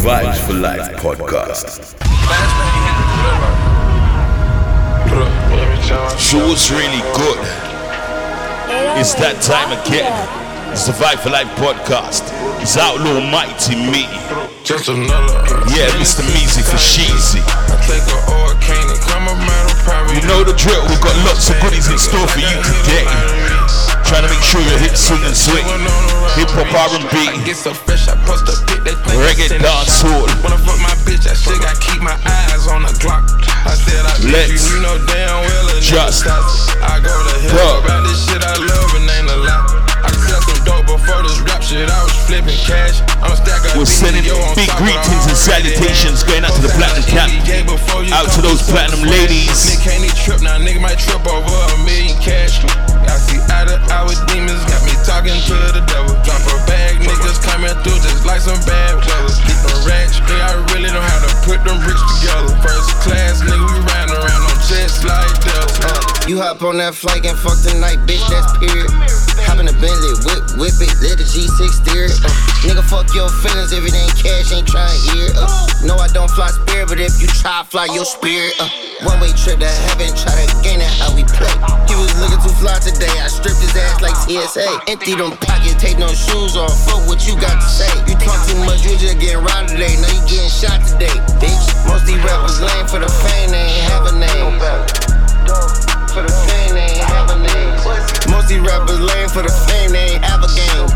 Vibes for Life podcast. So what's really good? It's that time again. It's the Vibe for Life podcast. It's Outlaw Mighty Me. Just another. Yeah, Mr. Measy for Sheezy. I take a oil cane and come a metal private. You know the drill, we've got lots of goodies in store for you today. Trying to make sure you hit swing and swing. Hip hop R&B, get so fresh, I post a pic that think reggae dancehall. When I fuck my bitch, I still got keep my eyes on the clock. I said I Let's you, you know damn well a just. I go to hell about this shit I love and ain't a lot. I sell some dope before this rap shit. I was flipping cash. I'm stack of We're sending big greetings and salutations going out to the Platinum Camp. Out to those Platinum ladies. Nigga can't trip now, nigga might trip over a million cash. I see eye to eye with demons, got me talking to the devil. Drop a bag, niggas coming through just like some bad weather. Keep them racks, nigga, I really know how to put them bricks together. First class, nigga, we riding around on jets like Delta. You hop on that flight and fuck the night, bitch, that's period. Hop in the Bentley, whip, whip it, let the G6 steer it. Uh, nigga, fuck your feelings if it ain't cash, ain't trying to hear it. Uh, no, I don't fly spirit, but if you try, fly your spirit. Uh, one way trip to heaven, try to gain it how we play. He was looking too fly today, I stripped his ass like TSA. Empty them pockets, take no shoes off, fuck what you got to say. You talk too much, you just getting robbed today, now you getting shot today, bitch. Most these rappers lame for the fame, they ain't have a name. For the fame, Most these rappers lame for the fame, they ain't have a game.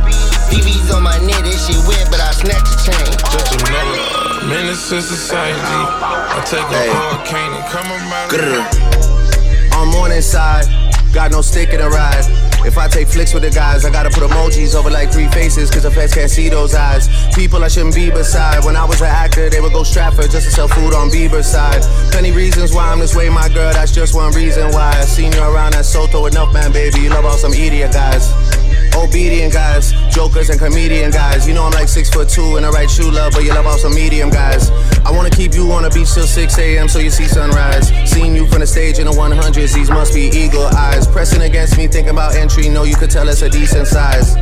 VV's on my neck, this shit weird, but I snatch the chain. Just another menace to society. I take a Hey. hurricane and come around. Grr. On morning side, got no stick in the ride. If I take flicks with the guys, I gotta put emojis over like three faces, cause the feds can't see those eyes. People I shouldn't be beside. When I was an actor, they would go Stratford just to sell food on Bieber's side. Plenty reasons why I'm this way, my girl, that's just one reason why. I seen you around at Soto enough, man, baby. You love all some idiot guys. Obedient guys, jokers and comedian guys. You know I'm like six foot two and I write shoe love, but you love all some medium guys. I wanna keep you on the beach till 6 a.m. so you see sunrise. Seeing you from the stage in the 100s, these must be eagle eyes. Pressing against me, thinking about entry, know you could tell it's a decent size.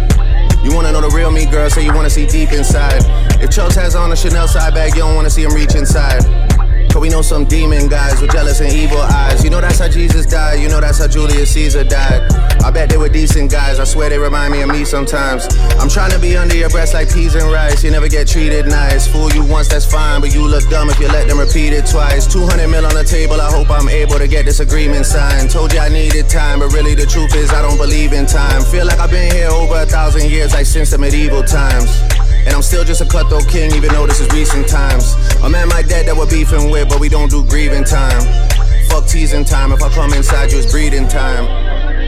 You wanna know the real me, girl, so you wanna see deep inside. If Chels has on a Chanel side bag, you don't wanna see him reach inside. Cause we know some demon guys with jealous and evil eyes. You know that's how Jesus died, you know that's how Julius Caesar died. I bet they were decent guys, I swear they remind me of me sometimes. I'm trying to be under your breast like peas and rice, you never get treated nice. Fool you once, that's fine, but you look dumb if you let them repeat it twice. 200 mil on the table, I hope I'm able to get this agreement signed. Told you I needed time, but really the truth is I don't believe in time. Feel like I've been here over a thousand years, like since the medieval times. And I'm still just a cutthroat king, even though this is recent times. A man my dad that we're beefing with, but we don't do grieving time. Fuck teasing time, if I come inside you, it's breeding time.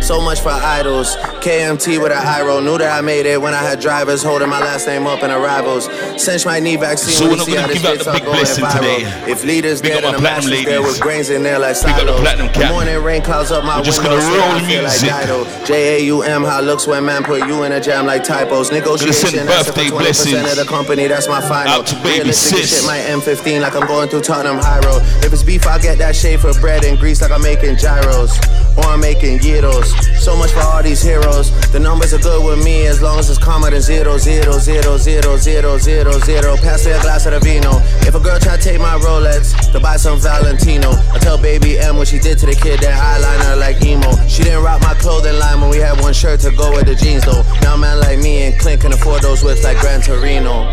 So much for idols. KMT with a high roll. Knew that I made it when I had drivers holding my last name up in arrivals. Cinch my knee vaccine. So we're not how this give out the big blessing today. If leaders Big dead up my the platinum masters there ladies. with grains in there like Big up the silos. platinum The cap. morning rain clouds up my We're just window, gonna roll music. Like. J-A-U-M, how it looks when man put you in a jam like typos. Negotiation, that's birthday for 20% of the company, that's my final. Out to baby Realistic sis. shit, my M15 like I'm going through Tottenham High Road. If it's beef, I get that shade for bread and grease like I'm making gyros. Or I'm making gyros. So much for all these heroes. The numbers are good with me as long as it's calmer than zero, zero, zero, zero, zero, zero, zero. Pass me a glass of the vino. If a girl try to take my Rolex to buy some Valentino, I tell baby M what she did to the kid that eyeliner like emo. She didn't rock my clothing line when we had one shirt to go with the jeans though. Now man like me and Clint can afford those whips like Gran Torino.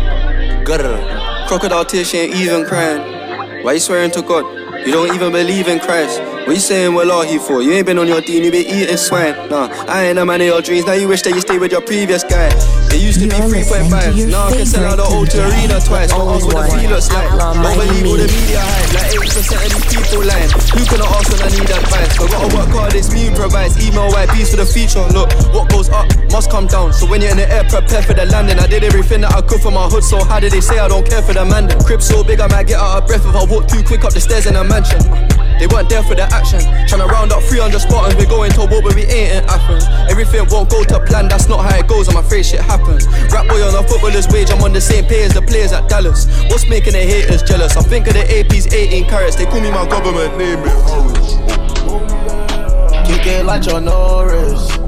Grr. Crocodile tears, she ain't even crying. Why you swearing to God? You don't even believe in Christ. What you saying, well, are he for? You ain't been on your dean, you been eating swine. Nah, I ain't a man of your dreams. Now you wish that you stayed with your previous guy. It used to You're be listening to 3.5. your Now I can sell out the favorite O2 DJ, arena twice. Only ask what the fee looks like. Don't believe all the media hype. Like 80% of these people lying. Who can I ask when I need advice? I gotta work hard, it's me who provides. Email YBs for the feature. Look, what goes up must come down. So when you're in the air, prepare for the landing. I did everything that I could for my hood. So how did they say I don't care for the man? The crib so big, I might get out of breath if I walk too quick up the stairs in a mansion. They weren't there for the action. Tryna round up 300 Spartans, we're going to war, but we ain't in Athens. Everything won't go to plan, that's not how it goes, I'm afraid shit happens. Rap boy on a footballer's wage, I'm on the same pay as the players at Dallas. What's making the haters jealous? I think of the AP's 18 carats, they call me my government name, it Horace. Kick it like your Norris.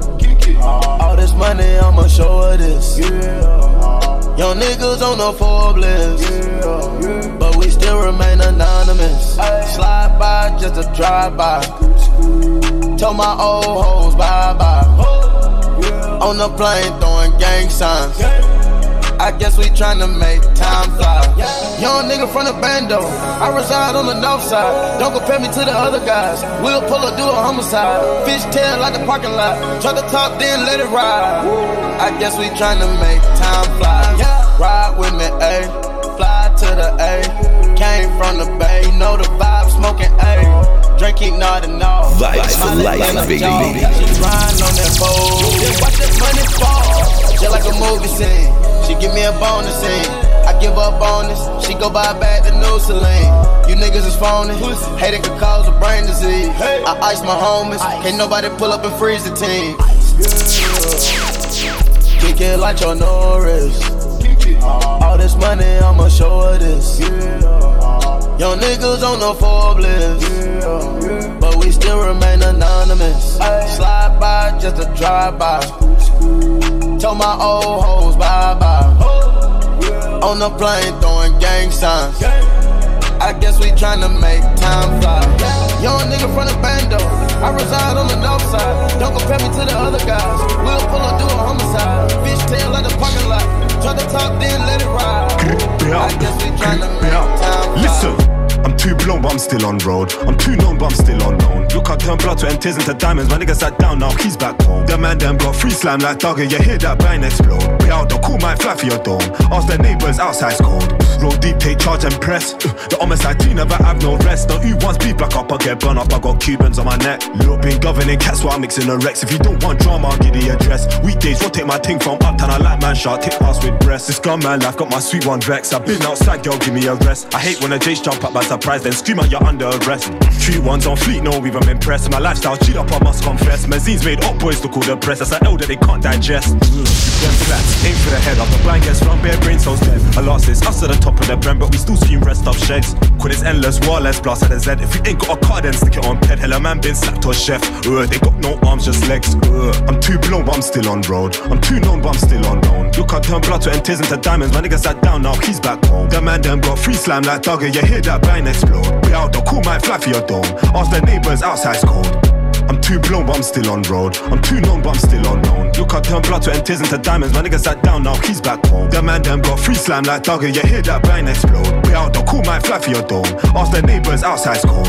All this money, I'ma show her this. Young niggas on the Forbes but we still remain anonymous. Slide by just a drive by. Told my old hoes bye bye. On the plane throwing gang signs. I guess we tryna make time fly. Young nigga from the bando. I reside on the north side. Don't compare me to the other guys. We'll pull up, do a homicide. Fish tail like the parking lot. Try the top, then let it ride. I guess we tryna make time fly. Ride with me, ayy. Fly to the A. Came from the bay. You know the vibe, smoking A. Drink keep nodding off. Vibes for life, baby. She riding on that boat. Just watch that money fall. Just like a movie scene. She give me a bonus scene. I give her a bonus. She go buy back the new Celine. You niggas is phony. Hate it could cause a brain disease. I ice my homies. Can't nobody pull up and freeze the team. Kick it like your Norris. All this money, I'ma show her this. Young niggas on the Forbes list, but we still remain anonymous. Slide by just a drive by. Told my old hoes bye bye. Oh, on the plane throwing gang signs. I guess we tryna make time fly. Young nigga from the bando. I reside on the north side. Don't compare me to the other guys. We'll pull up, do a homicide. Fish tail like the parking lot. Try the top, then let it ride. I guess we tryna make time. Listen. I'm too blown, but I'm still on road. I'm too known, but I'm still unknown. Look, I turn blood to and tears into diamonds. My nigga sat down, now he's back home. The man them got free slam like dogger. You hear that bang explode. Be out, the cool might fly for your dome. Ask the neighbors outside's cold. Roll deep, take charge and press. Uh, the homicide team never have no rest. Now who wants beef black up, I get burned up. I got Cubans on my neck. Look, been governing cats while I'm mixing the Rex. If you don't want drama, I'll give the address. Weekdays, rotate my thing from uptown. I like man shot, tip pass with breasts. This gun man life got my sweet one vex. I've been outside, girl, give me a rest. I hate when the J's jump up by surprise, then scream out you're under arrest. Three ones on fleet, no, even I'm impressed. My lifestyle cheat up, I must confess. Mazines made up boys look all the press. That's an L that they can't digest. Them flats, aim for the head up. The blind gets from bare brain cells dead. I lost this, us to the top of the brand, but we still scream rest up sheds. Quit this endless, wireless blast at the Z. If you ain't got a car, then stick it on ped. Hella man been slapped or chef. Uh, they got no arms, just legs. Uh, I'm too blown, but I'm still on road. I'm too known, but I'm still unknown. Look, I turn blood to and tears into diamonds. My nigga sat down, now he's back home. The man them got free slam like dogger. You hear that bang explode. We out, the cool might fly for your dome. Ask the neighbors outside's cold. I'm too blown, but I'm still on road. I'm too known, but I'm still unknown. Look, I turn blood to and tears into diamonds. My nigga sat down, now he's back home. The man them got free slam like dogger. You hear that bang explode. We out, the cool might fly for your dome. Ask the neighbors outside's cold.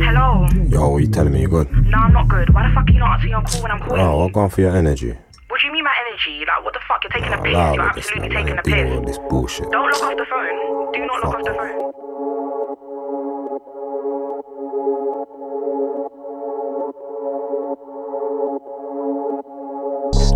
Hello. Yo, what you telling me? You good? No, I'm not good. Why the fuck are you not answering your call when I'm calling? Oh, I'm going for your energy. What do you mean my energy? Like, what the fuck? You're taking a piss. Allow You're with this, absolutely man. taking I a ain't dealing piss. this bullshit. Don't look off the phone. Do not look off the phone.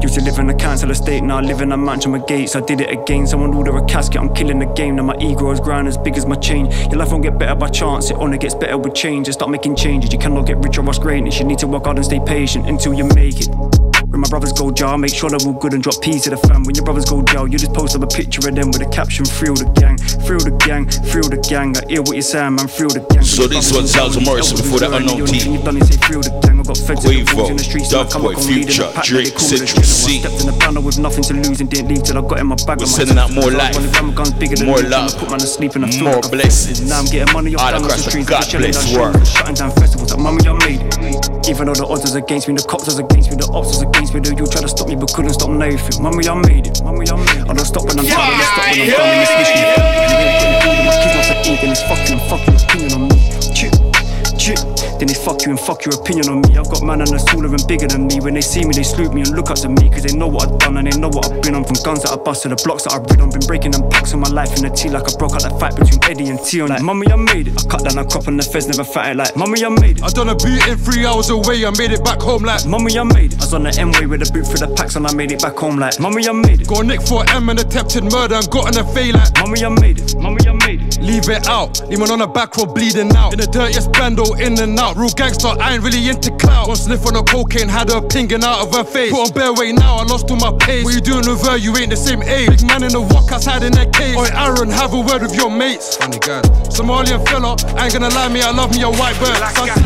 Used to live in a council estate, now I live in a mansion with gates. I did it again, someone order a casket, I'm killing the game. Now my ego has grown as big as my chain. Your life won't get better by chance, it only gets better with change. Just start making changes, you cannot get rich or rush greatness. You need to work hard and stay patient until you make it. When my brothers go jar, make sure they're all good and drop peas to the fam. When your brothers go jail, you just post up a picture of them with a caption, Thrill the gang, thrill the gang, thrill the gang. I hear what you're saying, man, thrill the gang. So this one's to Morrison before that Unknown T. You've done it, say thrill the gang. I got feds Quavo, in the streets, and I come Dove Boy, back on leading Future, Drake, they call me the Citrus. C. Stepped in the banner with nothing to lose and didn't leave till I got in my bag. We're sending out more life, when the gun guns bigger than more love, Put man to sleep and more blessings. Now I'm getting money off the streams. God I'm bless streets, Shutting down festivals, like mommy, I made it. Even though the odds was against me, the cops was against me, the ops was against me, the you tried to stop me but couldn't stop nothing. Mommy, I made it. Mommy, I made it. I don't stop when I'm down, I don't stop when I'm down in this mission. You ain't getting food, my kids not to eat, then it's fuck you and fuck your opinion on me. Chip. Then they fuck you and fuck your opinion on me. I've got man and that's taller and bigger than me. When they see me, they salute me and look up to me. Cause they know what I've done and they know what I've been on. From guns that I bust to the blocks that I've rid on. Been breaking them packs in my life in the tea like I broke out that fight between Eddie and Tion. Like, mummy, I made it. I cut down a crop and the feds never fat it. Like, mummy, I made it. I done a boot in three hours away, I made it back home like Mummy, I made it. I was on the M-way with a boot through the packs and I made it back home like, mummy, I made it. Got Nick for M and attempted murder and got in a fay like Mummy, I made it. Mummy, I made it. Leave it out, leave man on the back row bleeding out In the dirtiest bando, little in and out. Real gangster, I ain't really into clout. One sniff on a cocaine, had her pinging out of her face. Put on bare weight now, I lost all my pace. What you doing with her? You ain't the same age. Big man in the walk outside in that cage. Oi, Aaron, have a word with your mates. Funny guy. Somalian fella, I ain't gonna lie, me, I love me a white bird.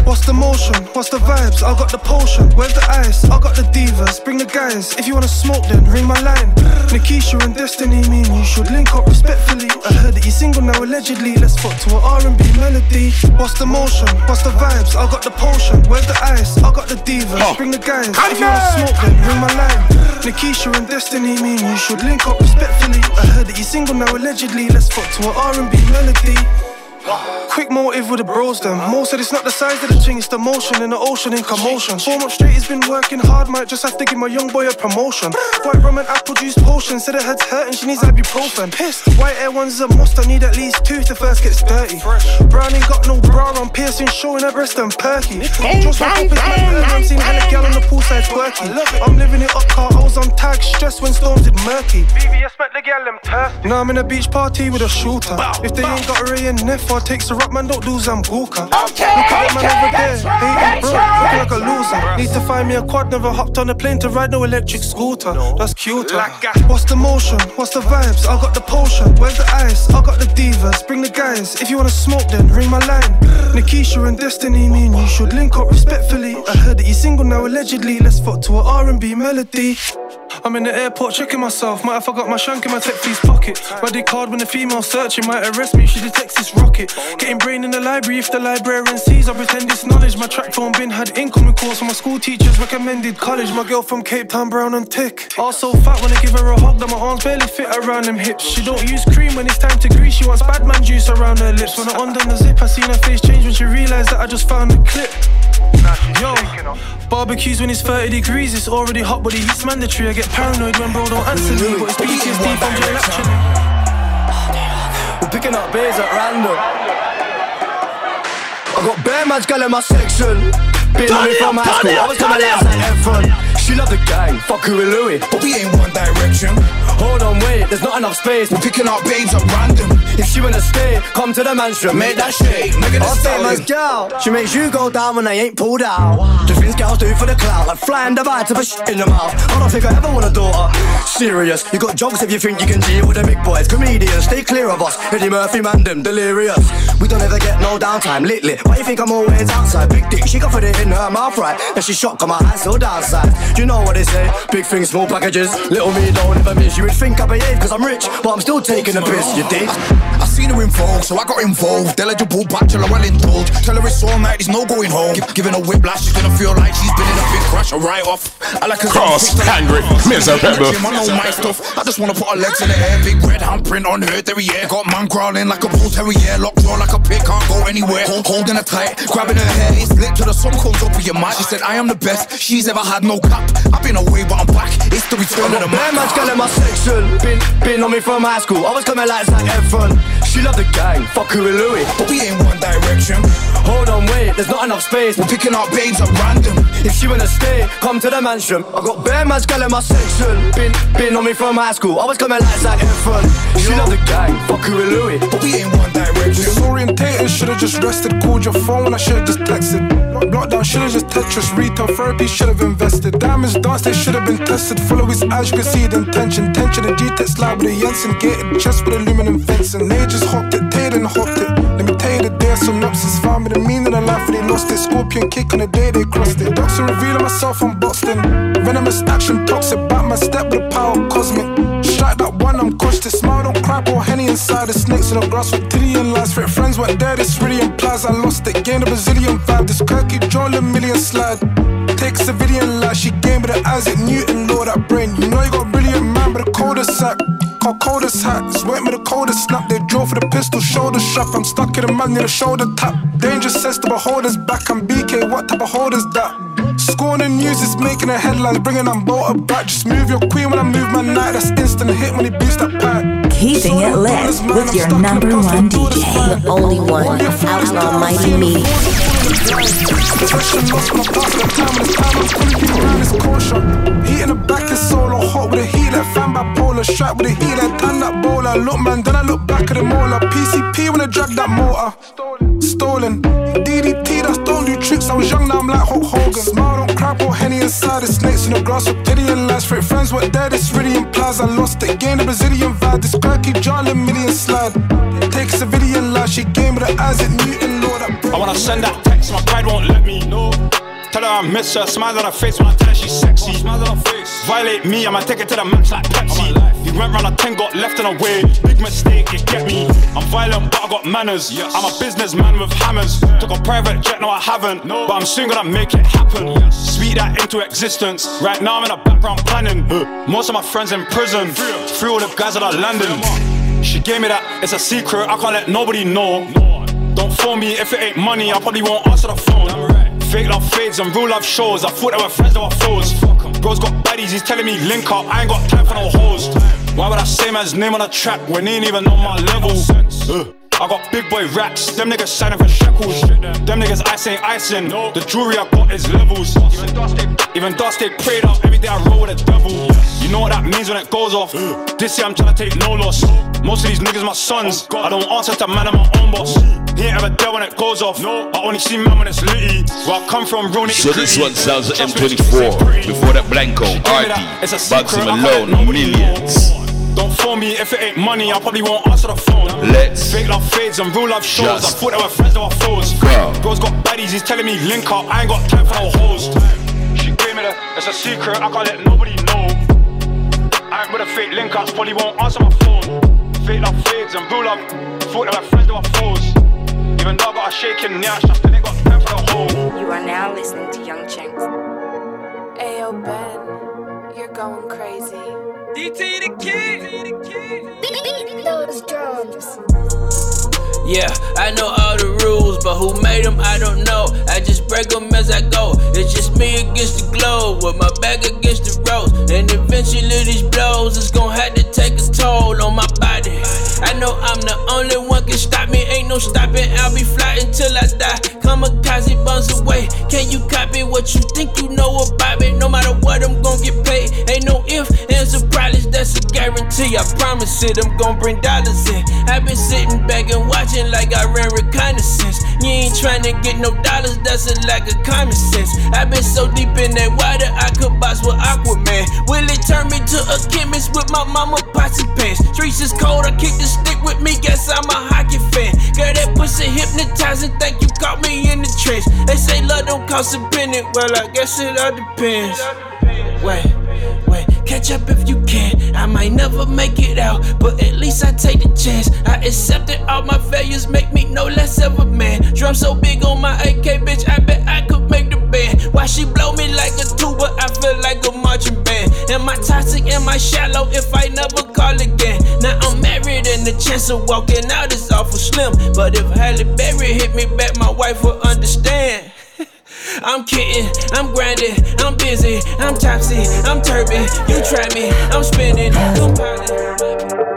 What's the motion? What's the vibes? I got the potion. Where's the ice? I got the divas. Bring the guys. If you wanna smoke, then ring my line. Nikisha and Destiny mean you should link up respectfully. I heard that you're single now, allegedly. Let's fuck to an R&B melody. What's the motion? What's the vibes? I got the potion. Where's the ice? I got the divas. Bring the guys. If you wanna smoke, then ring my line. Nikisha and Destiny mean you should link up respectfully. I heard that you're single now, allegedly. Let's fuck to an R&B melody. Quick motive with the bros them. Mo said it's not the size of the thing, it's the motion in the ocean in commotion. Four months straight, he's been working hard, might just have to give my young boy a promotion. White rum and apple juice potion, said her head's hurting, she needs ibuprofen. Pissed. White air ones a must, I need at least two to first gets dirty. Brown ain't got no bra on, piercing, showing her breast and perky. Just my up is my bird, I'm seeing hella gal on the poolside twerky. I'm living it up, car hoes on tag, stress when storms it murky. VVS met the gal them thirsty. Now I'm in a beach party with a shooter. If they ain't got Ray and Neff, I take a rap man, don't do Sambuca. Okay, Look at that man over there, hating bro, looking like a loser. Need to find me a quad, never hopped on a plane to ride no electric scooter. That's cuter. What's the motion? What's the vibes? I got the potion. Where's the ice? I got the divas. Bring the guys. If you wanna smoke, then ring my line. Nikisha and Destiny mean you should link up respectfully. I heard that you're single now, allegedly. Let's fuck to an R&B melody. I'm in the airport checking myself. Might have forgot my shank in my tech fees pocket. My card when the female searching might arrest me. She detects this rocket. Getting brain in the library if the librarian sees. I pretend it's knowledge. My track phone bin had incoming calls from my school teachers. Recommended college. My girl from Cape Town, brown and tick. Also fat when I give her a hug. That my arms barely fit around them hips. She don't use cream when it's time to grease. She wants bad man juice around her lips. When I undone the zip, I seen her face change when she realized that I just found the clip. Yo, barbecues when it's 30 degrees, it's already hot, but the heat's mandatory. I get paranoid when bro don't answer me, but it's PTSD from jail actually. We're picking up beers at random. I got bare man's girl in my section. Been on me from high school. I was coming out like Efron. She love the gang, fuck her with Louis. But we ain't one direction. Hold on, wait, there's not enough space. We're picking up babes at random. If she wanna stay, come to the mansion. Make that shake, nigga, that's stay man's girl. She makes you go down when I ain't pulled out. The things girls do for the clout, like flying the bite to put shit in the mouth. I don't think I ever want a daughter. Serious, you got jokes if you think you can deal with the big boys. Comedians, stay clear of us. Eddie Murphy, man, them delirious. We don't ever get no downtime, lit lit. Why you think I'm always outside? Big dick, she got it in her mouth right. And she shocked, got my eyes still downside. You know what they say, big things, small packages. Little me don't ever miss. You would think I behave cause I'm rich, but I'm still taking a piss, you dig? I seen her in Vogue, so I got involved. Eligible bachelor, well indulged. Tell her it's all night, there's no going home. Give, giving a whiplash, she's gonna feel like she's been in a big crash. A write off. I like a Cross, angry, miserable. I know my stuff. I just wanna put her legs in the air. Big red handprint on her derriere. Got man crawling like a bull terrier. Locked jaw like a pig, can't go anywhere. Hold, holding her tight, grabbing her hair. It's lit till the sun comes up with your mind. She said, I am the best. She's ever had no cap. I've been away, but I'm back. It's the return of the Bare man. man's girl in my section. Been, been on me from high school. I was coming like Zac Efron. She love the gang, fuck her with Louis. But we ain't one direction. Hold on, wait, there's not enough space. We're picking up babes at random. If she wanna stay, come to the mansion. I got bare man's girl in my section. Been, been on me from high school. I was coming like Zac Efron. She love the gang, fuck her with Louis. But we ain't one direction. Disorientated, should've just rested. Called your phone, I should've just texted. Lockdown, should've just Tetris. Retail therapy, should've invested. Diamonds dance, they should've been tested. Follow his eyes, you can see the intention. Tension, the G-Tech slide with a Jensen. Gated chest with aluminum fencing. They just hopped it, they hopped it. Let me tell you the day synopsis. Found me the meaning of life, and they lost it. Scorpion kick on the day they crossed it. Docs are revealing myself, I'm Boston. Venomous action, toxic. Back my step with the power cosmic. Strike that one, I'm cautious. Smile, don't cry, pour Henny inside the snakes in the grass with Tidian lies. Fit friends weren't there, this really implies I lost it. Gained a Brazilian vibe, this Kirky Joel a million slide. Take civilian life, she gave me the Isaac Newton, Lord, that brain. You know you got a brilliant man, but the coldest sack. Coldest hats, went me the coldest snap. They draw for the pistol, shoulder strap. I'm stuck in a man near the shoulder tap. Danger sense the beholder's back. I'm BK, what type of holder's that? Scoring the news is making the headlines, bringing on Bolter back. Just move your queen when I move my night. That's instant hit when he boosts that pack. Keeping it lit with your number one DJ. The only one, Outlaw Mighty Me. Depression lost my past, the time is time. I'm calling you around this caution. Heat in the back is solo hot with a heat like fan bipolar. Strap with a heat like tan that bowler. Look man, then I look back at the molar. PCP when I drag that motor. Stolen. DDT, that's all new tricks, I was young, now I'm like Hulk Hogan. Smile, don't cry, pour Henny inside. The snakes in the grass and lies. Fake friends were dead, this really implies I lost it. Gained a Brazilian vibe. This girl keep jarring million slide. Take a civilian life, she gave me the eyes at Newton, Lord. I wanna send that text, my pride won't let me know. Tell her I miss her, smile on her face when I tell her she's sexy. Smile on her face. Violate me, I'ma take it to the max like Pepsi. You went round a 10, got left in a way. Big mistake, it get me. I'm violent, but I got manners. I'm a businessman with hammers. Took a private jet, no, I haven't. No. But I'm soon gonna make it happen. Speed that into existence. Right now, I'm in the background planning. Most of my friends in prison. Free all the guys that are landing. She gave me that, it's a secret, I can't let nobody know. Don't phone me if it ain't money, I probably won't answer the phone. Fake love fades and real love shows. I thought they were friends, they were foes. Bro's got buddies, he's telling me link up. I ain't got time for no hoes. Why would I say man's name on a track when he ain't even on my level? I got big boy racks, them niggas signing for shekels. Them niggas ice ain't icing. The jewelry I got is levels. Even dust they prayed up, every day I roll with the devil. You know what that means when it goes off. This year I'm trying to take no loss. Most of these niggas my sons. Oh, I don't answer to man, I'm my own boss. He ain't ever there when it goes off. No, I only see man when it's litty. Where I come from, real So this one sounds like M24. Before that Blanco, ArrDee, Bugzy Malone, M1llionz. Don't phone me if it ain't money, I probably won't answer the phone. Let's fake love fades and real love shows. I thought they were friends, they were foes. go. Bro's got baddies, he's telling me link up. I ain't got time for no hoes. She gave me the, it's a secret, I can't let nobody know. I ain't with a fake link ups, probably won't answer my phone. Fake love fades and real love, thought they were friends, they were foes. Even though I got a shaking yeah, I still ain't got time for the hoe. You are now listening to Young Chinks. Ayo, Ben, you're going crazy. DT the kid. Beat Those drums. Yeah, I know all the rules, but who made them, I don't know. I just break them as I go. It's just me against the globe, with my back against the ropes. And eventually, these blows is gonna have to take its toll on my body. I know I'm the only one can stop me, ain't no stopping. I'll be flying till I die. Kamikaze buns away. Can you copy what you think you know about me? No matter what, I'm gonna get paid. Ain't no if, ands, or problems, that's a guarantee. I promise it, I'm gonna bring dollars in. I've been sitting back and watching like I ran reconnaissance. You ain't trying to get no dollars, that's a lack of common sense. I've been so deep in that water, I could box with Aquaman. Will it turn me to a chemist with my mama posse pants? Streets is cold, I kick the stick with me, guess I'm a hockey fan. Girl, that pussy hypnotizing, think you caught me in the trench. They say love don't cost a penny, well, I guess it all depends. Wait, wait, catch up if you can. I might never make it out, but at least I take the chance. I accept that all my failures make me no less of a man. Drum so big on my AK, bitch, I bet I could make the band. Why she blow me like a tuba? I feel like a marching band. Am I toxic? Am I shallow? If I never call again. Now I'm married and the chance of walking out is awful slim. But if Halle Berry hit me back, my wife will understand. I'm kidding, I'm grinding, I'm busy, I'm topsy, I'm turbid. You try me, I'm spinning, compounding.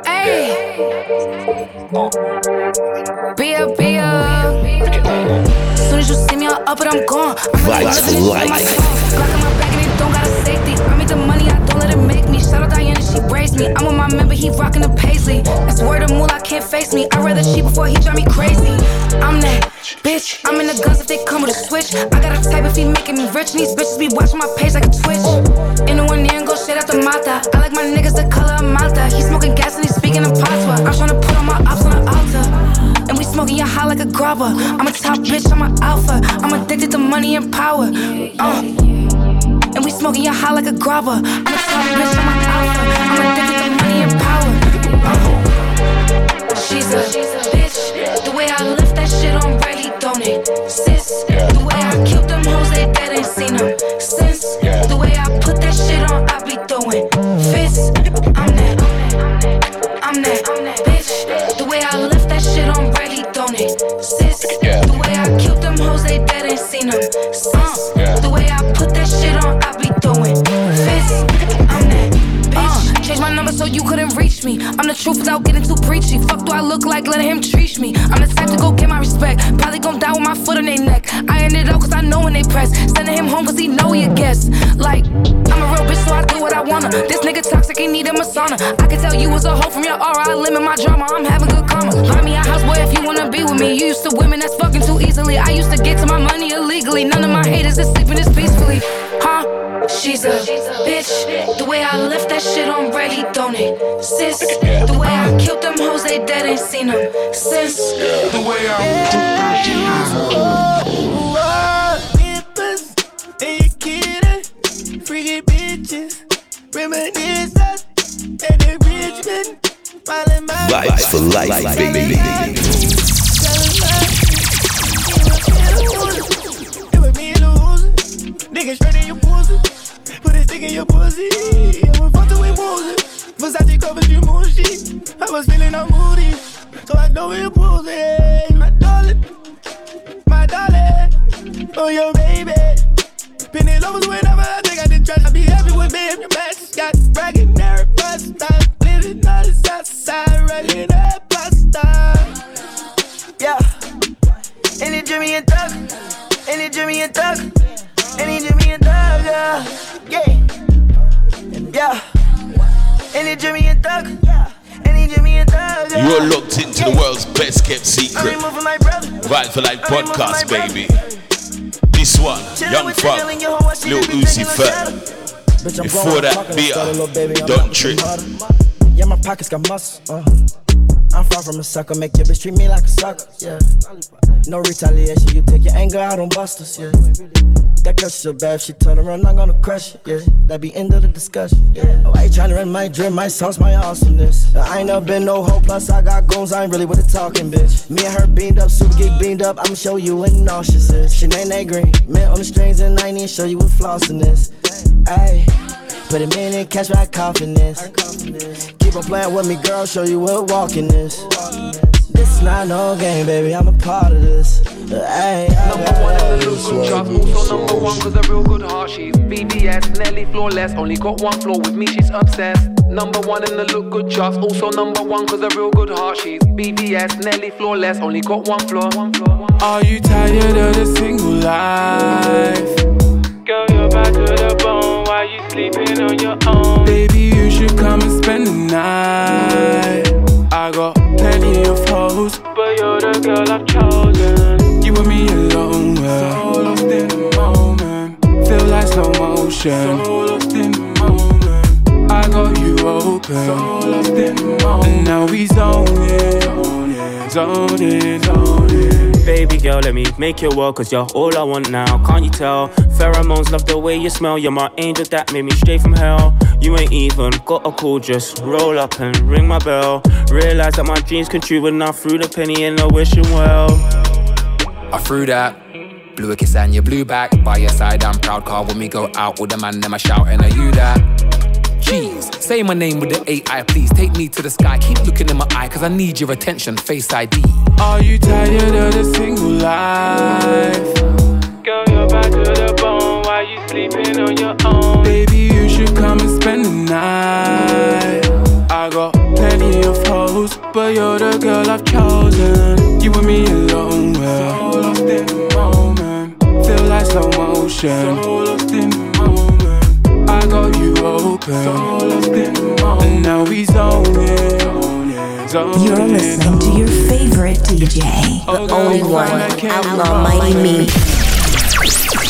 Hey. Be up, be up. Soon as you see me, I'll up it, I'm gone. I'm really Vibes living it life. on She raised me. I'm with my member, he rockin' the paisley. That's word of moolah, can't face me. I'd rather she before he drive me crazy. I'm that bitch. I'm in the guns if they come with a switch. I got a type if he making me rich. And these bitches be watching my page like a twitch. In the one ear and go straight out the mata. I like my niggas the color of Malta. He smoking gas and he speaking in patois. I'm trying to put all my ops on the altar. And we smoking your high like a grubber. I'm a top bitch, I'm an alpha. I'm addicted to money and power. Uh. And we smoking your high like a grubber. I'm a top bitch, I'm an alpha. I'm addicted to money and power. She's a bitch. The way I lift that shit on Riley, don't it? Sis. The way I killed them hoes, they dead ain't seen them since. The way I put that shit on, I be throwing fists. I'm that. I'm that bitch. The way I lift that shit on Riley, don't it? Sis. The way I killed them hoes, they dead ain't seen them since. Me. I'm the truth without getting too preachy. Fuck do I look like letting him treat me? I'm the type to go get my respect. Probably gon' die with my foot on their neck. I ended up cause I know when they press. Sending him home cause he know he a guest. Like, I'm a real bitch, so I do what I wanna. This nigga toxic, he need a masana. I can tell you was a hoe from your aura. I limit my drama, I'm having good karma. Buy me a house, boy, if you wanna be with me. You used to women that's fucking too easily. I used to get to my money illegally. None of my haters is sleeping this peacefully. Huh? She's a bitch. The way I left that shit on ready, don't it? Sis. The way I killed them hoes, they dead ain't seen them since. The way Freaky bitches, reminiscence, and enrichment. Vibes for life, baby. Nigga straight in your pussy. A in your pussy. I'm fucked with Woozy. Versace covers you moody. I was feeling all moody. So I know you pussy. My darling. My darling. Oh, your baby. Penny lovers whenever I think I did try to be happy with me. If your match got bragging there, pasta. Living on the south side, rocking that pasta. Yeah. Any Jimmy and Doug. Any Jimmy and Doug. Any Jimmy and Doug. Yeah. Yeah. Yeah. Any Jimmy and Doug. Any Jimmy and Doug. yeah. You're locked into the world's best kept secret. I'm removing my brother. Right for Life podcast, baby. This one, Young Funk, Lil Uzi Vert. Before that, BIA, don't trip. Yeah, my pockets got muscle. Uh. I'm far from a sucker, make your bitch treat me like a sucker. Yeah. No retaliation, you take your anger out on busters. Yeah. That girl so bad, she turn around, I'm gonna crush it. Yeah. That be end of the discussion. Yeah. Oh, I ain't tryna run my dream, my sauce, my awesomeness. I ain't never been no hoe, plus I got goons, I ain't really with the talking, bitch. Me and her beamed up, super geek beamed up, I'ma show you what nauseous is. She ain't that green, man on the strings, and I ain't even show you what flossing is. Ayy. Put a minute, catch my confidence. Keep on playing with me, girl, show you what walking is. This not no game, baby, I'm a part of this. Ay, Number one in the look good charts, also number one cause a real good heart. She's VVS, Nelly flawless, only got one flaw with me, she's obsessed. Number one in the look good charts, also number one cause a real good heart. She's VVS, Nelly flawless, only got one flaw. Are you tired of the single life? Girl, back to the bone. Why you sleeping on your own? Baby, you should come and spend the night. I got plenty of hoes, but you're the girl I've chosen. You and me alone, well. So lost in the moment, feel like slow motion. So lost in the moment, I got you open. So lost in the moment, and now we zone in, zone in, zone in. Baby girl, let me make your world, cause you're all I want now. Can't you tell? Pheromones love the way you smell. You're my angel that made me straight from hell. You ain't even got a call, just roll up and ring my bell. Realize that my dreams come true when I threw the penny in the wishing well. I threw that. Blew a kiss and you blew back. By your side, I'm proud car when we go out with the man, them I shouting, are you that? Jeez, say my name with the AI, please. Take me to the sky, keep looking in my eye, cause I need your attention. Face ID. Are you tired of the single life? Girl, you're back to the bone. Why you sleeping on your own? Baby, you should come and spend the night. I got plenty of hoes, but you're the girl I've chosen. You and me alone, well. So lost in the moment, feel like slow motion. So open. So lost in the moment, and now we zone in, zone You're in. listening to your favorite DJ, The only oh, one, Outlaw Mighty Me.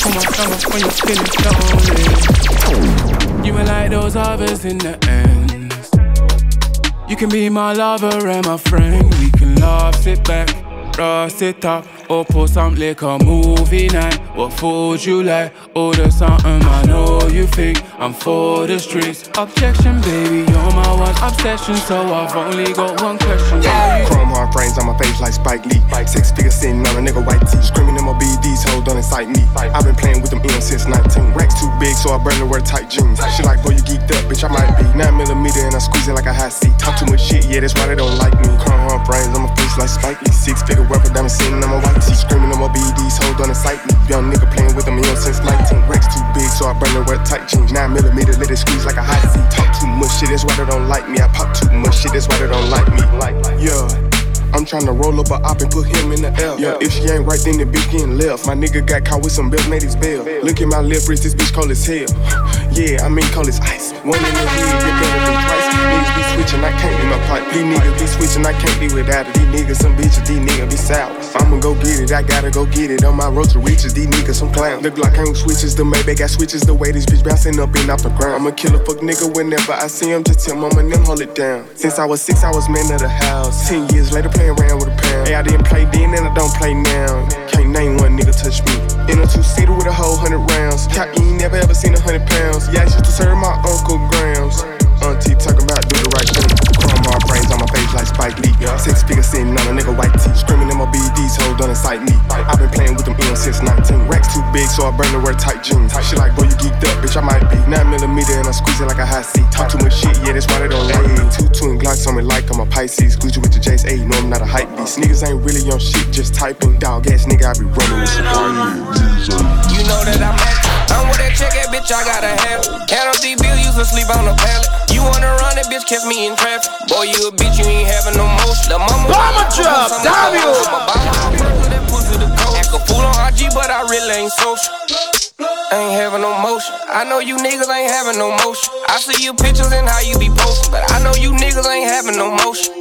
Come on, come on, when you're feeling lonely. You ain't like those others in the end. You can be my lover and my friend. We can laugh, sit back, rust it up, or pull some liquor movie night. What food you like? Order something I know you think I'm for the streets. Objection, baby, you're my one obsession, so I've only got one question. You Chrome Hearts frames on my face like Spike Lee. Six figures sitting on a nigga white tee. Screaming in my BDs, hold don't incite me. I've been playing with them M's since 19. Racks too big, so I barely wear tight jeans. She like, boy, you geeked up, bitch, I might be. 9 millimeter and I squeeze it like a high seat. Talk too much shit, yeah, that's why they don't like me. Chrome Hearts frames on my face like Spike Lee. Six figure rapper, diamond sitting on my white tee. Screaming in my BDs, hold don't incite me. Young nigga playing with them M's since 19. Racks too big, so I burn and with tight jeans. Nine millimeter, let it squeeze like a hot seat. Talk too much shit, that's why they don't like me. I pop too much shit, that's why they don't like me. Yeah. I'm tryna roll up a op and put him in the L. Yeah, if she ain't right, then the bitch getting left. My nigga got caught with some belt, made his bail. Look at my left wrist, this bitch cold as hell. Yeah, I mean call as ice. One in the head, get better than twice. Niggas be switching, I can't be my pipe. These niggas be switching, I can't be without it. These niggas some bitches, these niggas be sour. I'ma go get it, I gotta go get it. On my road to riches, these niggas some clowns. Like I ain't switches, the maybe got switches. The way this bitch bouncing up and off the ground. I'ma kill a fuck nigga whenever I see him. Just tell mama them hold it down. Since I was six, I was man of the house. Ten years later, playing around with a pound. Hey, I didn't play then and I don't play now. Can't name one nigga touch me. In a two seater with a whole hundred rounds. Cap, you ain't never ever seen a hundred pounds. Yeah, I used to serve my uncle grams. Auntie talking about do the right thing. Chrome all brains on my face like Spike Lee. Six figures sitting on a nigga white tee. Screaming in my BDs, hold on incite me. I've been playing with them M's since 19. Racks too big, so I burn to wear tight jeans. She like, boy, you geeked up, bitch, I might be. Nine millimeter and I squeeze it like a hot seat. Talk too much shit, yeah, that's why they don't like me. Two twin Glocks on me like I'm a Pisces. Gucci with the Jace A, know I'm not a hype beast. Niggas ain't really on shit, just typing. Dog ass nigga, I be running with some You know that I'm active. I'm with that check, that bitch, I gotta have it. Count up these bills, to sleep on the pallet. You wanna run that bitch, catch me in traffic. Boy, you a bitch, you ain't having no motion. Mama Bomber drop, damn you. Act a fool on IG, but I really ain't social. Ain't having no motion. I know you niggas ain't having no motion. I see you pictures and how you be posting, but I know you niggas ain't having no motion.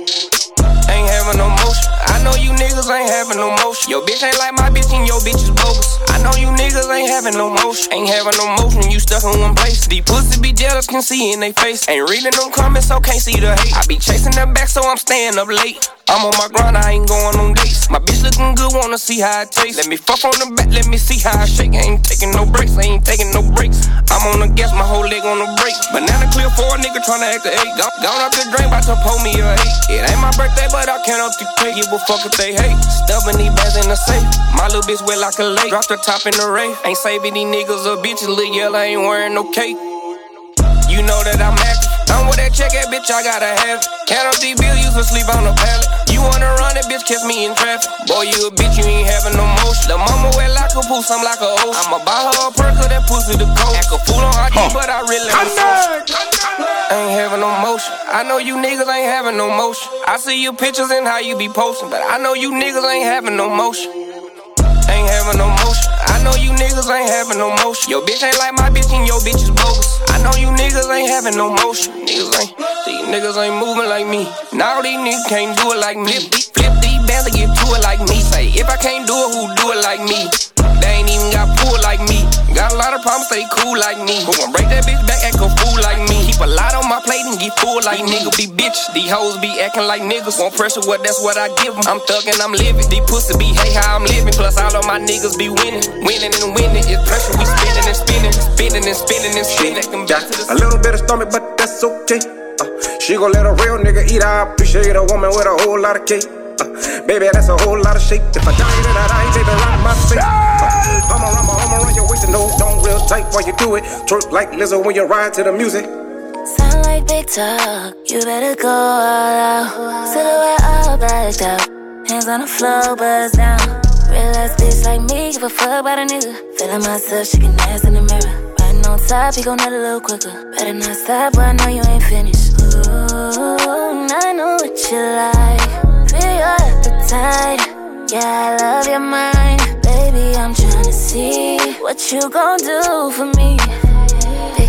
Ain't having no motion. I know you niggas ain't having no motion. Your bitch ain't like my bitch and your bitch is bogus. I know you niggas ain't having no motion. Ain't having no motion, you stuck in one place. These pussy be jealous, can see in they face. Ain't reading them comments, so can't see the hate. I be chasing them back, so I'm staying up late. I'm on my grind, I ain't going on dates. My bitch looking good, wanna see how it tastes. Let me fuck on the back, let me see how I shake. I ain't taking no breaks, I ain't taking no breaks. I'm on the gas, my whole leg on the brake. Banana clear for a nigga tryna act the eight. Gone, gone up the drain, bout to pull me a eight. It ain't my birthday, but I can't up the cake. Give a fuck if they hate. Stuffing these bags in the safe. My little bitch wet like a lake. Drop the top in the rain. Ain't saving these niggas or bitches. Lil' yellow ain't wearing no cape. You know that I'm active. I'm with that check, that bitch, I gotta have it. Count up these bills, used to sleep on the pallet. You wanna run that bitch, catch me in traffic. Boy, you a bitch, you ain't having no motion. The mama wet like a poos, I'm like a ocean. I'ma buy her a perk of that pussy to go. Act a fool on IG, huh. but I really ain't social. Ain't having no motion. I know you niggas ain't having no motion. I see your pictures and how you be posting, but I know you niggas ain't having no motion. Ain't having no motion. Niggas ain't having no motion. Your bitch ain't like my bitch and your bitch is bogus. I know you niggas ain't having no motion. Niggas ain't, these niggas ain't moving like me. Now these niggas can't do it like me. Flip, these bands and get to it like me. Say, if I can't do it, who do it like me? They ain't even got pull like me. Got a lot of problems, stay cool like me. Who gon' break that bitch back, act a fool like me. Keep a lot on my plate and get full like nigga. Be bitch, these hoes be acting like niggas. Want pressure, what that's what I give 'em. I'm thuggin', I'm living. These pussy be hey how I'm living. Plus all of my niggas be winning, winning and winning. It's pressure, we spinning and spinning, spinning and spinning and spinning. A little bit of stomach, but that's okay. Uh, she gon' let a real nigga eat. I appreciate a woman with a whole lot of cake. Uh, baby, that's a whole lot of shake. If I die, then I die, baby, rock my face. Uh, I'ma run my arm around your waist and no, don't real tight while you do it. Twerk like Lizzo when you ride to the music. Sound like big talk, you better go all out. Silhouette all blacked out, hands on the floor, buzz down. Real ass bitch like me, give a fuck about a nigga. Feeling myself, shaking ass in the mirror. Riding on top, he gon' nut a little quicker. Better not stop, but I know you ain't finished. Ooh, I know what you like. Feel your appetite. Yeah, I love your mind. Baby, I'm tryna see what you gon' do for me.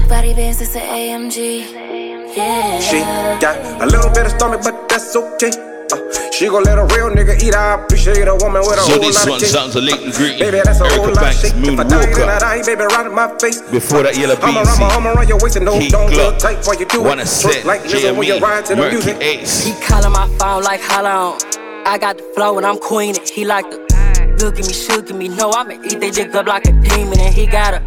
Big body bands, it's an AMG. Yeah. She got a little bit of stomach, but that's okay. Uh, she gon' let a real nigga eat. I appreciate a woman with a So whole this lot one of cake. sounds a Leighton Green, Baby, that's a whole Erica lot of Banks, shake. Moon If I die, then I Walker. die, baby, right in my face. Before that, Yellow I'ma run my arm BZ, around your waist and no, Heat don't real Glock, tight while you do Wanna it. Set, Twerk like Lizzo when you ride to the Murky music. Ace. He calling my phone like how on. I got the flow and I'm queening. He like to look at me, shook at me. No, I'ma eat that dick up like a demon. And he got a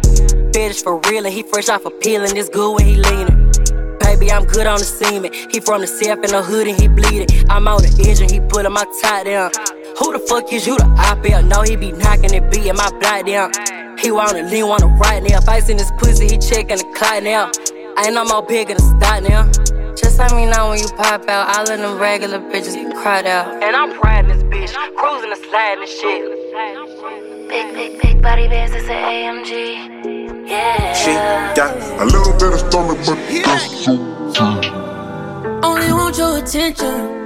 fetish for real and he fresh off a peel and it's good when he leaning. Baby, I'm good on the semen. He from the south in the hood and he bleeding. I'm on the edge and he pulling my tie down. Who the fuck is you the op out? No, he be knocking and beating my block down. He wanna lean, wanna right now. If I seen his pussy, he checking the clock now. Ain't no more bigger to stop now. Just let me know when you pop out. All of them regular bitches get cried out. And I'm riding this bitch, cruising and sliding and shit. Big, big, big body bands, it's an AMG. Yeah. She got a little bit of stomach, but that's so Only want your attention.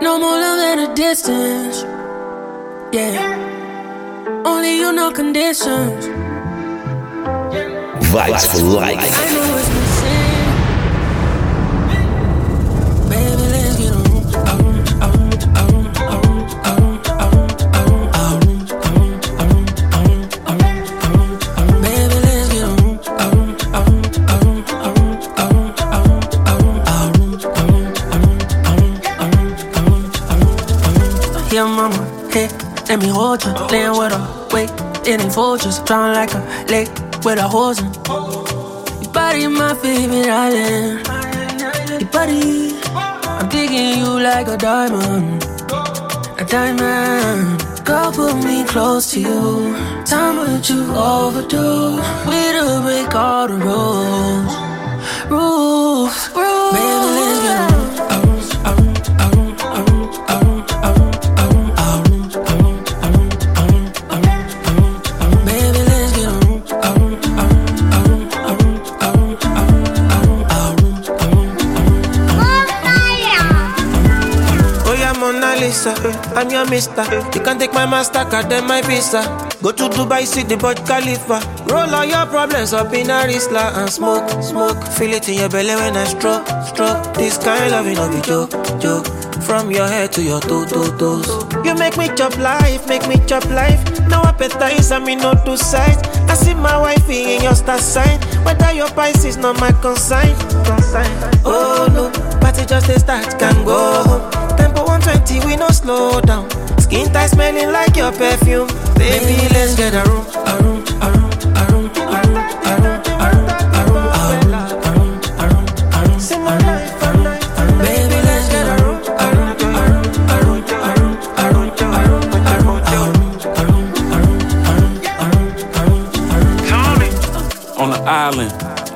No more love at a distance. Yeah. Only you know conditions. Vibes for life. Let me hold you. Laying with her, weight, it ain't Folgers. Drowning like a lake with a hose in. Your body, my favorite island. Your body, I'm digging you like a diamond, a diamond. Girl, put me close to you. Time what you overdo. We to break all the rules, rules, rules. Baby, Lisa, eh, I'm your mister. Eh. You can take my Mastercard, then my Visa. Go to Dubai, see the Burj Khalifa. Roll all your problems up in a Rizla and smoke, smoke. Feel it in your belly when I stroke, stroke. This kind of love, be joke, joke. From your head to your toe, toe, toes. You make me chop life, make me chop life. No appetizer, me no two sides. I see my wifey in your star sign. Whether your Pisces, not my consign. consign. Oh no, party just a start, can go home. 20, we no slow down. Skin tight smelling like your perfume. Baby, let's get a room, a room, a room, a room, a room. Island,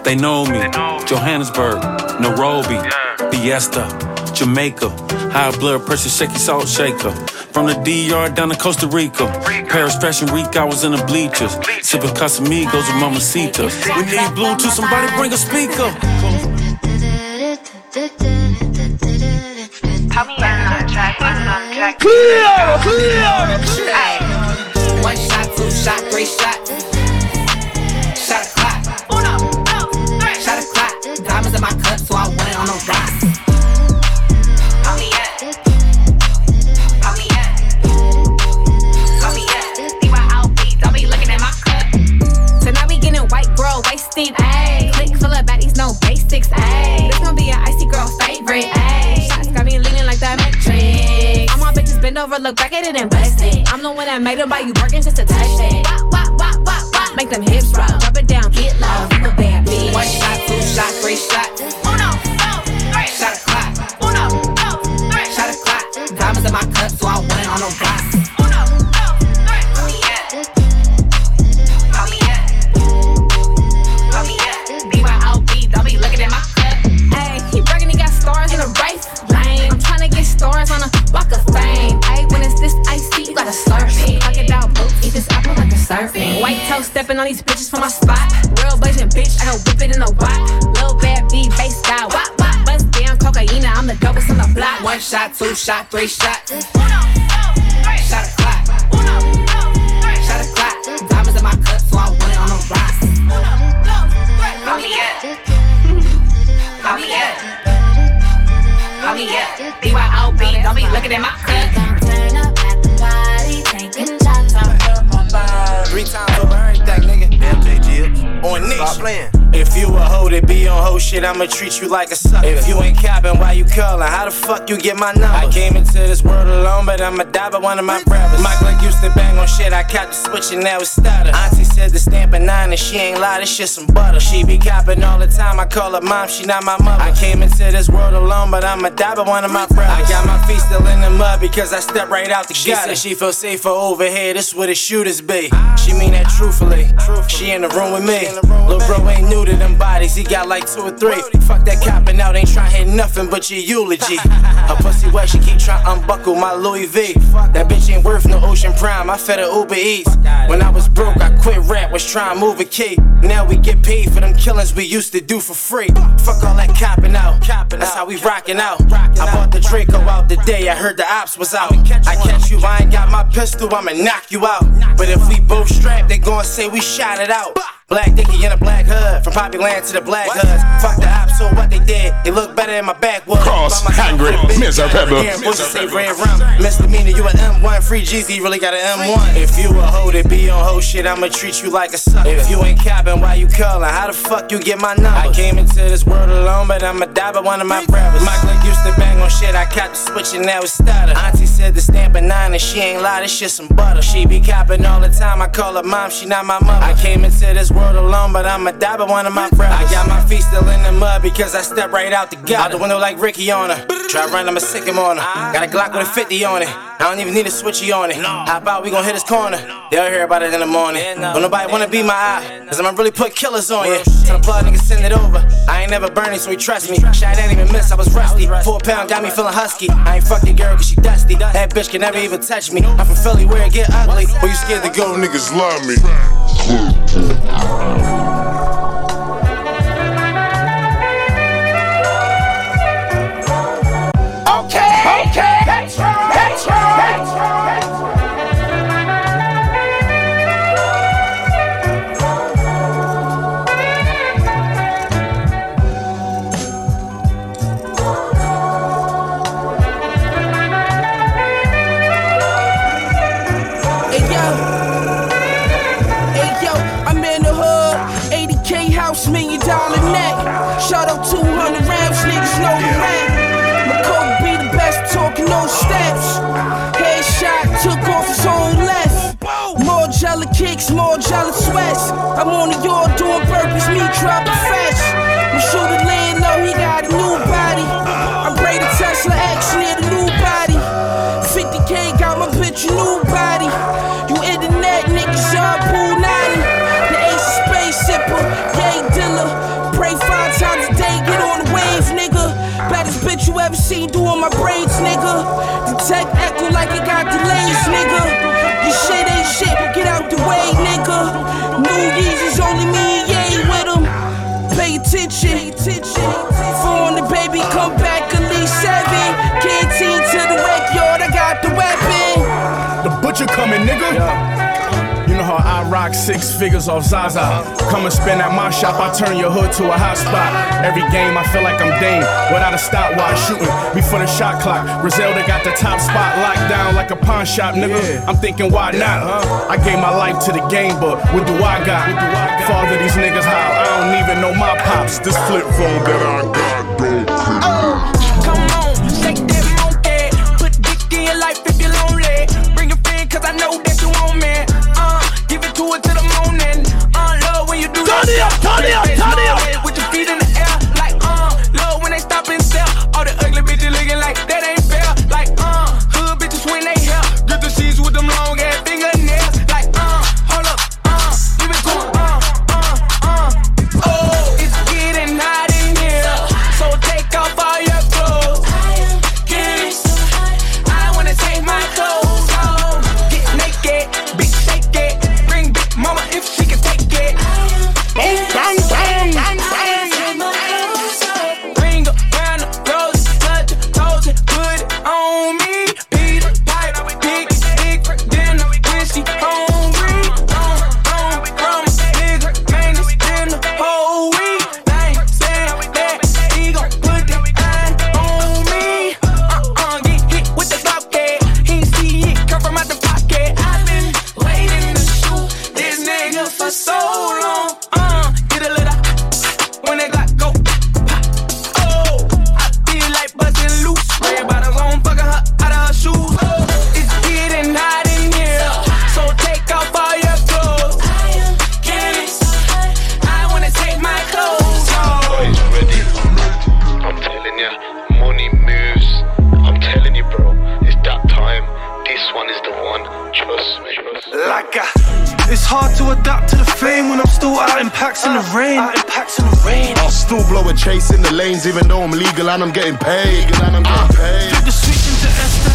they know me. Johannesburg, Nairobi, Fiesta. Jamaica. High blood pressure, shaky salt shaker. From the DR down to Costa Rica. Paris Fashion Week, I was in the bleachers. Sipping Casamigos with Mamacitas. We need Bluetooth, somebody bring a speaker. Clear, clear. Ay. One shot, two shot, three shot. Over, look back at it and bust it. I'm the one that made them buy you working just to touch it. Make them hips rock, drop it down, get low. You a bad bitch. One shot, two shot, three shot. Uno, White toe on these bitches from my spot. Real blazing bitch, I go whip it in a wop. Lil bad B, bass style, wop wop. Bust down cocaine, I'm the dopest on the block. One shot, two shot, three shot. Uno, dos, three. Shot a clock. Uno, dos, three. Shot a clock. Diamonds in my cup, so I went on a rock. Uno, dos, three. Call me up. Call me up. Call me up. BYOB, don't be looking at my cup. Three times over On Nick. Stop playing. If you a hoe that be on hoe shit, I'ma treat you like a sucker. If you ain't capping, why you calling? How the fuck you get my number? I came into this world alone, but I'ma die by one of my brothers. My Glock used to bang on shit, I caught the switch and now it's stutter. Auntie said the stamp a nine and she ain't lie, this shit some butter. She be capping all the time, I call her mom, she not my mother. I came into this world alone, but I'ma die by one of my brothers. I got my feet still in the mud because I stepped right out the gutter. She said she feel safer over here, this where the shooters be. Ah. She mean that truthfully. She in the room with me. Lil' bro ain't new to them bodies, he got like two or three. Fuck that copping out, ain't tryna hear nothing but your eulogy. Her pussy wet, she keep tryna unbuckle my Louis V. That bitch ain't worth no Ocean Prime, I fed her Uber Eats. When I was broke, I quit rap, was trying to move a key. Now we get paid for them killings we used to do for free. Fuck all that copping out, that's how we rockin' out. I bought the Draco out the day I heard the ops was out. I catch you, I ain't got my pistol, I'ma knock you out. But if we both strapped, they gon' say we shot it out. Black Dickie in a black hood, from Poppy Land to the black hoods. Fuck the ops, so what they did, they look better in my backwoods. Cross, hungry, miserable. say red rum. Misdemeanor, you an M1, free Jeezy, really got an M1. If you a hoe that be on hoe shit, I'ma treat you like a sucker. If you ain't capping, why you callin'? How the fuck you get my number? I came into this world alone, but I'ma die by one of my brothers. My clique used to bang on shit, I caught the switch and now it's stutter. Auntie said the stamp of nine and she ain't lie, this shit some butter. She be capping all the time, I call her mom, she not my mother. I came into this world alone, but I'ma die by one of my brothers. I got my feet still in the mud because I stepped right out the gut. Out the window like Ricky on her. Try run, I'ma sick him on her. Got a Glock with a 50 on it. I don't even need a switchy on it. How about we gon' hit this corner? They'll hear about it in the morning. Don't nobody wanna be my eye, cause I'ma really put killers on you. Tell the plug nigga send it over. I ain't never burning, so he trust me. Shot didn't even miss, I was rusty. Four pound got me feeling husky. I ain't fuck your girl cause she dusty. That bitch can never even touch me. I'm from Philly where it get ugly. Where you scared to go? Niggas love me. Yeah. Kicks, more jelly sweats. I'm on the yard doing burpees, me dropping fresh. Nigga. You know how I rock six figures off Zaza. Come and spend at my shop, I turn your hood to a hot spot. Every game, I feel like I'm Dame without a stopwatch. Shooting before the shot clock. Griselda got the top spot locked down like a pawn shop, nigga. I'm thinking, why not? I gave my life to the game, but what do I got? Father, these niggas how? I don't even know my pops. This flip phone that I got, for so long. Chasing the lanes, even though I'm legal and I'm getting paid. And I'm getting paid. Flip the switch into Eston.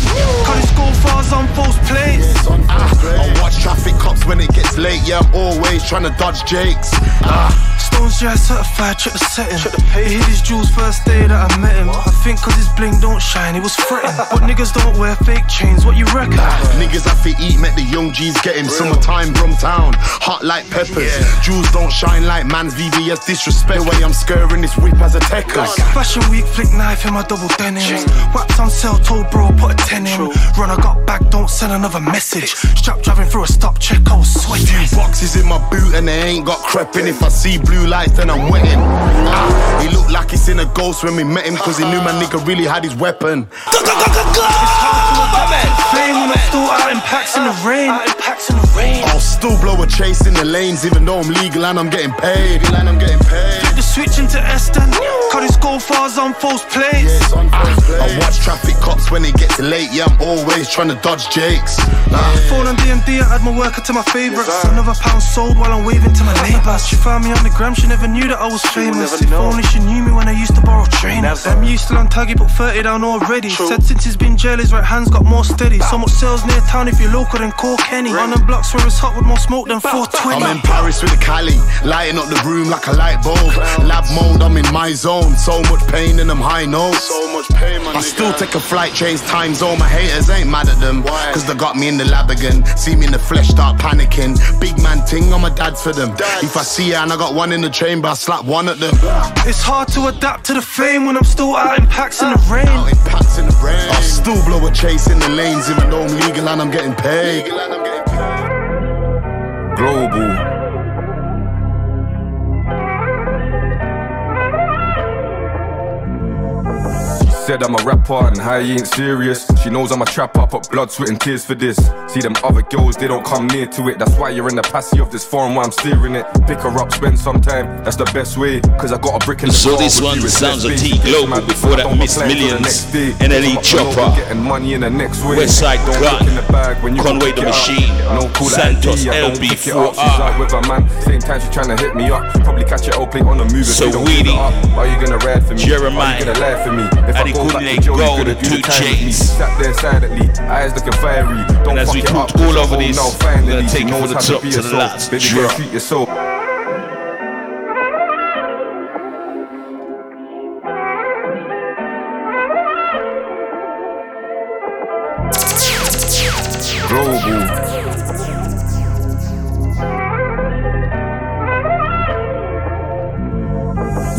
It's go fars on false plates. I watch traffic cops when it gets late. Yeah, I'm always trying to dodge Jakes. Ah. Stones Jazz certified, check the setting. Check the pay. Hit his jewels first day that I met him. I think cause his bling don't shine, he was fretting. but niggas don't wear fake chains, what you reckon? Niggas have to eat, make the young G's get him. Summertime, Brumtown, hot like peppers. Jewels don't shine like man's VVS disrespect. The way I'm skirting this whip as a techers. Fashion week, flick knife in my double denims. Wax on sale, told bro, put a 10 in. Run, I got back, don't send another message. Strap driving through a stop check, I was sweating. Few boxes in my boot and they ain't got crep in. If I see blue lights, then I'm wetting. Ah, he looked like he's in a ghost when we met him, cause he knew my nigga really had his weapon. Flame when I'm out in packs in the rain. Packs in the rain. I'll still blow a chase in the lanes, even though I'm legal and I'm getting paid. Legal And I'm getting paid. Flip the switch into Eston. Cause it's go fars on false plates. I watch traffic cops when it gets late. Yeah, I'm always trying to dodge Jakes. Nah. Phone on DMD, I add my worker to my favourites. Another pound sold while I'm waving to my neighbours. She found me on the gram, she never knew that I was famous. If only she knew me when I used to borrow trainers. Them used still on tag, but put 30 down already. Said since he's been jail, his right hand's got more steady. So much sales near town if you're local, then call Kenny. On the blocks where it's hot with more smoke than 420. I'm in Paris with a Cali, lighting up the room like a light bulb. Lab mode, I'm in my zone. So much pain in them high notes. So much pain, man. I still take a flight, change time zone. My haters ain't mad at them. Why? Cause they got me in the lab again. See me in the flesh, start panicking. Big man ting, I'm a dad for them. If I see ya and I got one in the chamber, I slap one at them. It's hard to adapt to the fame when I'm still out in packs in the rain. Out in packs in the rain. I still blow a chase in the lanes, even though I'm legal and I'm getting paid. Global. Said I'm a rapper and how he ain't serious. She knows I'm a trapper, put blood, sweat, and tears for this. See them other girls, they don't come near to it. That's why you're in the passy of this forum while I'm steering it. Pick her up, spend some time, that's the best way. Cause I got a brick in the So car this one sounds of T. Global before that Miss plan for the Millions. NLE Chopper. Getting money in the next way. Westside Don't Gun, in the bag when you Conway the. Machine, No cool Santos ID, I don't pick it up. LB4R. She's out with a man, same time she trying to hit me up. Probably catch it all play on the move So weedy. Are you gonna ride for me? Jeremiah. Are you gonna lie for me? If I he go back couldn't to let jail, go you the gonna do two the time with me. chains. Sat there silently, eyes looking fiery. Don't And as we talked all over this, now we're finally. gonna take it the top be to the last. Baby, Drop. treat yourself. Global.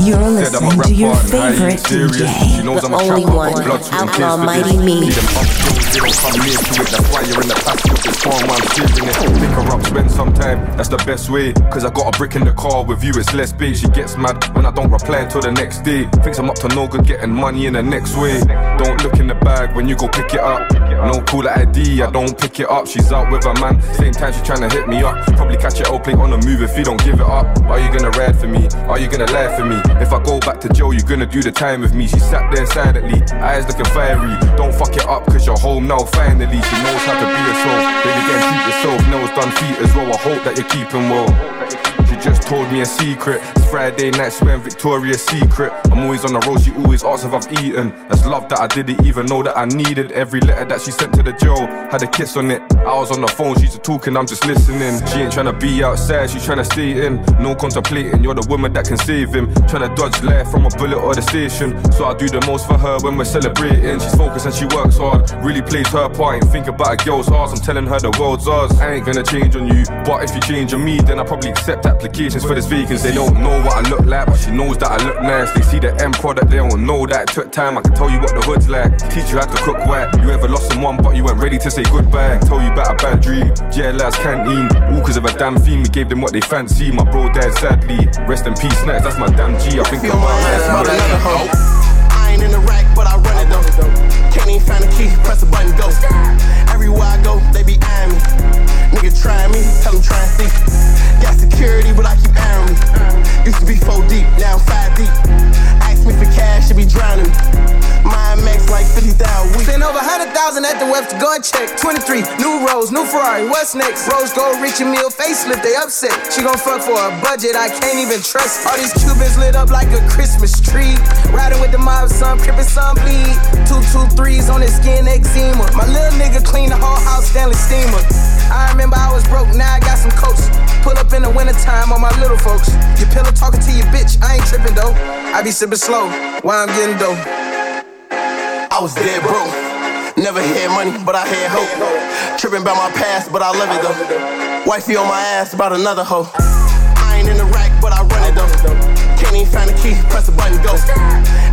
You're a listening to your rapper and how favorite serious. She DJ, knows the I'm a only one, but blood, sweat, and Outlaw Mighty. Me. See them up close, they don't come near to it. That's why you're in the passy of this form while I'm steering it. Pick her up, spend some time. That's the best way. Cause I got a brick in the car with you, it's less bait. She gets mad when I don't reply until the next day. Thinks I'm up to no good, getting money in the next way. Don't look in the bag when you go pick it up. No call ID, I don't pick it up. She's out with a man, same time she trying to hit me up. Probably catch it all play on the move if you don't give it up. Are you gonna ride for me? Are you gonna lie for me? If I go back to jail, you're gonna do the time with me. She sat there silently, eyes looking fiery. Don't fuck it up, cause you're home now finally. She knows how to be herself. Baby, get treat yourself. Nails done feet as well. I hope that you're keeping well. Just told me a secret. It's Friday night, swearing Victoria's Secret. I'm always on the road, she always asks if I've eaten. That's love that I didn't even know that I needed. Every letter that she sent to the jail had a kiss on it. I was on the phone, she's talking, I'm just listening. She ain't trying to be outside, she's tryna stay in. No contemplating, you're the woman that can save him. Tryna dodge life from a bullet or the station. So I do the most for her when we're celebrating. She's focused and she works hard, really plays her part. Ain't think about a girl's ass, I'm telling her the world's ours. I ain't gonna change on you, but if you change on me, then I probably accept applications for this vacancy. They don't know what I look like, but she knows that I look nice. They see the end product, they don't know that it took time. I can tell you what the hood's like, teach you how to cook white. You ever lost someone, but you weren't ready to say goodbye. Tell you about a bad dream, jailhouse canteen. All cause of a damn theme, we gave them what they fancy. My bro died sadly. Rest in peace, next, that's my damn G. I think I'm I ain't in the rack, but I run it though. Can't even find the key, press the button, go. Everywhere I go, they be eyeing me. Nigga try me, tell them try and see. Got security, but I keep airing me. Used to be four deep, now I'm five deep. Ask me for cash, should be drowning. My max like 50,000 weeks. Send over 100,000 at the web to go and check. 23, new Rose, new Ferrari, what's next? Rose gold, Richie Mill, facelift, they upset. She gon' fuck for a budget, I can't even trust. All these Cubans lit up like a Christmas tree. Riding with the mob, some crippin', some bleed. Two, two, threes on his skin, eczema. My little nigga clean the whole house, Stanley Steamer. I remember I was broke, now I got some coats. Pull up in the wintertime on my little folks. Your pillow talking to your bitch, I ain't trippin' though. I be sippin' slow while I'm getting dough. I was dead broke. Never had money, but I had hope. Tripping about my past, but I love it though. Wifey on my ass about another hoe. I ain't in the rack, but I run it though. Can't even find the key, press a button, go.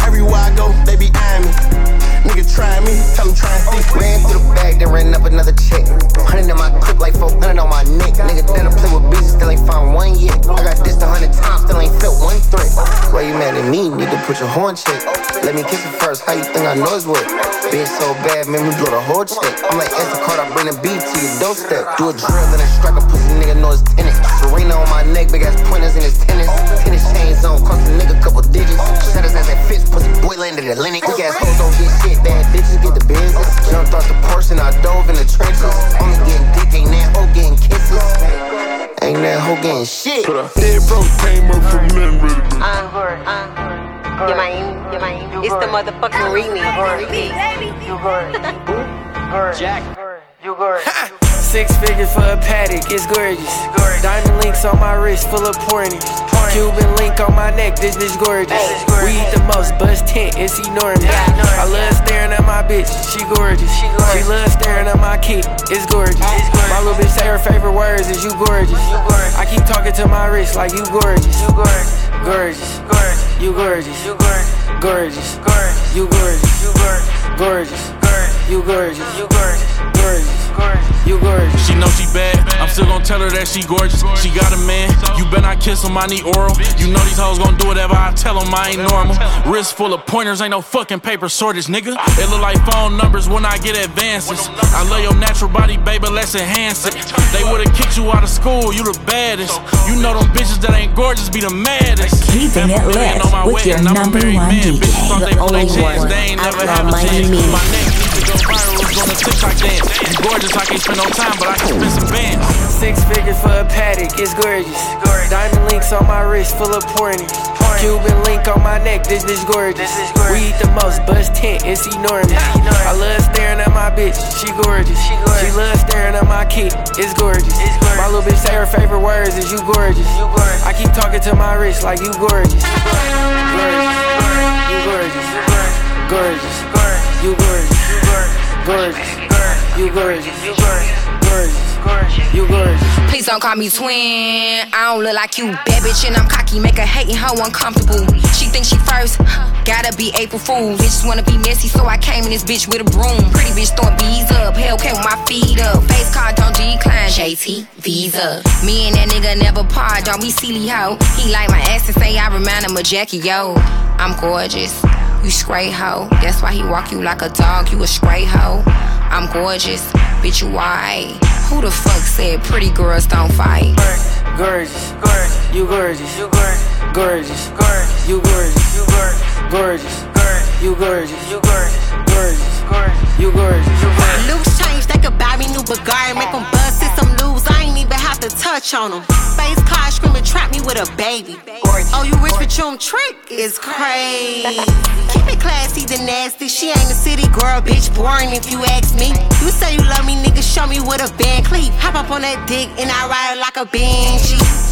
Everywhere I go, they be eyeing me. Nigga try me, tell them try and see. Ran through the bag, then ran up another check. Hundred in my clip, like 400 on my neck. Nigga done play with bitches, still ain't found one yet. I got this a hundred times, still ain't felt one threat. Why you mad at me? To put your horn check. Let me kiss it first, how you think I know it's what? Bitch so bad, made me blow the whole check. I'm like Instacart, I bring the beat to your doorstep. Do a drill, then a strike a pussy nigga know it's tennis. Serena on my neck, big ass pointers in his tennis. Tennis chains on, cost a nigga couple digits. Shut as ass at fits, pussy boy landed at Atlantic. Weak ass hoes don't get shit, bad bitches get the business. Jumped off the Porsche and I dove in the trenches. Only getting dick, ain't that hoe getting kisses. Ain't that hoe getting shit. Dead broke came up from nothing really. Angor, Angor. You mind? You mind? It's the motherfucking remix. Jack. You good. Six figures for a paddock, it's gorgeous. Diamond links on my wrist, full of pointers. Cuban link on my neck, this bitch gorgeous. We eat the most, bust tent, it's enormous. I love staring at my bitch, she gorgeous. She loves staring at my kid, it's gorgeous. My little bitch say her favorite words is you gorgeous. I keep talking to my wrist like you gorgeous. You gorgeous. Gorgeous. gorgeous. You gorgeous. You gorgeous. Gorgeous. gorgeous. You gorgeous. You gorgeous. Gorgeous. gorgeous. You gorgeous. You gorgeous. Gorgeous. You gorgeous. She know she bad, I'm still gonna tell her that she gorgeous. She got a man, you better not kiss him, I need oral. You know these hoes gonna do whatever I tell them, I ain't normal. Wrist full of pointers, ain't no fucking paper shortage, nigga. It look like phone numbers when I get advances. I love your natural body, baby, let's enhance it. They would've kicked you out of school, you the baddest. You know them bitches that ain't gorgeous be the maddest. Keeping it lit with your number one DJ, the only one, Outlaw Mighty Me. The TikTok dance. You gorgeous, I can't spend no time, but I can spend some bands. Six figures for a paddock, it's gorgeous. Diamond links on my wrist, full of pointers. Cuban link on my neck, this bitch gorgeous. We eat the most, bust tent, it's enormous. I love staring at my bitch, she gorgeous. She loves staring at my kid, it's gorgeous. My little bitch say her favorite words is you gorgeous. I keep talking to my wrist like you gorgeous. Gorgeous. You gorgeous. Gorgeous. You. Gorgeous. You gorgeous. You gorgeous. Gorgeous. gorgeous. You gorgeous. Please don't call me twin. I don't look like you, bad bitch, and I'm cocky. Make her hating hoe uncomfortable. She thinks she first, gotta be April Fool. Bitches wanna be messy, so I came in this bitch with a broom. Pretty bitch throwing bees up, hell came with my feet up. Face card don't decline, JT Visa. Me and that nigga never part, don't be silly hoe. He like my ass and say I remind him of Jackie, yo. I'm gorgeous. You straight hoe, that's why he walk you like a dog. You a straight hoe. I'm gorgeous, bitch. You white. Who the fuck said pretty girls don't fight? Gorgeous. Gorgeous. You gorgeous. You gorgeous. Gorgeous. Gorgeous. You gorgeous. You gorgeous. Gorgeous. Gorgeous, you gorgeous. You gorgeous, gorgeous. Gorgeous. You gorgeous. Loose change, they could buy me new Bugatti, make them ain't even have to touch on them. Face car screaming, trap me with a baby. Oh, you rich, but you don't trick? It's crazy. Keep it classy, the nasty. She ain't a city girl, bitch. Boring if you ask me. You say you love me, nigga. Show me what a band cleat. Hop up on that dick and I ride like a Benji.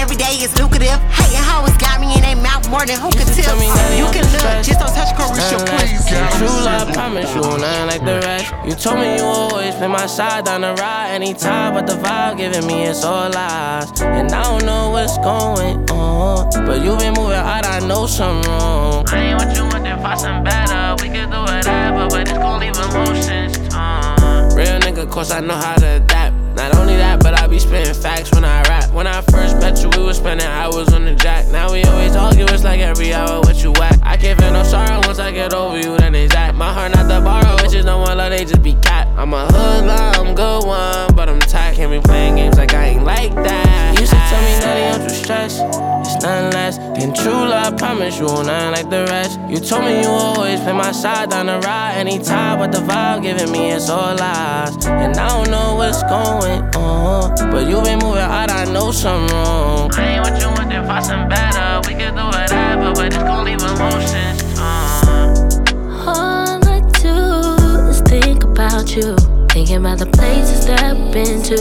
Blue scripts every day is lucrative. Hey, Hating hoes got me in their mouth more than who could tell. You can look, just don't touch Carisha, please. True love, promise you, nothing like the rest. You told me you always been my side down the ride anytime, but the vibe giving me it's all lies. And I don't know what's going on, but you been moving out, I know something wrong. I ain't what you want, then find some better. We can do whatever, but it's gon' leave emotions torn. Real nigga, cause I know how to adapt. Not only that, but I be spitting facts when I rap. When I first met you, we was spending hours on the jack. Now we always argue, it's like every hour what you whack. I can't feel no sorrow once I get over you, then it's that. My heart not to borrow, bitches don't want love, they just be cat. I'm a hood I'm good one, but I'm tack. can't be playing games like I ain't like that. You to tell me nothing, I'm too stressed. It's nothing less than true love. Promise you, nothing like the rest. You told me you always play my side down the ride anytime, but the vibe giving me is all lies. And I don't know what's going on, but you been moving out, I know something wrong. I ain't what you want, then find some better. We can do whatever, but it's gon' leave emotions. Uh. All I do is think about you. Thinking about the places that we've been to.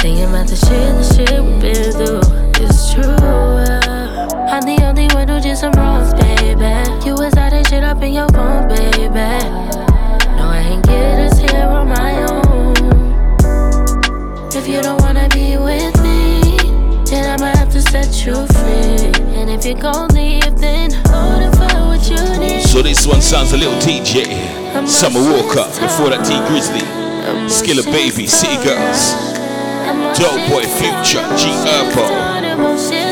Thinking about the shit, the shit we've been through. It's true. uh, I'm the only one who did some wrongs, baby. You was out and shit up in your phone, baby. No, I ain't get us here on my own. If you don't wanna be with set you free. And if you gon' leave, then hold it for what you need. So this one sounds a little DJ. Summer Walker, before that Tee Grizzley. Skilla Baby, City Girls. Dope Boy Future, G Herbo.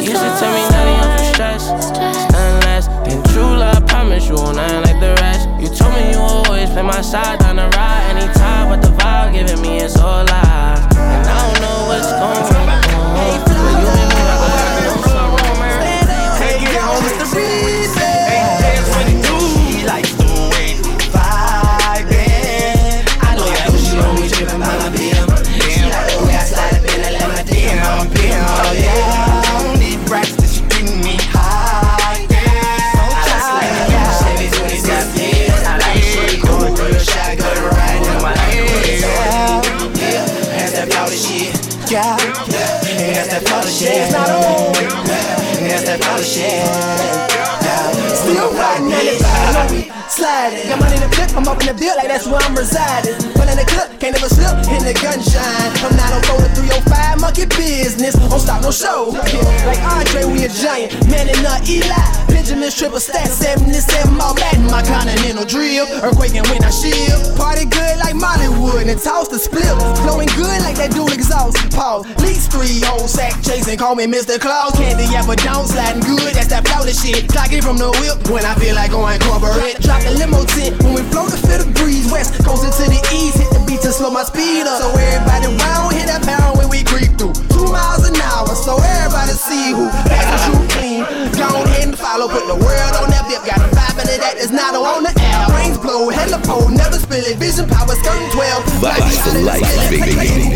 You used to tell me nothing, I'm too stressed. It's nothing less than true love. Promise you, nothing like the rest. You told me you always play my side down the ride Benjamin's triple stack, 77 all that in my continental drill. Earthquaking when I shield. Party good like Mollywood and toss the split. Flowing good like that dual exhaust. Pause. Leaks three old sack chasing, call me Mr. Claus. Candy apple down, sliding good. That's that flawless shit. Clock it from the whip when I feel like going corporate. Drop the limo tent when we flow to feel the breeze. West coasting to the east, hit the beat to slow my speed up. So everybody round hit that pound creep through. Two miles an hour, so everybody see who pass the shoe clean. Go and follow, put the world on that dip. Got a vibe into that that's not on the air. Brains blow, hella pole, never spill it. Vision power, skirting 12. Vibes for life, baby.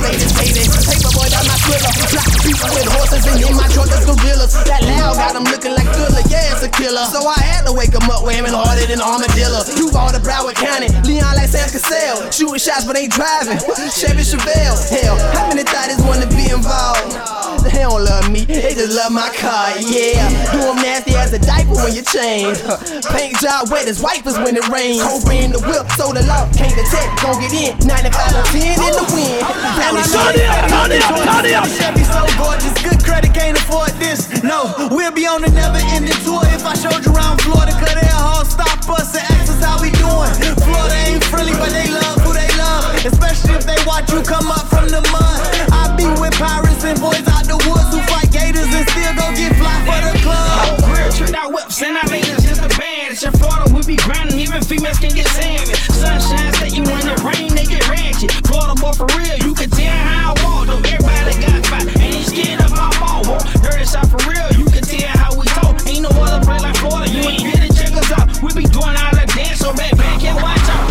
Thriller. Drop people with horses and in my truck, that's gorillas. That loud got him looking like thriller. Yeah, it's a killer. So I had to wake him up, whamming harder than armadillo. You all the Broward County, Leon like Sam Cassell. Shooting shots, but ain't driving. Chevy Chevelle. Hell, how many thotties wanna be involved? They don't love me, they just love my car, yeah. Do 'em nasty as a diaper when you change. Paint job wet as wipers when it rains. Cobra in the whip, so the law can't detect. Gon' get in, 95 or 10 in the wind. Turn it up, turn it up, turn it up. Chevy so gorgeous, good credit can't afford this. No, we'll be on a never ending tour if I showed you around Florida. Cause they'll all stop us and ask us how we doing. Florida ain't friendly, but they love who they love. Especially if they watch you come up from the mud. I be with pirates and boys tricked out whips our ladies just a band. It's your Florida, we be grinding, even females can get savage. Sunshine state, you in the rain, they get ratchet. Florida boy for real, you can tell how I walk. Though everybody got fight, ain't scared of our ball. Whoa. Dirty shot for real, you can tell how we talk. Ain't no other place like Florida, you ain't here to check us out. We be doing all the dance, so back back and watch out.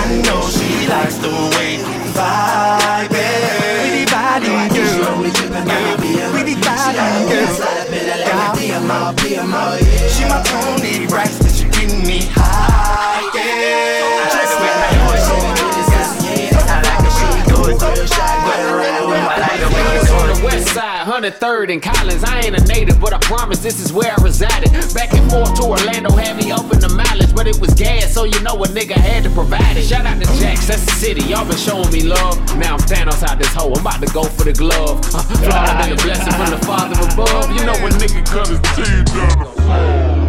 I know she likes the way we vibe. We the body girl. We the body girl. She my Toni Braxton, she getting me high. Yeah. Just with my voice, I like the she goes through the shotgun ride with my light on the west side, 103rd and Collins. I ain't a native, but I promise this is where I resided. Back and forth to Orlando, had me up in the mileage, but it was gas, so you know a nigga had to provide it. Shout out to Jax, that's the city. Y'all been showing me love. Now I'm Thanos out this hole. I'm about to go for the glove. Uh, Florida been a blessing from the Father above. You know when nigga cut his teeth down. Yanabu,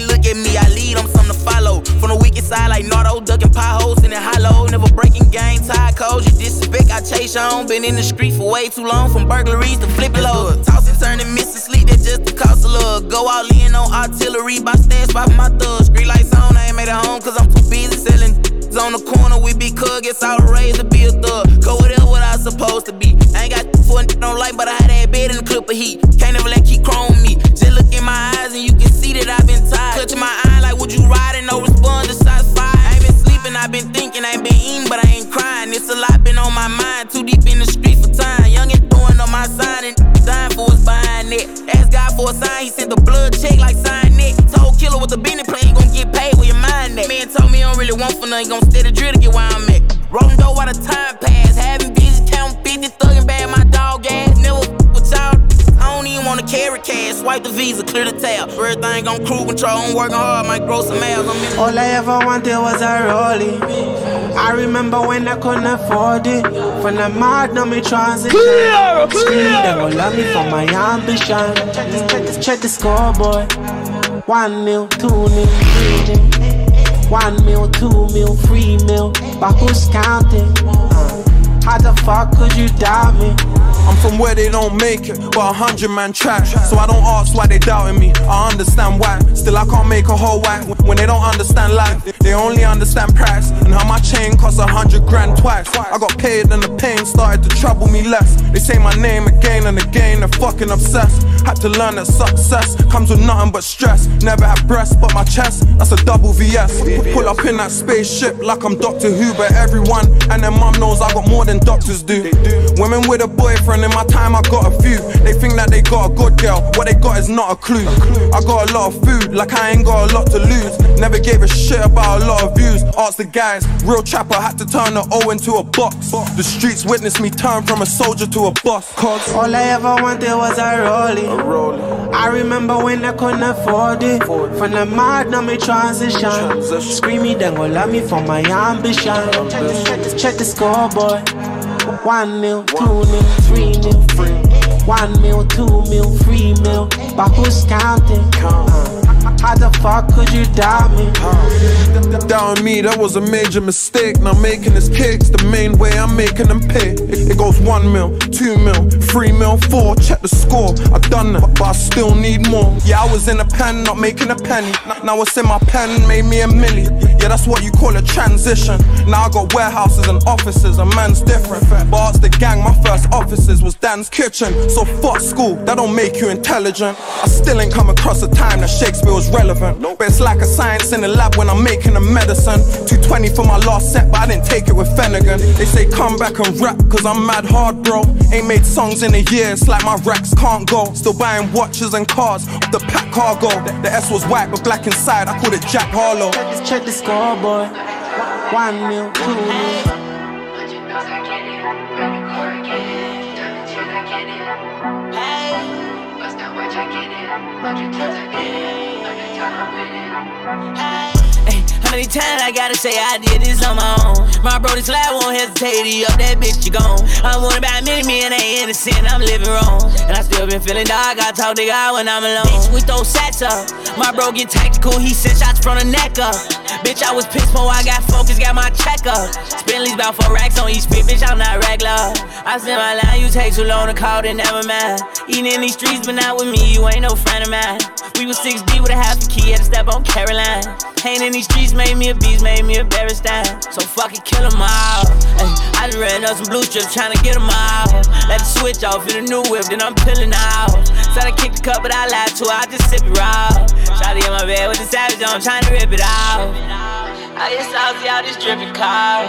they look at me, I lead them some to follow. From the weakest side, like Nardo, ducking potholes in the hollow. Never breaking game, tie codes, you disrespect, I chase on. Been in the street for way too long, from burglaries to flipping low. Tossing, turning, missing sleep, that just the cost of love. Go all in on artillery, by stance, by my thugs. Street lights on, I ain't made it home, cause I'm too busy selling. on the corner, we be cool, guess I was raised to be a thug. Go whatever what I supposed to be. I ain't got for a don't like, but I had that bed in the clip of heat. Can't never let keep chrome me. Control. I'm working hard, might grow some ass. I'm All I ever wanted was a rollie. I remember when I couldn't afford it. When I'm mad, now me transition. Clear, clear. They gon' love me for my ambition. Check the, check the scoreboard. One mil, two mil, three mil. One mil, two mil, three mil. But who's counting? Uh, how the fuck could you doubt me? I'm from where they don't make it, but a hundred man track. So I don't ask why they doubting me. I understand why. Still I can't make a whole whack when they don't understand life. They only understand price and how my chain costs a hundred grand twice. I got paid and the pain started to trouble me less. They say my name again and again. They're fucking obsessed. Had to learn that success comes with nothing but stress. Never had breasts but my chest. That's a double VS. Pull up in that spaceship like I'm Doctor Who, but everyone and their mum knows I got more than doctors do. Women with a boyfriend in my time, I got a few. They think that they got a good girl, what they got is not a clue. I got a lot of food, like I ain't got a lot to lose. Never gave a shit about a lot of views. Ask the guys, real trapper had to turn the O into a box. The streets witnessed me turn from a soldier to a boss. Cause all I ever wanted was a rollie. I remember when I couldn't afford it. From the mad, now me transition. Screaming, then go love me for my ambition. Check the, check the scoreboard. One mil, two mil, three mil. One mil, two mil, three mil. But who's counting? How the fuck could you doubt me? Down me, that was a major mistake. Now making this kicks the main way I'm making them pay. It, it goes one mil, two mil, three mil, four. Check the score. I done that, but I still need more. Yeah, I was in a pen, not making a penny. Now what's in my pen made me a milli. Yeah, that's what you call a transition. Now I got warehouses and offices, and man's different. Ask the gang, my first offices was Dan's kitchen. So fuck school, that don't make you intelligent. I still ain't come across a time that Shakespeare was relevant. But it's like a science in the lab when I'm making a medicine. 220 for my last set, but I didn't take it with Fennigan. They say come back and rap, cause I'm mad hard, bro. Ain't made songs in a year, it's like my racks can't go. Still buying watches and cars, the pack cargo. The S was white but black inside, I called it Jack Harlow. Check the scoreboard. One mil, two mil. Hey, how many times I gotta say I did this on my own? My bro, this lad won't hesitate to up that bitch, you gone. I'm want about many men, ain't innocent, I'm living wrong. And I still been feeling dark, I talk to God when I'm alone. Bitch, we throw sets up. My bro get tactical, he sent shots from the neck up. Bitch, I was pissed before I got focused, got my check up. Spend least four racks on each spit, bitch, I'm not regular. I send my line, you take too long to call, then never mind. Eating in these streets, but not with me, you ain't no friend of mine. We was 6D with a half a key, had to step on Caroline. Pain in these streets made me a beast, made me a Berestain. So fuck it, kill 'em all. Ay, I just ran up some blue strips trying to get 'em out. Let the switch off in a new whip, then I'm peeling out. Said I kicked the cup, but I lied to her, I just sip it raw. Shotty in my bed with the savage on, trying to rip it out. I get salty out this dripping car.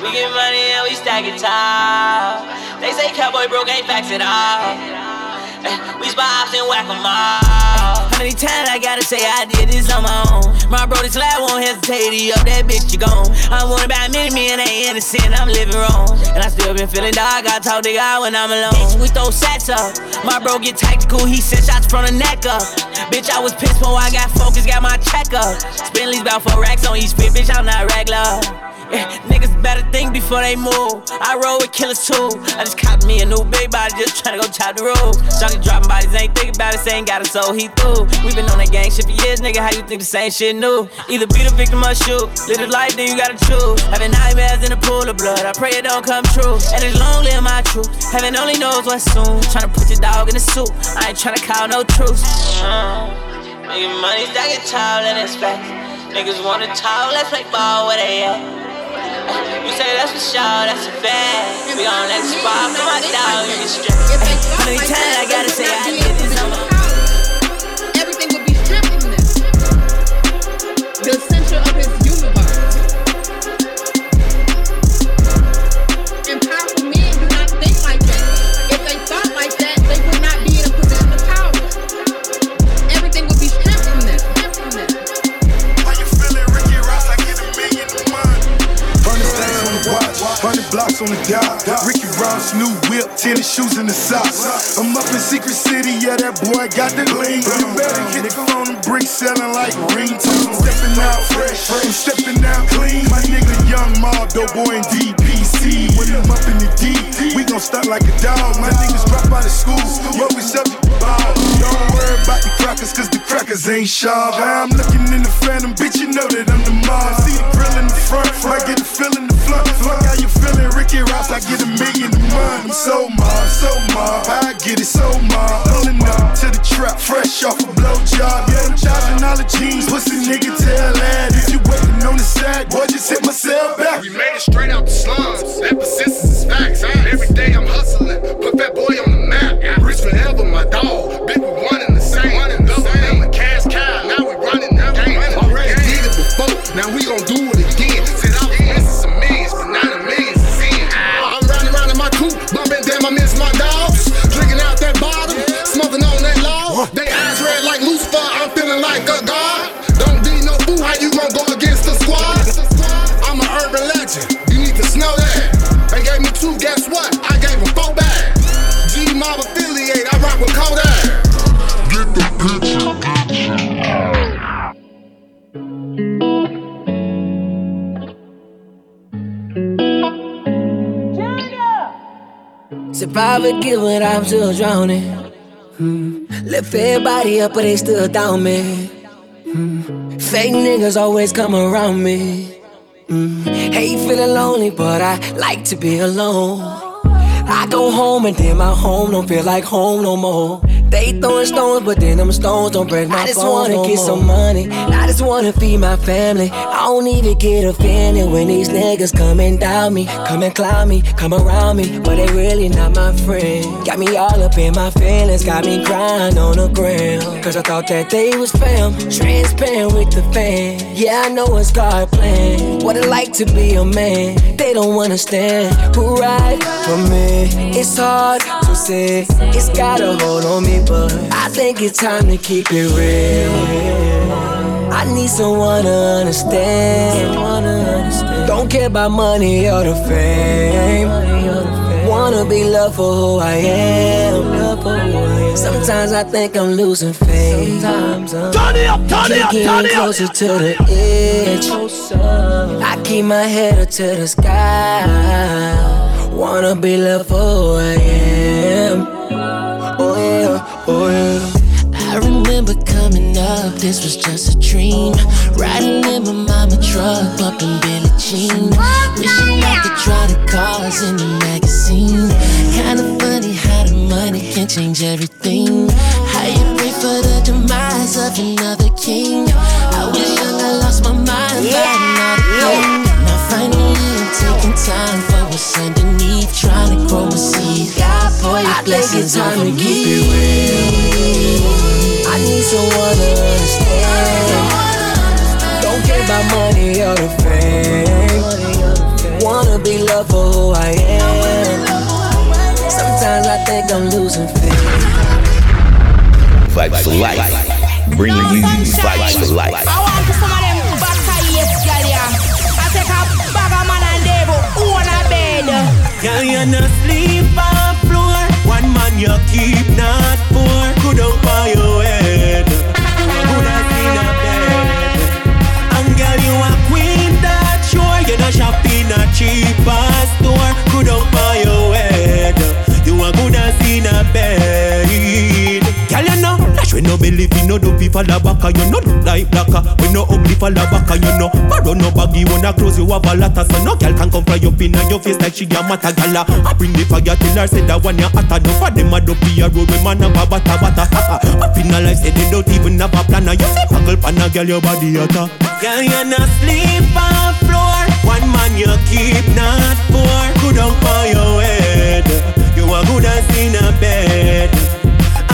We get money and we stack it tall. They say cowboy broke ain't facts at all. We spot ops and whack 'em all. Many times I gotta say I did this on my own? My bro, this lad won't hesitate to up that bitch, you gone. I want about many men, ain't innocent, I'm living wrong. And I still been feeling dark, I talk to God when I'm alone. Bitch, We throw sets up. My bro get tactical, he sent shots from the neck up. Bitch, I was pissed before I got focused, got my check up. Spend least about four racks on each spit, bitch, I'm not regular. Yeah, niggas better think before they move. I roll with killers too. I just copped me a new big body, just tryna go chop the roof. Junkie dropping bodies, ain't thinking about it, saying got it, so he through. We been on that gang shit for years, nigga. How you think the same shit new? Either be the victim or shoot. Live the life, then you gotta choose. Having nightmares in a pool of blood, I pray it don't come true. And it's long live my truth. Heaven only knows what's soon. Tryna put your dog in the suit. I ain't tryna call no truce. Making money, stacking child, and it's. Niggas wanna talk, let's play ball where they at. You say that's for sure, that's a fact. We on that spot, come on, dog, you get stressed. Many times I gotta say I on the dot. Ricky Ross, new whip, tennis shoes in the socks. I'm up in Secret City, yeah, that boy got the lean. You better hit the phone and brick selling like ringtones. Stepping out fresh, I'm stepping out clean. My nigga Young Maldo, boy in DPC. When I'm up in the D, we gon' start like a dog. My niggas drop out of school, but we to ball. Don't worry about the crackers, cause the crackers ain't sharp. I'm looking in the phantom, bitch, you know that I'm the mob. See the grill in the front, I get the feeling the front. Fuck how you feeling, Ricky Ross, I get a million a month. I'm so mob, so mob, I get it so mob. Pulling up to the trap, fresh off a blowjob. Yeah, I'm charging all the jeans, pussy nigga tell that. If you waiting on the sack, boy, just hit myself back. We made it straight out the slums. That persistence is facts. Every day I'm hustling. Put that boy on the map. Rich forever, my dog. Big with one and the same. One and the same. I'm a cash cow. Now we running the game. Already did it before. Now we gon' do it again. Said I was missing some millions, but now the millions is in. Ah. I'm riding around in my coupe, bumping damn, I miss my dogs. Drinking out that bottle, smoking on that law. They eyes red like Lucifer. I'm feeling like a god. Don't be no fool. How you gon' go against the squad? I'm an urban legend. Guess what? I gave them four back. G Mob affiliate, I rock with Kodak. Get the picture. Survivor give when I'm still drowning. Hmm. Lift everybody up, but they still down me. Hmm. Fake niggas always come around me. Hmm. Hate feeling lonely, but I like to be alone. I go home and then my home don't feel like home no more. They throwing stones, but then them stones don't break my I just wanna no get more. some money. I just wanna feed my family. I don't even get offended when these niggas come and doubt me, come and clown me, come around me, but they really not my friend. Got me all up in my feelings, got me crying on the ground. Cause I thought that they was fam, transparent with the fan. Yeah, I know it's God plan. What it like to be a man. They don't understand who right for me. It's hard to say, it's got a hold on me, but I think it's time to keep it real. I need someone to understand. Don't care about money or the fame. Wanna be loved for who I am. Sometimes I think I'm losing faith. Sometimes I'm Turn it up, turn it up, keep turn getting it up. closer to the edge. I keep my head up to the sky. Wanna be loved for who I am. Oh yeah, oh yeah. I remember coming up, this was just a dream. Riding in my mama truck, bumping Billie Jean. Wishing I could try the cars in the magazine. Kinda funny how the money can change everything. How you pray for the demise of another king. I wish I lost my mind, fighting all the pain. Now finally taking time for what's underneath, trying to grow my seed. God, pour your I think it's blessings time over to keep it real. I need someone to understand. Don't care about money or the fame. Wanna be loved for who I am. Sometimes I think I'm losing faith. Vibes for life. Bringing you vibes for life. Bed. Girl, you no sleep on floor. One man you keep not poor. Good out by your head. Good as in a bed. And girl, you a queen that sure. You no shop in a cheaper store. Good out by your head. You a good as in a bed. We no believe in no dopey for the back You no look like blacker We no ugly for the back You know Borrow no baggy I close you have a lot So no girl can come fly up in your face like she a matter gala I bring the fire till her say that one ya hotter No for them a dopey a road we man a bata bata Up in a life say they don't even have a plan Now you say muggle pan a girl your body hotter Girl, you not sleep on floor. One man you keep not four. Good on for your head. You are good as in a bed.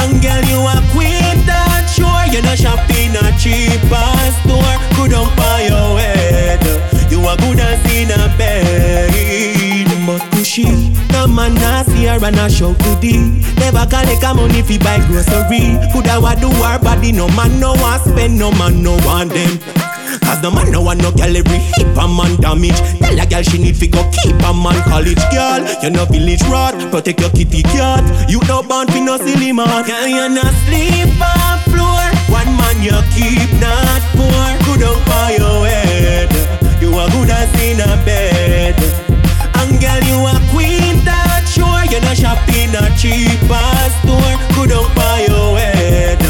And girl, you are queen that sure. You not shop in a cheaper store. On for your head. You are good as in a bed. But cushy, the man nah see her and a show goodie. Never collect a money fi buy grocery. Coulda what do her body, no man no want spend, no man no want them. Cause no man no want no girl every hip a man damage. Tell a girl she need fi go keep a man college. Girl You no village rat, protect your kitty cat. You no born fi no silly man. Girl you no sleep on floor. One man you keep not poor. Good on for your head. You are good as in a bed. And girl you a queen that sure. You no shop in a cheaper store. Good on for your head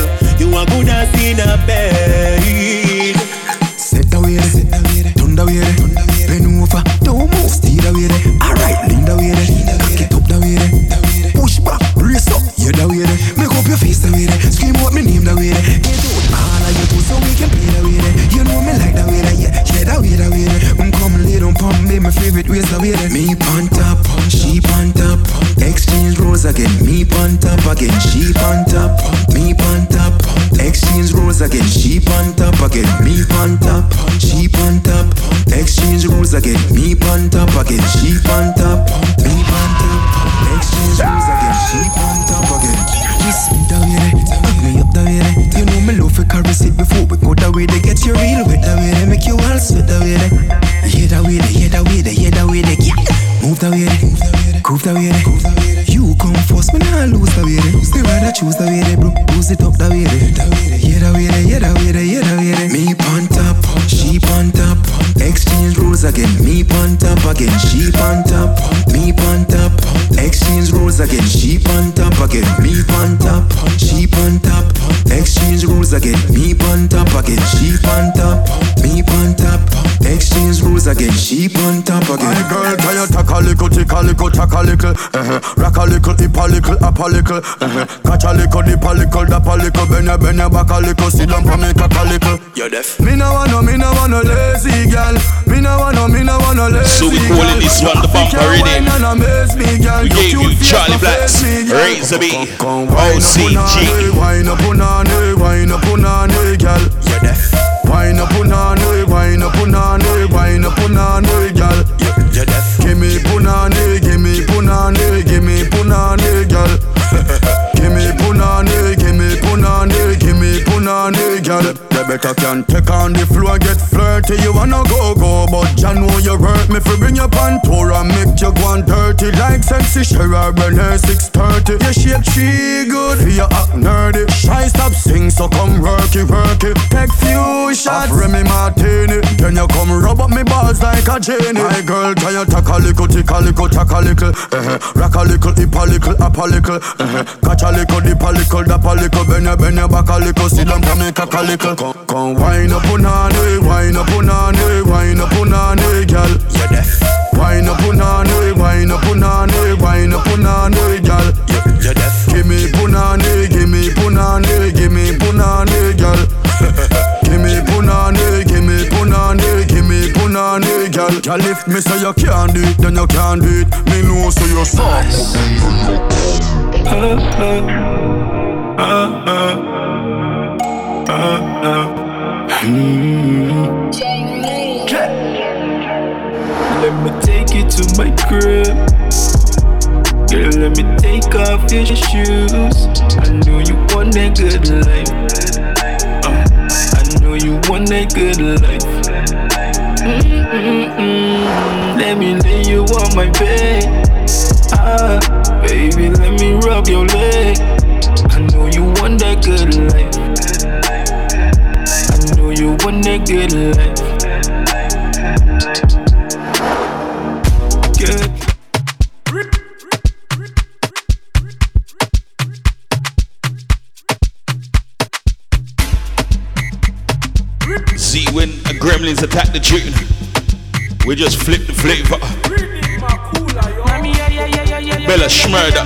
me, my favorite ways the way there. Me on top, she on top, exchange roles again. Me on top again, she on top, me on top, exchange roles again. She on top again, me on top, she on top, exchange rules again. Me on top again, she on top, me on top, exchange rules again. She on top again. Kiss me the way they, hug me up the way they. You know me love for caress up a little, uh-huh. catch a little, dip a little, dap a little, bend your, bend your back a little, sit down for me, cock a little. You're deaf. Me no want no, me no want no lazy girl. Me no want no, me no want no lazy So we calling this one the bumper rhythm. We gave you Charly Blacks, Razor B, OCG. Wine up on wine up on girl. You're deaf. Wine up on wine up on Rebecca can take on the floor, and get flirty. You wanna go go, but ya know you hurt me. For bring your pantora, make you go on dirty like sexy Sherry Burner 630. Your shape she good, you act nerdy. Shy stop sing, so come work it, work it. Take few shots, Remy Martini. Then you come rub up me balls like a genie. My girl, tell you tack a little, tick a little, tack a little, uh-huh. rock a little, hip a little, up a little, uh-huh. catch a little, dip a little, dap a little, bend your, bend your back a little, sit down for me, cock a little. Come, come wine up on it, wine up on it, wine up on it, girl. You're deaf. Wine up on it, wine up on it, wine up on it, girl. You're, you're deaf. Give me punani, give me punani, give me punani, girl. give me punani, give me punani, give me punani, girl. Girl, if me say you can't do it, then you can't do it. Me know so you're soft. Uh, uh, uh, uh, uh, Let me take you to my crib. Girl, let me take off your shoes. I know you want that good life. Uh, I know you want that good life. Mm-mm-mm. Let me lay you on my bed. Ah, baby, let me rub your leg. I know you want that good life when they get late. When the gremlins attack the chicken, we just flip the flavor. Bella Shmurda.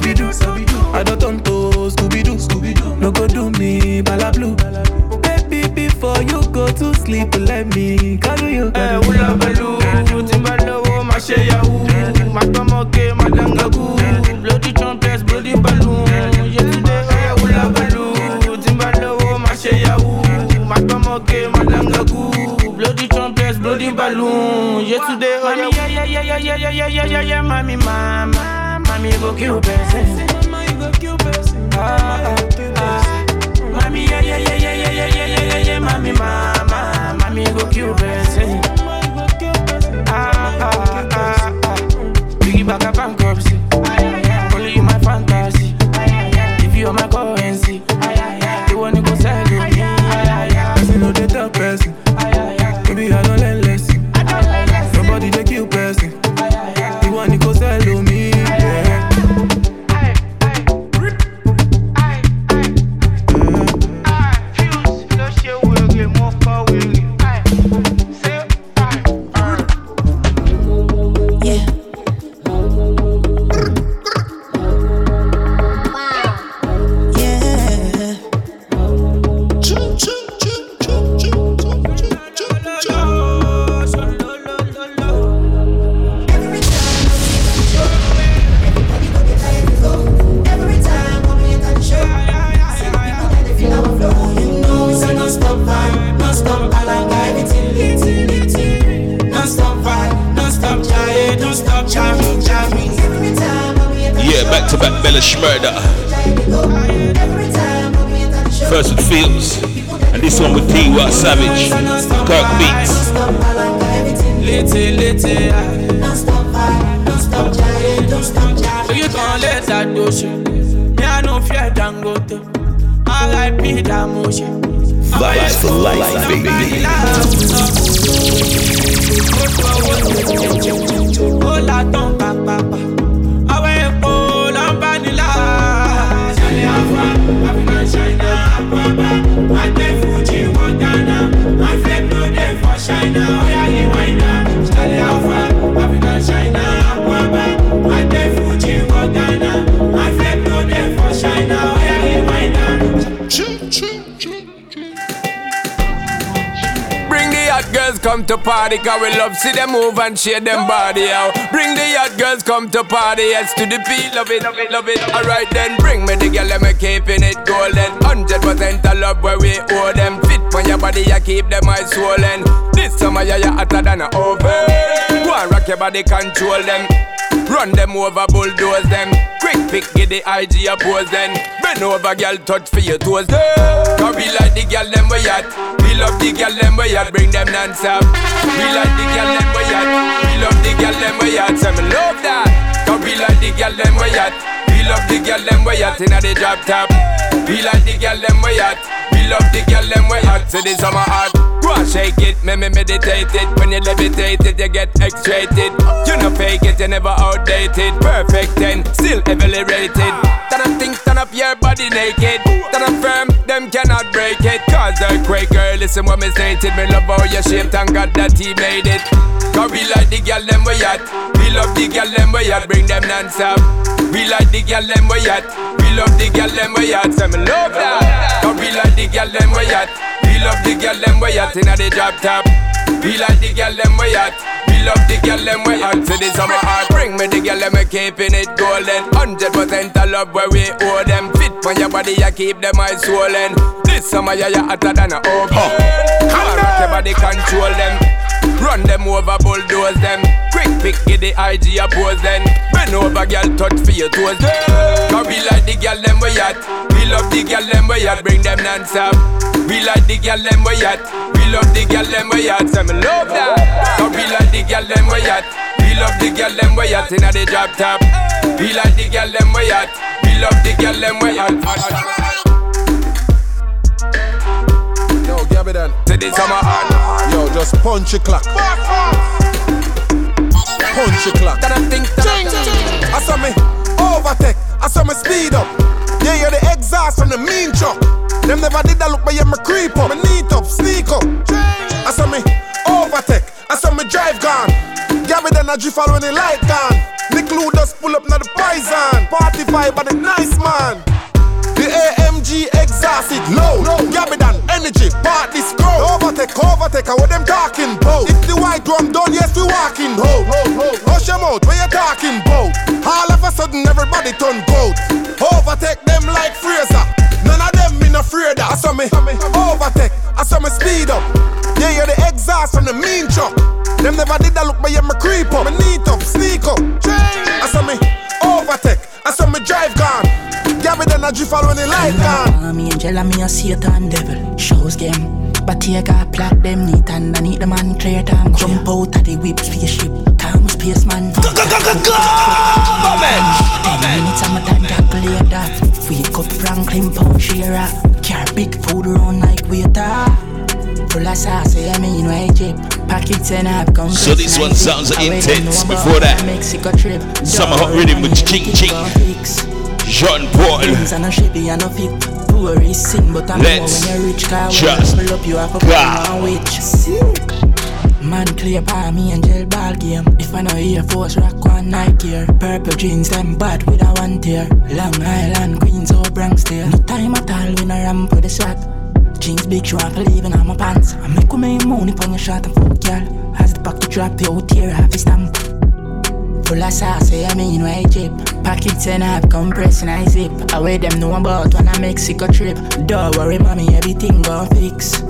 Sabi do. I don't turn to Scooby Doo, Scooby Doo. No go do me, bala blue. Baby, before you go to sleep, let me cuddle you. Eh, hula baloo, Timbalowo, ma ṣe yahoo, ma gbọ́mọge, ma dangagu, bloody trumpets, bloody balloon. Yetunde, eh, hula baloo, Timbalowo, ma ṣe yahoo, ma gbọ́mọge, ma dangagu, bloody trumpets, bloody balloon. Yetunde, oh yeah, yeah, yeah, yeah, yeah, yeah, yeah, yeah, yeah, yeah, mami, mama, mami go kill person. Ah, ah, ah. Mami, yeah, yeah, yeah, yeah, yeah, yeah, yeah, yeah, yeah, mami, mama, mami go kill person. Ah, ah, ah, ah. Biggie back up bankruptcy. Only to party, cause we love see them move and share them body out. Bring the hot girls come to party, yes to the beat, love it, love it, love it. Alright then, bring me the girl, let me keeping it golden. Hundred percent of love where we owe them. Fit on your body, you keep them eyes swollen. This summer, yeah, you hotter than a oven. Go and rock your body, control them. Run them over, bulldoze them. Quick pick, get the IG oppose then. Bend over, girl, touch for your toes. Cause we like the girl, them we at. Love the girl, them we at. Bring them non-stop. We like the girl, them we at. We love the girl, them we at. Say me love that. Cause we like the girl, them we at. We love the girl, them we at. Inna the drop top. We like the girl, them we at. We love the girl, them we at. Say this summer hot. Go and shake it, me me meditate it. When you levitate it, you get X-rated. You no fake it, you never outdated. Perfect ten, still heavily rated. I turn up your body naked. That I'm firm, them cannot break it. Cause earthquake, girl, listen what me stated. Me love how you shaped and God that he made it. Cause we like the girl, them we at. We love the girl, them we at. Bring them non-stop. We like the girl, them we at. We love the girl, them we at. Say me love that. Cause we like the girl, them we at. We love the girl, them we at. Inna the drop top. We like the girl, them we at. We love the girl, them we at. To the summer heart. Bring me the girl, them we keeping it golden. Hundred percent of love where we owe them. Fit on your body, you keep them eyes swollen. This summer, yeah, you hotter than a oven. Come on, rock your body, control them. Run them over, bulldoze them. Quick pick, get the IG oppose then. Bend over, girl, touch for your toes. Cause we like the girl, them we at. We love the girl, them we at. Bring them non-stop. We like the girl, them we at. We love the girl, them we at. Say me love that. Cause we like the girl, them we at. We love the girl, them we at. Inna the drop top. We like the girl, them we at. We love the girl, them we at. Yo, Gabby then. To the summer hot. Yo, just punch your clock. Punch your clock. That I think that I saw me overtake. I saw me speed up. Yeah, you're the exhaust from the mean truck. Them never did that look, but me creep up. Me neat up, sneak up. I saw me overtake. I saw me drive gone. than a jiffle when the light gone. Nick just pull up now the poison. Party vibe by the nice man. The AMG exhaust it low. Gabidan energy, part this grow. Overtake, overtake, what them talking about? If the white drum done, yes, we walking ho. Hush your mouth, where you talking about? All of a sudden, everybody turn goat. Overtake them like Fraser. None of them me no afraid that. I saw me overtake, I saw me speed up. Yeah, you're the exhaust from the mean truck. Them never did that look, but yeah, me creep up. Me neat up, sneak up. I saw me overtake, I saw me drive gone. Gabby then a jiffle when the light gone. Me angel and me a Satan devil. Shows game. But here got plot them neat underneath the man time. Jump out of the whip spaceship. Time that. Wake up Franklin Carry big food around like waiter. Full of sauce, I mean why chip. Packets and I've come. So this one sounds intense. Before that, Mexico trip. Summer Hot Rhythm with Ching Ching. Jean Paul. Things are no shitty and no fit. Tourists sing, but I'm Let's more when you're rich. Car just pull up, you have a go. Man clear by me and gel ball game. If I know Air Force rock one Nike here. Purple jeans them bad with a one tear. Long Island Queens or Bronx there. No time at all when I ramp with the swag. Jeans big shrunk leaving on my pants. I make with my money on your shot and fuck girl. As the pocket drop the out here have a stamp. Full of sauce, I mean why chip. Pockets and half compress and I zip. I wear them know about when I Mexico trip. Don't worry, mommy, everything gon' fix.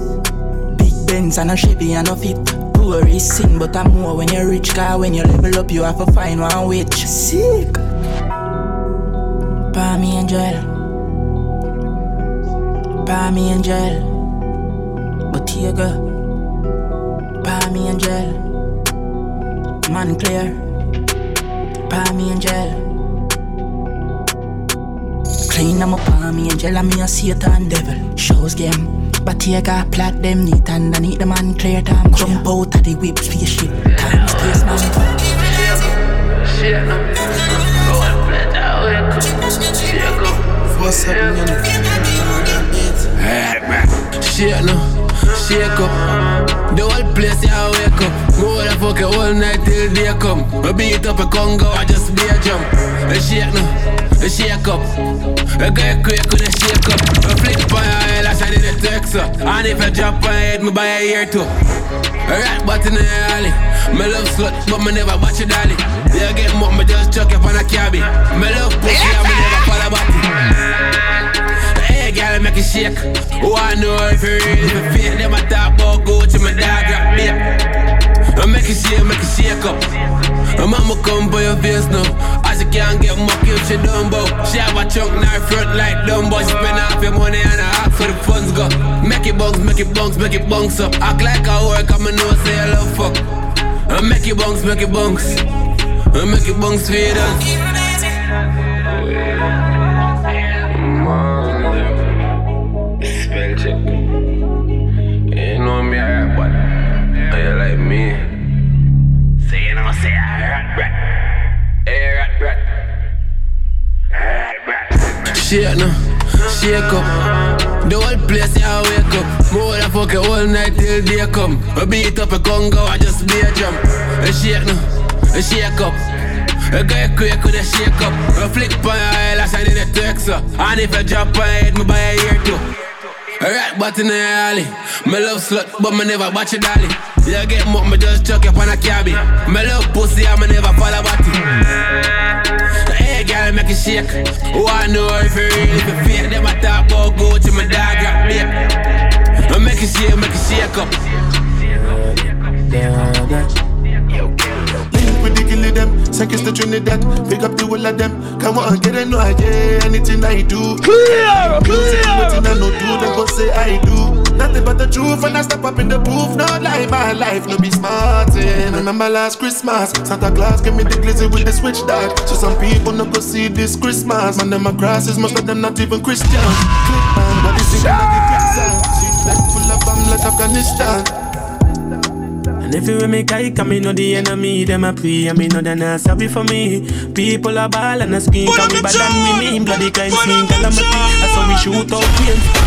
Big Benz and a Chevy and a fit. Tourists sing, but I'm more when you're rich. Car when you level up, you have to find one which sick. Palm angel, palm angel, but here go. Palm angel, man clear. Palm angel. Clean I'm a palm angel, I'm a Satan devil. Shows game. But here got plot them neat underneath the man clear time. Jump out of the whip spaceship. Time space man. Shit, no. Go and play that way. Shit, go. What's happening? Shit, no. Shake up. The whole place, yeah, wake up. More than fuck it all night till day come. I beat up a Congo, I just be a jump. A shake no, a shake up. A guy quick with a shake up. A flip on your head, I in the text up. And if I drop my head, me buy a ear too. Alright, but in the alley. Me love slut, but me never watch a dolly. Yeah, get more, me just chuck up on a cabby. Me love shake. Oh, I know if you real, if you fake, them I talk about go to my dog, rap me. I make it shake, make it shake up. My mama come by your face now. As you can't get mucky if she Dumbo. She have a trunk in her front like Dumbo. She spend half your money and a half for the funds go. Make it bounce, make it bounce, make it bounce up. Act like I work, I'ma know say I love fuck. I make it bounce, make it bounce. I make it bounce for you. Shake no, shake up. The whole place, yeah, I wake up. More than fuck it all night till day come. I beat up a Congo, I just be a jump. A shake no, a shake up. A guy quick with a shake up. A flick on your I said in the text up. And if I drop my head, me buy a ear too. Alright, but in the alley. Me love slut, but me never watch a dolly. Yeah, get more, me just chuck up on a cabby. Me love pussy, and me never it. Hey, girl, make it shake. Oh, I know if you real, if you fake, them I talk about go to my dog, rap me. I make it shake, make it shake up. Link with the killie them, seconds to Trinidad. Pick up the whole of them. Come on, get a no idea. Anything I do. Clear, clear. Anything I no do, they go say I do. Nothing but the truth, and I step up in the booth. Not lie, my life, no be smarting. Eh. Remember last Christmas, Santa Claus gave me the glizzy with the switch dog. So some people no go see this Christmas. Man, them my grasses, most of them not even Christian. Click but this is full of bomb like Afghanistan. And if you make I come, me know the enemy, them a pray, and me know they not sorry for me. People are ball and a scream, can we bad and we mean, bloody kind scene, calamity. That's how we shoot out pain.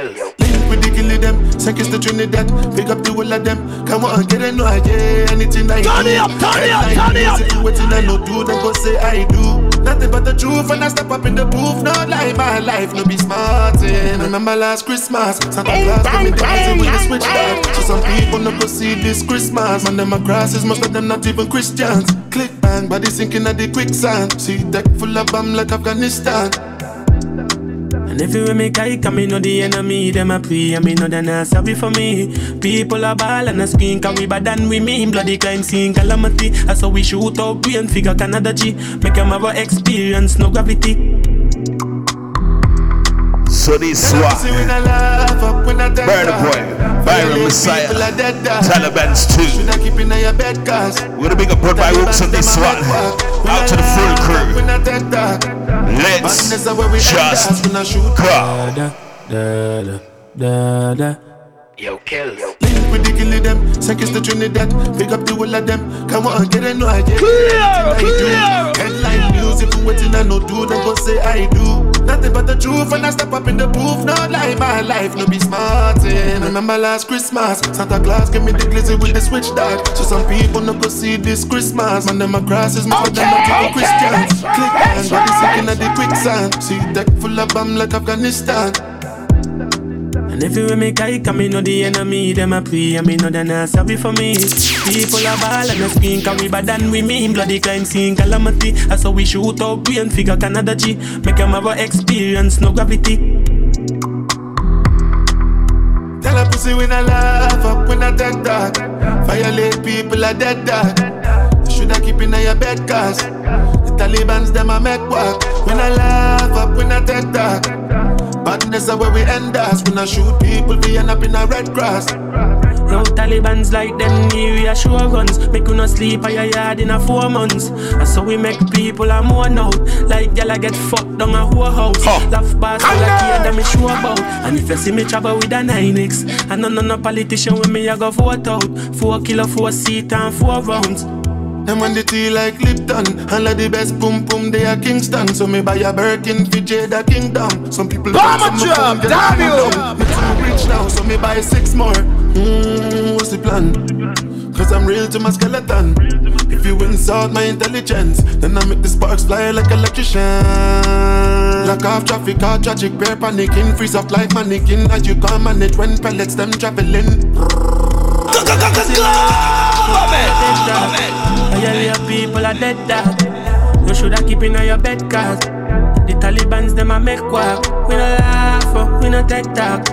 Kill. Link with the killie them, Trinidad. Pick up the whole of them. Come on, get it, no, I get anything I Turn do. it up, turn it up, turn it up. news, If you waiting, I no do, then go say I do. Nothing but the truth when I step up in the booth. No lie, my life, no be smarting. Eh. Remember last Christmas, Santa Claus gave me the answer with the switch back. So some people no go see this Christmas. Man, them crosses, most of them not even Christians. Click bang, body sinking at the quicksand. See deck full of bomb like Afghanistan. And if everywhere me kike, I me know the enemy, them a pray, I me know they not sorry for me. People a ball and a scream, cause we bad than we mean. Bloody crime scene calamity, that's how we shoot out brain figure Canada G. Make them have a experience, no gravity. So this one. Burna Boy, Byron Messia, uh. Taliban's too. We're gonna big up Broad by Hooks on this one. Uh. Out to the full crew. Let's just go. Yo, kill. Link with the killie them, seconds to Trinidad. Pick up the whole of them. Come on, get it, no, I get Clear, anything Headline news, if you waiting, I no do, then go say I do. Nothing but the truth when I step up in the booth. No lie, my life, no be smarting. Remember last Christmas, Santa Claus gave me the glizzy with the switch dog. So some people no go see this Christmas. Man, them a crosses, most of them not even Christians. Click and body sinking at the quicksand. See deck full of bomb like Afghanistan. And everywhere me I me know the enemy, them a pray, I me know they not sorry for me. People a ball and a scream, cause we bad than we mean. Bloody crime scene calamity, that's how we shoot out brain figure Canada G. Make them have a experience, no gravity. Tell a pussy when I laugh up when I take that. Violate people are dead dog. Should I keep in your bed cause the Taliban's them a make work. When I laugh up when I take that. Badness is where we end us. When I shoot people, we end up in a red grass. No Taliban's like them new reassurance. Make you no sleep at your yard in a four months. That's how we make people a more out. Like gyal a get fucked down a whole house. Laugh bars all like here that me sure about. And if you see me travel with a 9X, I know no no politician when me a go vote out. Four kilo, four seat and four rounds. Them when the tea like Lipton All of the best boom boom they are Kingston. So me buy a Birkin for Jada Kingdom. Some people Bomber think some drop, of them get damn you. Me too rich now so me buy six more. Mm, What's the plan? Cause I'm real to my skeleton. If you insult my intelligence Then I make the sparks fly like electrician. Lock off traffic, all tragic, bear panicking Freeze up like mannequin As you can't manage when pellets them traveling Violate people are dead dog. You shoulda keep in your bed cause the Taliban's them a make work. We no laugh, we no take talk.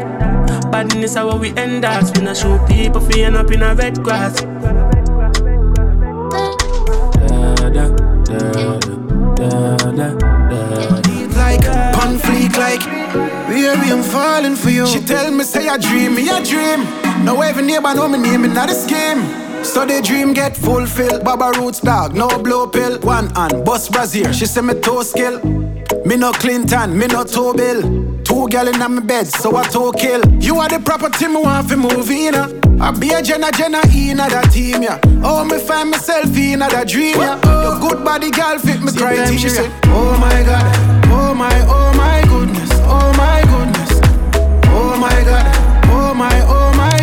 Badness how we end us. We no shoot people fi end up in a red grass. Da, da, da, da, da, like on fleek like Baby, I'm falling for you. She tell me say I dream, me a dream. No every neighbor know me name, me not a scheme. So the dream get fulfilled. Baba roots dog, no blow pill. One hand, bust brazier. She say me toe skill. Me no Clinton, me no toe bill. Two gal in my bed, so I toe kill. You are the property me want fi move in. uh. I be a Jenna Jenna in that team, yeah. Oh, me find myself in that dream, yeah. Your good body gal fit me criteria. She say, Oh my God, oh my, oh my goodness, oh my goodness, oh my God, oh my, oh my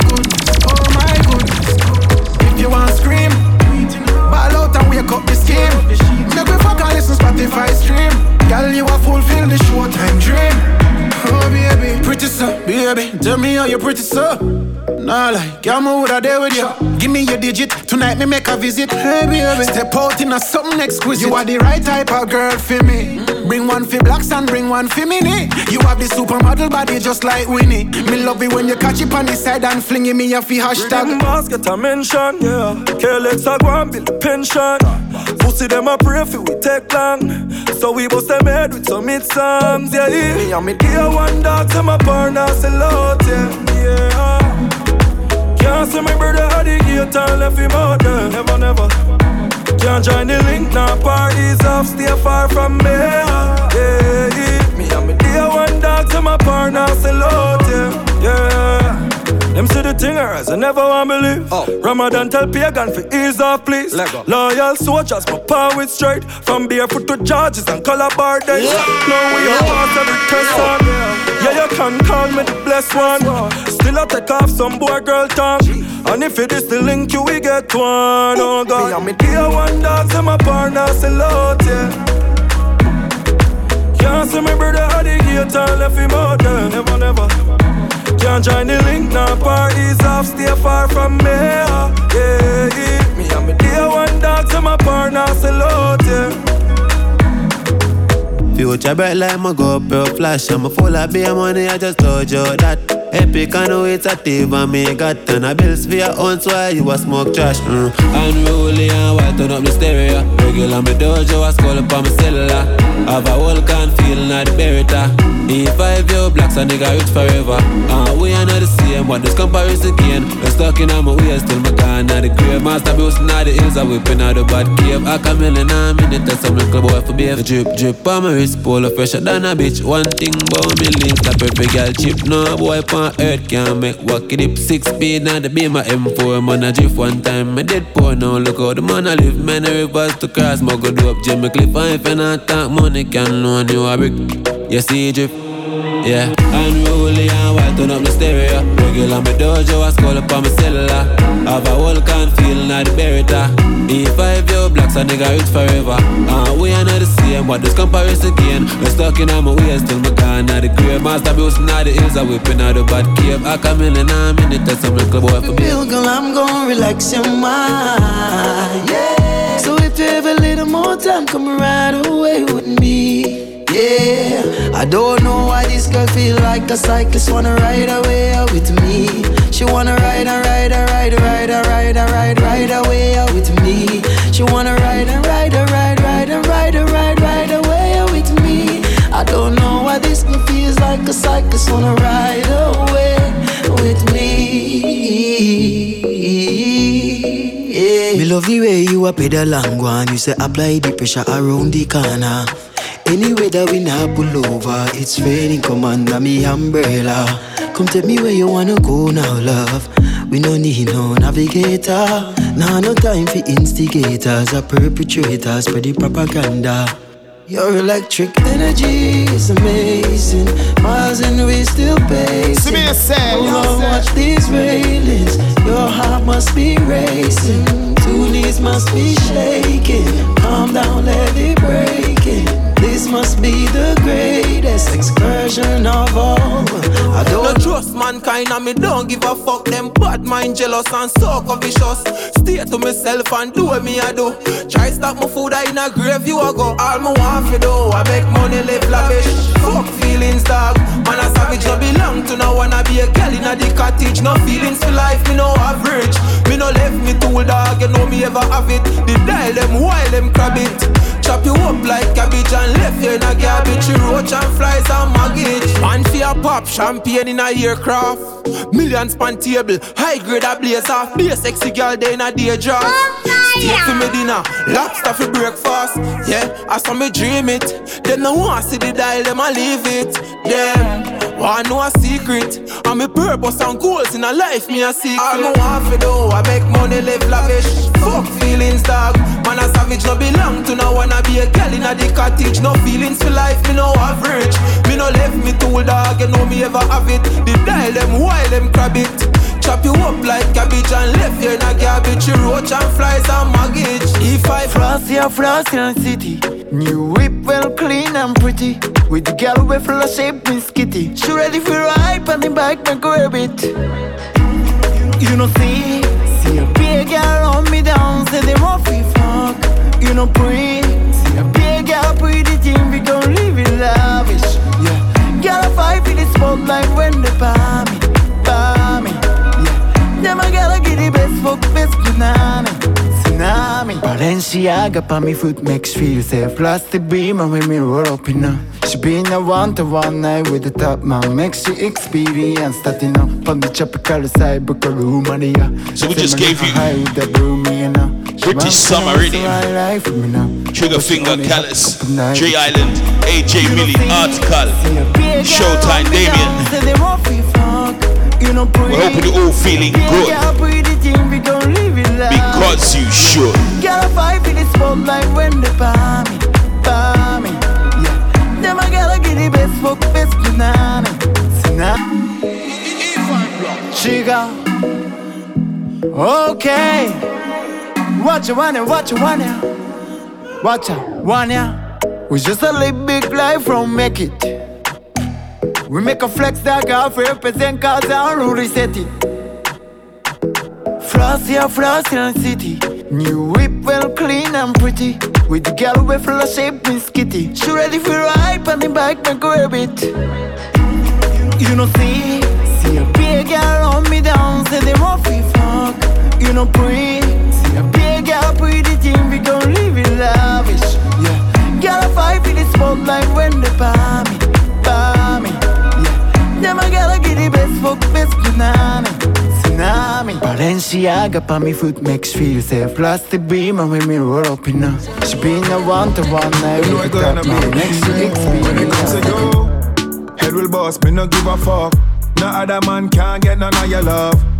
ball out and wake up the scheme. Make we fuck and listen Spotify stream. Girl, you a fulfill the showtime dream. Oh baby, pretty sir, baby. Tell me how you pretty sir. Nah like, girl, me woulda there with you. Give me your digit tonight, me make a visit. Hey baby, step out in a something exquisite. You are the right type of girl for me. Bring one for blacks and bring one for me. You have the supermodel body just like Winnie. Me love it when you catch it on the side and fling it me a fi hashtag. Boss get a mention, yeah. KLX a go and build a pension. Pussy them a pray for we take long. So we bust them head with some hit songs, yeah. Me and me dear one dog to my partner sell out, yeah. yeah. Can't see my brother at the gate and left him out there. Never, never. Can't join the link, now parties off, stay far from me. Yeah, yeah. Me and me dear one dog to my partner sell out, yeah. Yeah. Them see the thing rise, I never want believe. Oh. Ramadan tell pagan for ease off, please. Loyal soldiers, my power with straight. From barefoot to charges and color bar days. Now we are past every test on. Yeah, you can call me the blessed one. Still I take off some boy girl tongue. And if it is the link you we get one, oh God. Me and me dear one dog, say my partner, say lot, yeah. Can't see my brother at the gate and left him out there, never, never. Can't join the link, now parties off, stay far from me, yeah, yeah. Me and me dear one dog, say my partner, say lot, yeah. Future bright like my GoPro flash I'm a full of beer money, I just told you that Epic and know it's active and me got ton of bills for your own so you a smoke trash mm. Unruly and white turn up the stereo. Regular me dojo, I scroll up on my cellular. Have a whole can feel not the berita E5 yo blacks a nigga rich forever. Uh, We are not the same, what this comparison again. We're stuck in my ways till my gone out the grave. Master boosting out the hills, I whipping out the bad cave. I come in and I'm in it, some little boy for behave Drip, drip on my wrist, polo fresher than a bitch. One thing about me links, that perfect girl chip. No boy on earth can't make walk it up Six speed now the beam my M4 Man I drift one time, my dead poor. Now Look how the man I live, many rivers to cross. Muggle do up Jimmy Cliff And if you not talk. Money can loan you a brick. You see drift yeah, turn up the stereo. Regular me dojo, I scroll up on my cellular. Have a whole can feel not the berita. E5 yo blacks, a nigga rich forever. Uh, we are not the same, but this comparison again. We're stuck in my ways till my gone out the grave. Master boosting out the hills, I whipping out the bad cave. I come in and I'm in it, that's some little boy for me. Girl, I'm gonna relax your mind. Yeah. So if you have a little more time, come right away with me. Yeah, I don't know why this girl feel like a cyclist wanna ride away with me. She wanna ride and ride and ride, and ride and ride and ride, ride away with me. She wanna ride and ride and ride, ride and ride and ride, ride away with me. I don't know why this girl feels like a cyclist wanna ride away with me. Yeah. Me love the way you a pedal and go on. You say apply the pressure around the corner. Anyway that we not pull over, it's raining, come under me umbrella. Come tell me where you wanna go now, love. We no need no navigator. Nah, no time for instigators or perpetrators for the propaganda. Your electric energy is amazing. Miles and we still pacing. me a say, Hold on, watch these railings. Your heart must be racing. Two knees must be shaking. Calm down, let it break. This must be the greatest excursion of all. I No don't trust mankind and me don't give a fuck. Them bad mind jealous and so vicious Stay to myself and do what me I do. Try stop my food I in a grave you a go. All me want fi do I make money live lavish. Fuck feelings dog. Man a savage no belong to no I be a girl in a the cottage. No feelings for life me no average Me no left me tool dog you know me ever have it. The dial them while them crab it. Chop you up like cabbage and left you in a garbage. Roach and flies and maggot Man a pop champagne in a aircraft. Millions pan table High grade a blaze off Be a sexy girl day in a day dress Steak for me dinner Lobster for breakfast. Yeah, I saw me dream it. Them no want see the dial Them a leave it. Them Want know a secret. And me purpose and goals in a life me a secret. All me want fi do I make money live lavish. Fuck feelings dog. Man a savage no belong to no I be a girl in a the cottage. No feelings for life me no average Me no left me tool dog. You know me ever have it. The dial them while them crab it. Chop you up like cabbage and left you in a garbage. Roach and flies and maggot If I Frosty a frosty in the city. New whip well clean and pretty. With the girl with full of shape and skitty. She ready for ride on the bike and grab it. You know see, a big girl on me down, say they want free fuck. You know pre, see a big girl pretty thing, we gon' live it lavish. Yeah, girl a fight for the spotlight when they buy me, buy me. Yeah, them a girl a get the best fuck, best tsunami. Balenciaga pa me foot makes feel safe. Plastic beam and me roll up in her. She been a one to one night with the top man. Makes she experience that you know. On the tropical side, book a room Maria. So we just gave you high with the broom, you know. British Summer to Rhythm. my life with me now. Trigger Finger, Callus, J Island, AJ Millie, Rytikal, Showtime, Damien. Say they want free fuck. You know, We're hoping you're all feeling good because you should. Girl, fight for the spotlight when they palm me, palm me. Yeah. Them a girl get the best fuck, best banana, banana. Chica, okay. What you want, what you want, what you want, We just a live big life from make it. We make a flex that girl for represent cause I don't really set it. Floss here, floss in the city. New whip well clean and pretty. With the girl with full of shape and skitty. She ready for ride on the bike, make grab it. You know see, see a big girl on me down, say they want free fuck. You know pre, see a big girl pretty thing, we gon' live in lavish. Yeah, girl a fight for the spotlight when they buy me, buy me. Yeah, a gotta get the best fuck, best tsunami, tsunami. Balenciaga pa me foot makes feel safe. Plastic beam me roll up in her. She been a one to one night. You know with it the gonna be man. Next to When it comes to you, head will boss, me no give a fuck. No other man can get none of your love.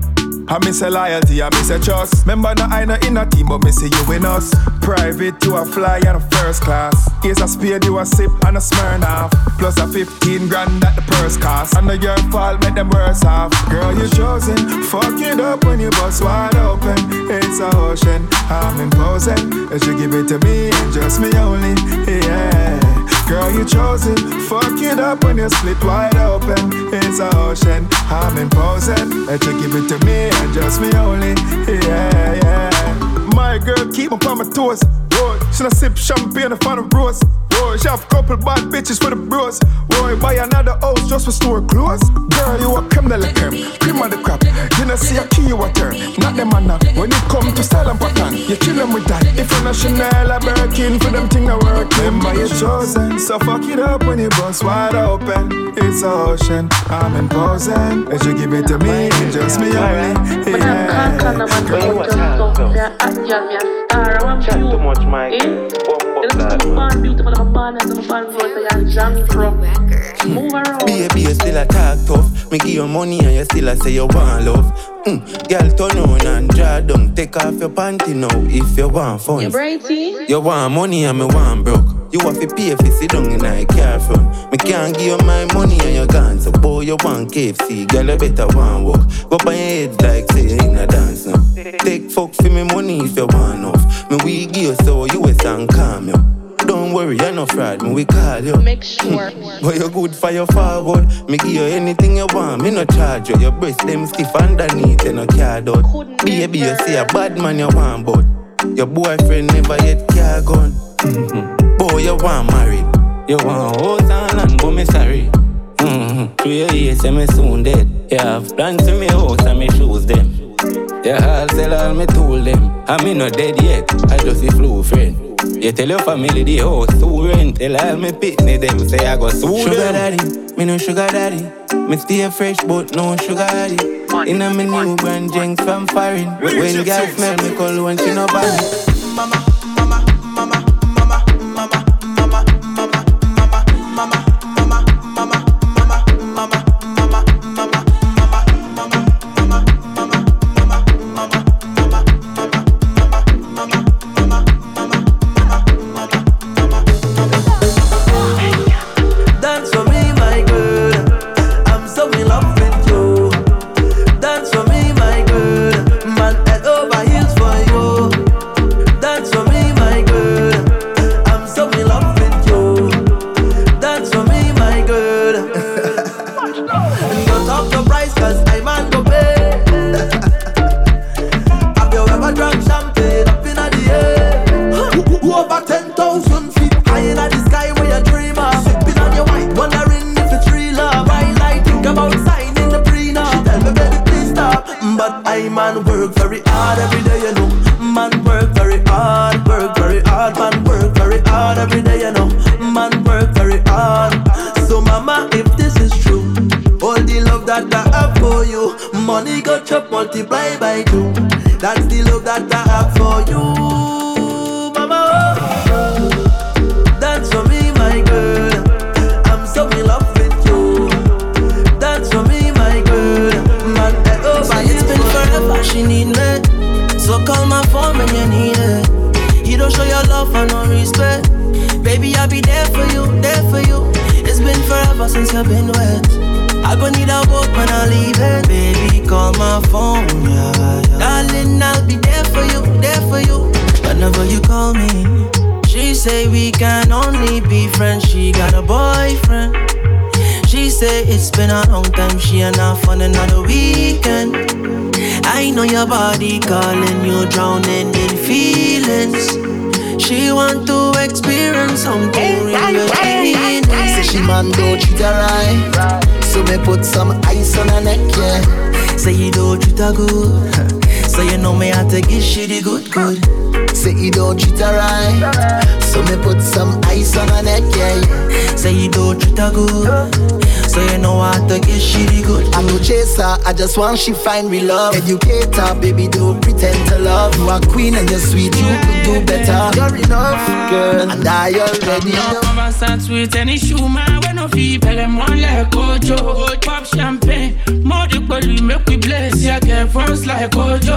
I miss a loyalty, I miss a trust. Remember, no I no in a team, but me see you in us. Private, you a fly and a first class. Here's a spade, you a sip and a Smirnoff. Plus a 15 grand at the purse cost. And the your fault, make them worse off. Girl, you chosen. Fuck it up when you bust wide open. It's a ocean, I'm imposing. As you give it to me and just me only. Yeah. Girl, you chosen. Fuck it up when you split wide open. It's a ocean. I'm imposing. Let you give it to me and just me only. Yeah, yeah. My girl keep me on my toes. Boy, should I sip champagne in front of rose? Boy, she have couple bad bitches for the bros. Boy, buy another house just for store clothes. Girl, you a creme de la creme, cream of the crap. You know see a key you a turn, not them man. Uh. When it come to style and pattern, you kill them with that. If you're not Chanel or Birkin, for them thing that work. Remember you chosen, so fuck it up when you bust wide open. It's a ocean, I'm imposing. As you give it to me, just me only. Yeah. Chat too much, Mike. Move around. Baby, you still a talk tough. Me give you money and you still a say you want love. Mm. Girl, turn on and draw down. Take off your panty now if you want fun. You brighty? You want money and me want broke. You have to pay if you sit down in a car front. Me can't give you my money and you gone. So boy, you want KFC, girl, you better want walk. Go on your head like say you in a dance now. Take fuck for me money if you want off. Me we give you so you a and calm you. Don't worry, you're no fraud, me we call you. Make sure. But you good for your forward. Me give you anything you want, me no charge you. Your breast them stiff underneath, you no card out. Baby, you see a bad man you want, but your boyfriend never yet car gun. Mm-hmm. Boy, you want married. You want house and land, but me sorry. Mm-hmm. Through your ears, say me soon dead. You have plans to me house and me shoes them. You all sell all me tool them. I me not dead yet, I just a flu friend. You tell your family the house to rent. Tell all me pitney them say I go sue Sugar them. daddy, me no sugar daddy. Me stay fresh but no sugar daddy. Inna me new brand drinks from foreign. When girl smell me call when she no bad. You don't treat her good So you know me I take give she the good good Say you don't treat her right So me put some ice on her neck, yeah Say you don't treat her good so you know how to get shitty good. I'm no chaser, I just want she find real love. Educate her, baby, don't pretend to love. You are queen and you're sweet, you could do better. You're enough, girl, and I already know. Come start sweet any shoe, man. When no fee, pele mon like Ojo. Pop champagne, more the body make we bless. Yeah, get friends like Ojo.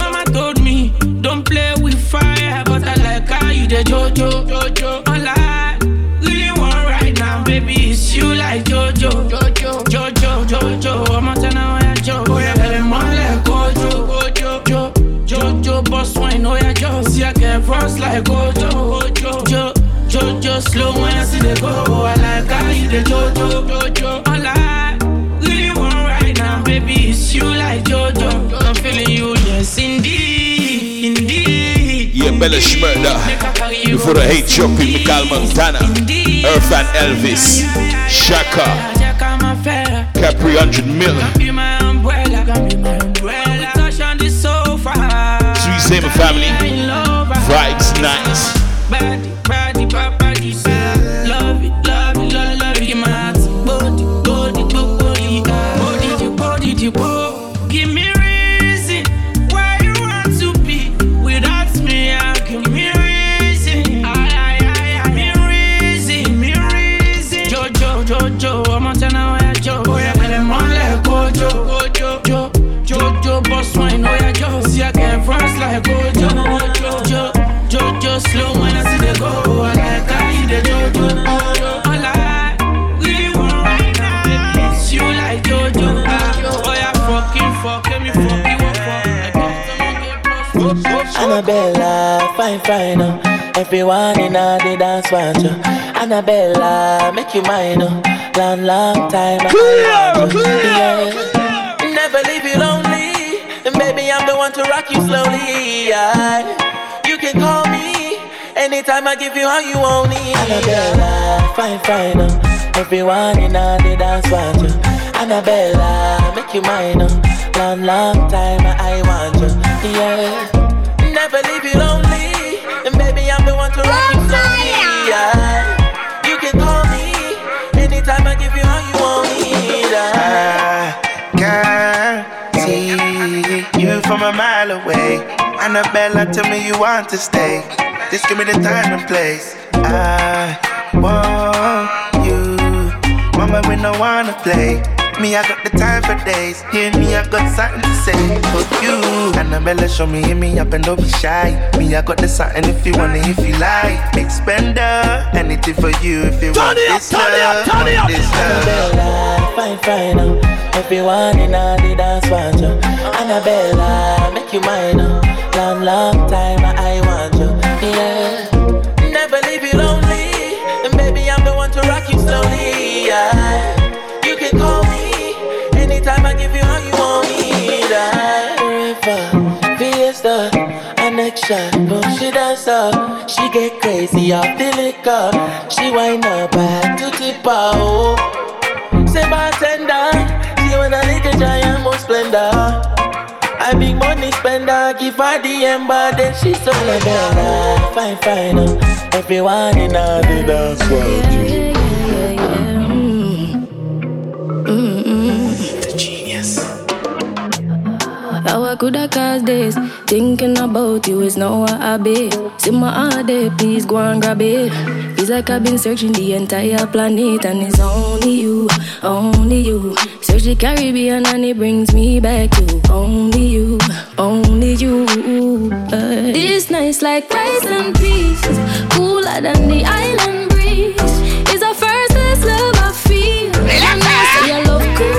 Mama told me, don't play with fire, but I like how you the Jojo. Jojo, I like, really want right now, baby, it's you like Jojo. Jojo, Jojo, Jojo. I'm tenor, oh yeah, Joe. Oh yeah, pele mon like Ojo. Ojo, Jo, Jojo, boss wine, oh yeah, Joe. See get friends like Ojo. Ojo, Jo. Jojo slow when I see the go. Oh, I like how you the Jojo, Jojo. Bella Shmurda. Before the hate chopping, Mikal Montana. Earth and Elvis. Shaka. Capri 100 million. Be my umbrella, be my umbrella. We touch the. Sweet Zama family. Vibes nice. Annabella, make you mine, uh. Long, long time. I want you. Yeah. Never leave you lonely. And baby, I'm the one to rock you slowly. Yeah. You can call me anytime I give you how you want it. Annabella, fine, fine. Uh. Everyone in all the dance want you. Annabella, make you mine. Uh. Long, long time I want you. Yeah. Never leave you lonely. And baby, I'm the one to rock you slowly. Yeah. I can see you from a mile away. Annabella, tell me you want to stay. Just give me the time and place. I want you. Mama, we don't wanna play. Me, I got the time for days. Hear me, I got something to say for you. Annabella, show me, hear me up and don't be shy. Me, I got the something if you want it, if you like. Big spender, anything for you if you want this love. want this love. Annabella, fine, fine. Uh. Everyone in all the dance want you. Annabella, make you mine. Uh. Long, long time I want you. River, fiesta, connection. Boom, she dance up. She get crazy off the liquor. She wind up back to tip out. Say bartender, she want a little giant more splendor. I big money spender, give her the ember, then she's so Annabella, fine, fine. Uh. Everyone in the dance want I could have caused this? Thinking about you is now what I be. See my heart there, please go and grab it. Feels like I've been searching the entire planet, and it's only you, only you. Search the Caribbean and it brings me back to only you, only you. Uh, this night's like rice and peas, cooler than the island breeze. It's the first love I feel. And I say your love cool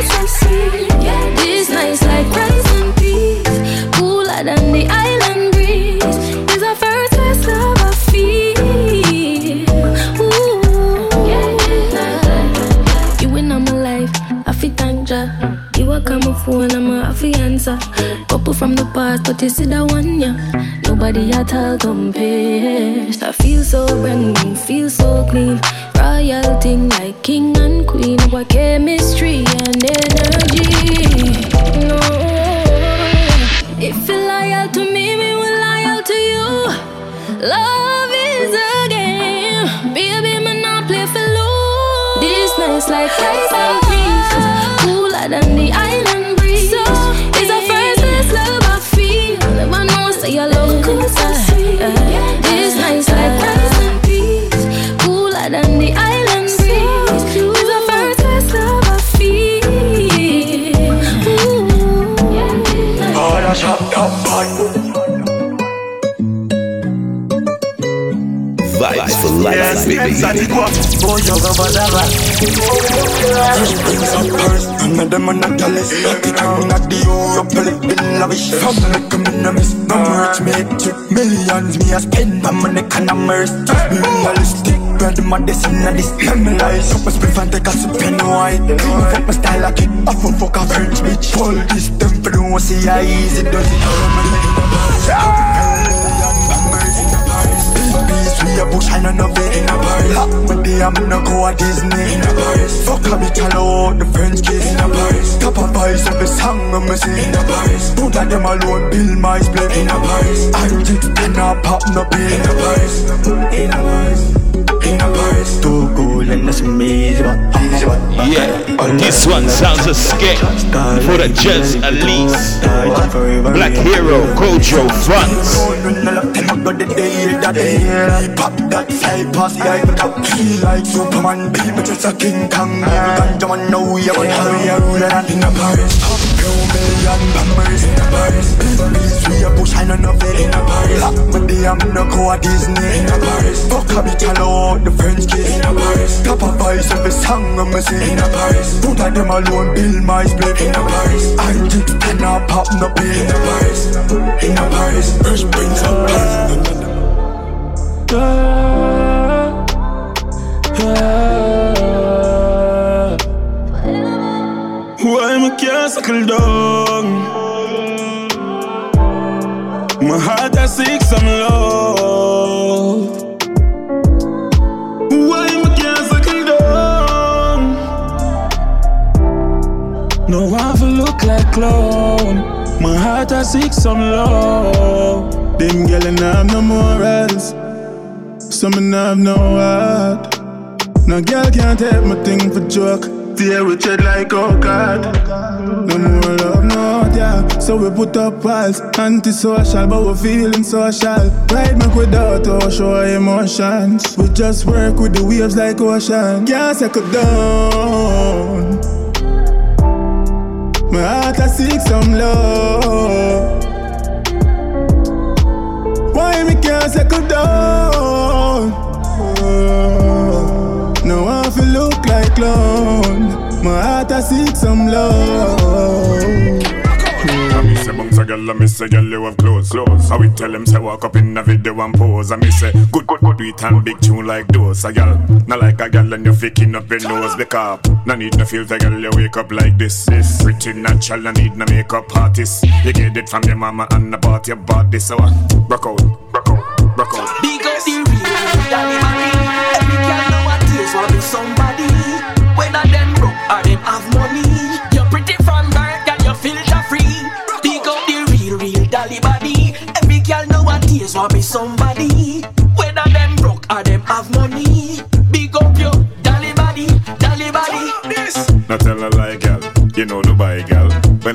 when I'm a fiance. Couple from the past, but you see that one, yeah. Nobody at all compares. I feel so brand new, feel so clean. Royal thing like king and queen. What chemistry and energy. No. If you're loyal to me, me will loyal to you. Love is a game. Baby, me not play for lose. This nice like ice and breeze. Cooler than the island for life, baby. Boy, you go badaba. Brings up purse, none of them are not jealous. The king of the Europe, been lavish. From the communists, no rich make trick millions. Me a spend my money, can I merge? Just be realistic. Brand my destiny, this memorized. Up a split and take a sip and white. Fuck my style like it, off a fuck a French bitch. Pull this them for the see how easy does it. A bush and none of it in a Paris Lock me day I'm gonna go a Disney. In a Paris Fuck a bitch all out the French kiss in a Paris Top of voice every song I'm sing. In a Paris Two of them alone build my split. In a Paris I take ten up pop no a Paris In a Paris in a Paris Too cool and that's but Yeah, this one sounds a skate for the Jazz Elise. Black Hero, Kojo Funds. Pop that fly past the eye top Feel like Superman People just a King Kong ganja man you But how you rule it in a Paris Few million bombers in a Paris Beats we a bush and none of it in a Paris. Lock me day I'm gonna go a Disney. In a Paris. Fuck a bitch all out the French kiss. In a Paris. Top of voice every song I'm a sing. In a Paris. Two of them alone build my split. In a Paris. I take ten up pop no pay in a Paris. In a Paris. Fresh brings up Paris Yeah, yeah. Why me can't settle down? My heart has seek some love. Why me can't settle down? No one for look like clown. My heart has seek some love. Them girl and have no morals. Some and have no heart. No girl can't take my thing for joke. Deal with it like oh God. No more love, yeah. So we put up walls, antisocial, but we're feeling social. Ride me without or show emotions. We just work with the waves like ocean. Can't settle down. My heart I seek some love. Why me can't settle down? Oh, no one feel look like clown. My heart I seek some love. A girl, I me say girl you have clothes, clothes. I will tell them say walk up in a video and pose. I me say good, good, good, it and big tune like those. A girl, not like a girl and you faking up your nose. Because no need no filter, girl, you wake up like this. this. Pretty natural, no need no makeup artist. You get it from your mama and the about this. So uh, rock out, rock out, rock out. Big the real Danny Money. Every girl nowadays wanna be somebody. Whether them nowadays wanna be somebody. Whether them broke or them have money. Big up your Dolly body, Dolly body. Not tell a lie, girl. You know Dubai,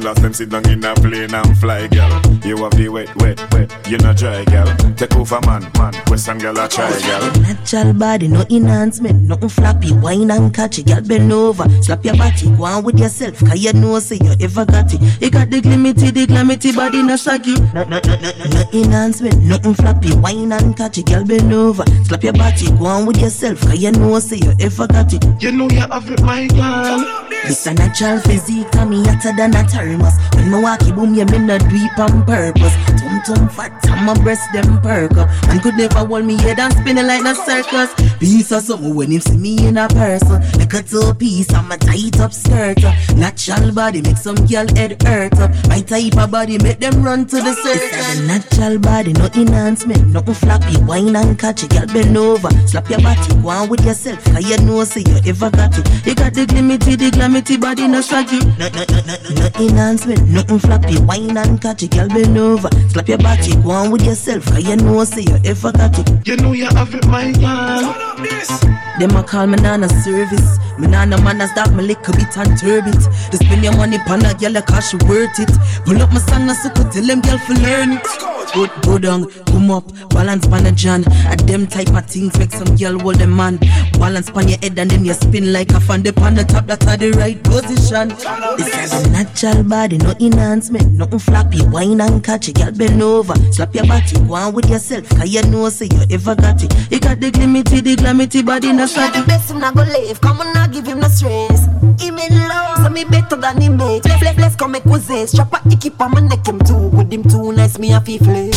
last time sit down in a plane and fly, girl. You have the wet, wet, wet. You not dry, girl. Take over, man, man. Western girl, I try, girl. Natural body, no enhancement, nothing floppy. Wine and catch it, girl bend over. Slap your body, go on with yourself, cause you know say you ever got it. You got the glimity, the glamity body, no saggy. No, no, no, no, no, no enhancement, nothing floppy. Wine and catch it, girl bend over. Slap your body, go on with yourself, cause you know say you ever got it. You know you have it, my girl. This a natural physique, and me hotter than a thermostat. Thermos. When me walk boom, yeah, me not do it on purpose. Tum tum fat, and my breast them perk up. And could never hold me head and spinning like a circus. Piece of something when him see me in a person. Like a two piece, I'm a tight up skirt. Natural body make some girl head hurt. My type of body make them run to the circus. Natural body, no enhancement, nothing floppy. Wine and catch it, girl bend over. Slap your body, go on with yourself. Cause you know, say you ever got it. You got the glimity, the glamity body, no saggy. No, no, no, no, no enhancement, nothing floppy. Wine and catch it, girl bend over. Slap your body, go on with yourself. Cause you know, say you ever got it. You know you have it, my girl. Them a call me nana service. Me nana man a stop me lick a bit and turbid. To spend your money pon a girl cause she worth it. Pull up my song and suck tell them girl for learn it. Go, go down, come up, balance pan a John. A them type of things make some girl hold them man. Balance pan your head and then you spin like a fan. Dip on the top, that's the right position. This is a natural body, no enhancement, nothing floppy. Wine and catch it, girl bend over. Slap your body, go on with yourself. Cause you know say you ever got it. You got the glimity, the glamity body, no Me the best him not go live, come on not give him no stress. Him in love, so me better than him mate. Let's let's let's come make possess. Strap a icky on my neck, him too good, him too nice, me a feel flex.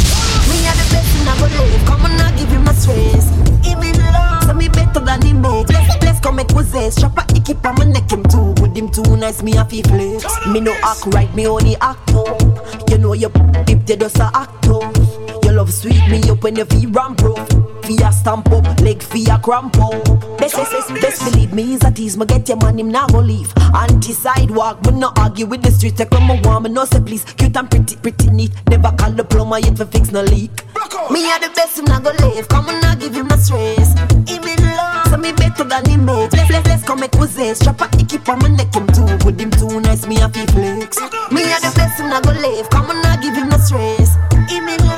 Me a the best him not go live, come on not give him no stress. Him in so me better than him mate. Let's let's come make possess. Strap a icky on my neck, him too good, him too nice, me a feel flex. Me no act right, me only act up. You know you dip the dust a act up. Your love sweet me up when you feel ramp rough. Fear stamp up, leg fear cramp up. Best, best, best, believe me is a tease. Me get your man, him now go leave. Anti sidewalk, me no argue with the street. Take on my warm, me no say please. Cute and pretty, pretty neat. Never call the plumber yet for fix no leak. Me are the best, him not go leave. Come on, now give him no stress. Him in love, so me better than him mate. Let's, let's, let's come make possess. Strap a icky on my neck, him too good, him too nice. Me a feel flex. Me are the best, him not go leave. Come on, now give him no stress. Him in love,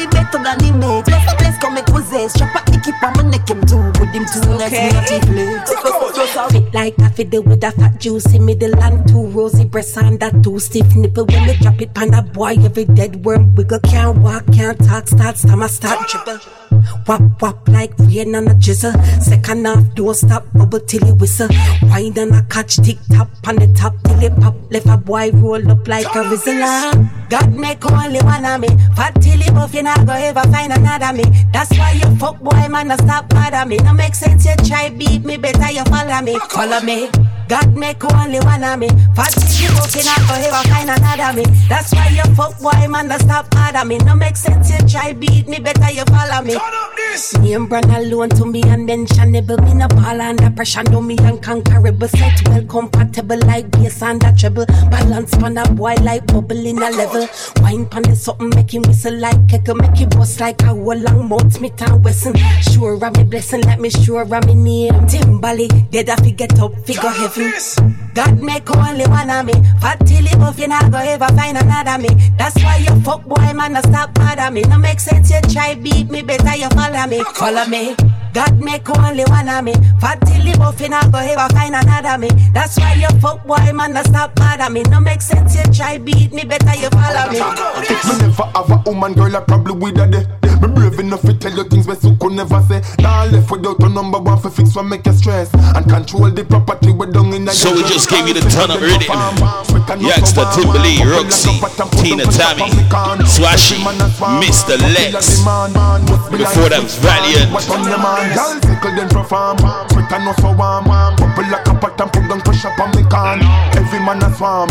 me better than him mate. Let's, let's come make possess. Eh? Strap a icky on my neck, him too too nice. Me a feel flex. Fit like a fiddle with a fat juicy middle and two rosy breasts and that two stiff nipple. When me drop it pan a boy, every dead worm wiggle can't walk, can't talk, start stammer, start dribble. Wap wap like rain on a drizzle. Second half, don't stop, bubble till it whistle. Wine and a catch, tick top on the top till it pop. Left a boy roll up like a rizzler. Ah, God make only one of me. Fat till it buff, you not go ever find another me. That's why you fuck boy man, a stop bother me. No make sense, you try beat me, better you follow me. Follow me. God make only one of me. Fat it you not go ever find another me. That's why you fuck boy man, a stop bother me. No make sense, you try beat me, better you follow me. Turn up this. Name brand alone to me unmentionable. Me no ball under pressure, no me unconquerable. Set well compatible like bass and a treble. Balance pan a boy like bubble in a level. Wine pan the something make him whistle like keckle. Make him bust like a whole long mouth, Smith and Wesson. Sure I'm a blessing, let me sure of me name. Timberlee, dead I get up, figure heaven. God make only one of me. Fat till it buff, you not go ever find another me. That's why you fuck boy man, no stop bother me. No make sense, you try beat me, better you follow me. Follow me. God make only one of me. Fat till it buff, you not go ever find another me. That's why you fuck boy man, no stop bother me. No make sense, you try beat me, better you follow me. Me never have a woman girl I probably with a day. Me brave enough to tell you things me so could never say. Now left without a number one for fix what make you stress and control the property we down in the So we just gave you the ton of rhythm. Youngster Timberlee, Roxxie, Tina Tammy, Swashy, Mr. Lex. Before was Valiant. Y'all tickle them perform. Sweat and no so warm. Bubble like a pot and put down pressure on me can. Every man a swarm.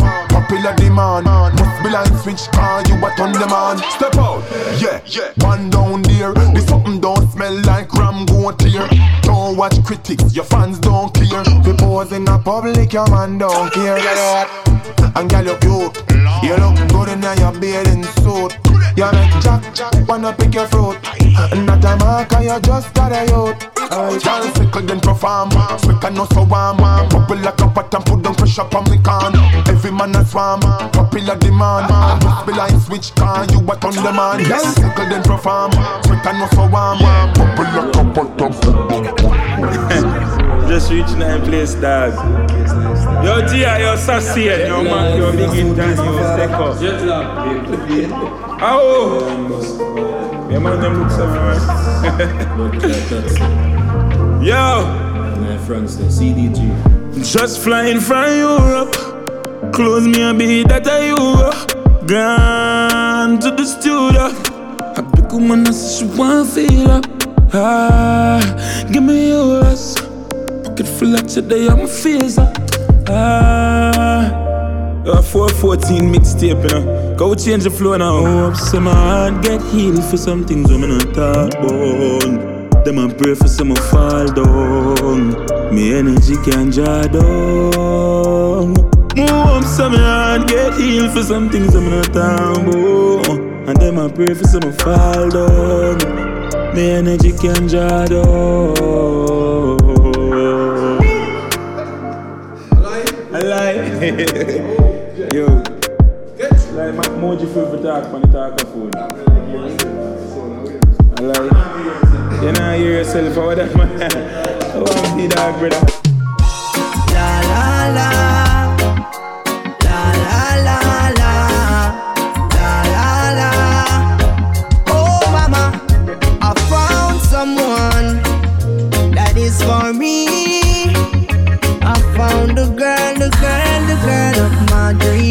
Popular demand. Must be line switch car. You a turn them on. Step out. Yeah, yeah. One down there. This something don't smell like ram go clear. Don't watch critics. Your fans don't care. We pose in a public. Your man don't care. Get out. And girl you cute. You look good in your bathing suit. You make Jack wanna pick your fruit. Not a marker, you just got a youth. Y'all sickle then perform. Quick and no so warm. Bubble like a pot and put down pressure on me can. Every man a swarm. Popular demand. Must be like switch car. You what on demand. Y'all sickle then perform. Quick and no so warm. Bubble like a pot and put down Just reach nine place, dog. Yo, Gia, yo, sassy, yo, man, yo, big in time, yo, step up. Jet Oh! Yeah, man, them look so Yo! My friends, the CDG. Just flying from Europe. Close me a beat that I you Gone to the studio A big woman I say she want feel up Ah, give me yours Pocket full of today I'm face up Ah a 414 mixtape, you know. Go change the flow now. Hope some heart get healed for some things I'm not talk about. Them I pray for some fall down. Me energy can draw down. Hope some heart get healed for some things I'm not talk about. And them I pray for some fall down. Me energy can draw. I like. Yo. Like my emoji feel for talk on the talk phone. I like. You know, hear yourself or that man. I want to be that brother. La la. La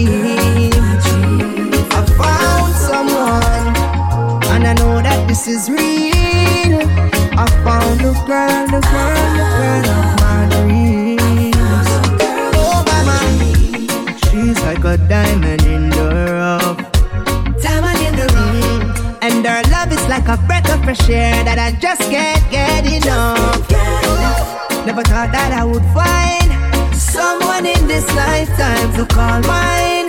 I found someone, and I know that this is real. I found the girl, the girl, the girl of my dreams. Oh, she's like a diamond in the rough. Diamond in the. And her love is like a breath of fresh air that I just can't get enough. Never thought that I would find someone in this lifetime to call mine.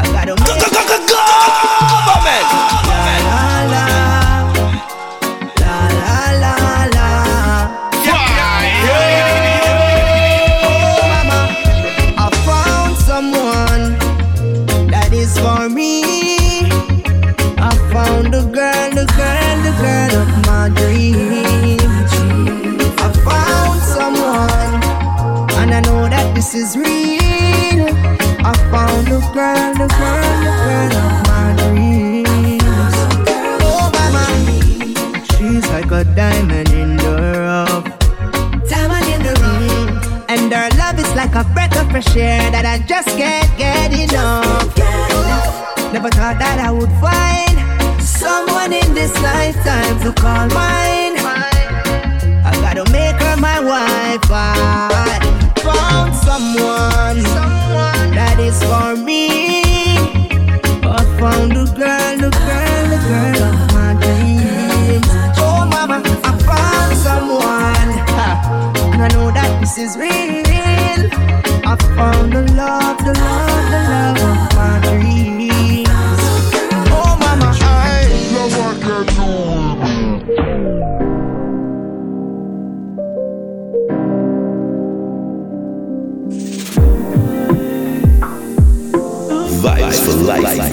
I gotta make go, go, go, go, government. La is real. I found the girl, the girl, the girl of my dreams. Oh, mama, she's like a diamond in the rough. Diamond in the rough. And her love is like a breath of fresh air that I just can't get enough. Never thought that I would find someone in this lifetime to call mine. Found someone, that is for me. I found the girl, the girl, the girl of my dreams. Oh, mama, I found someone, and I know that this is real. I found the love, the love, the love Life.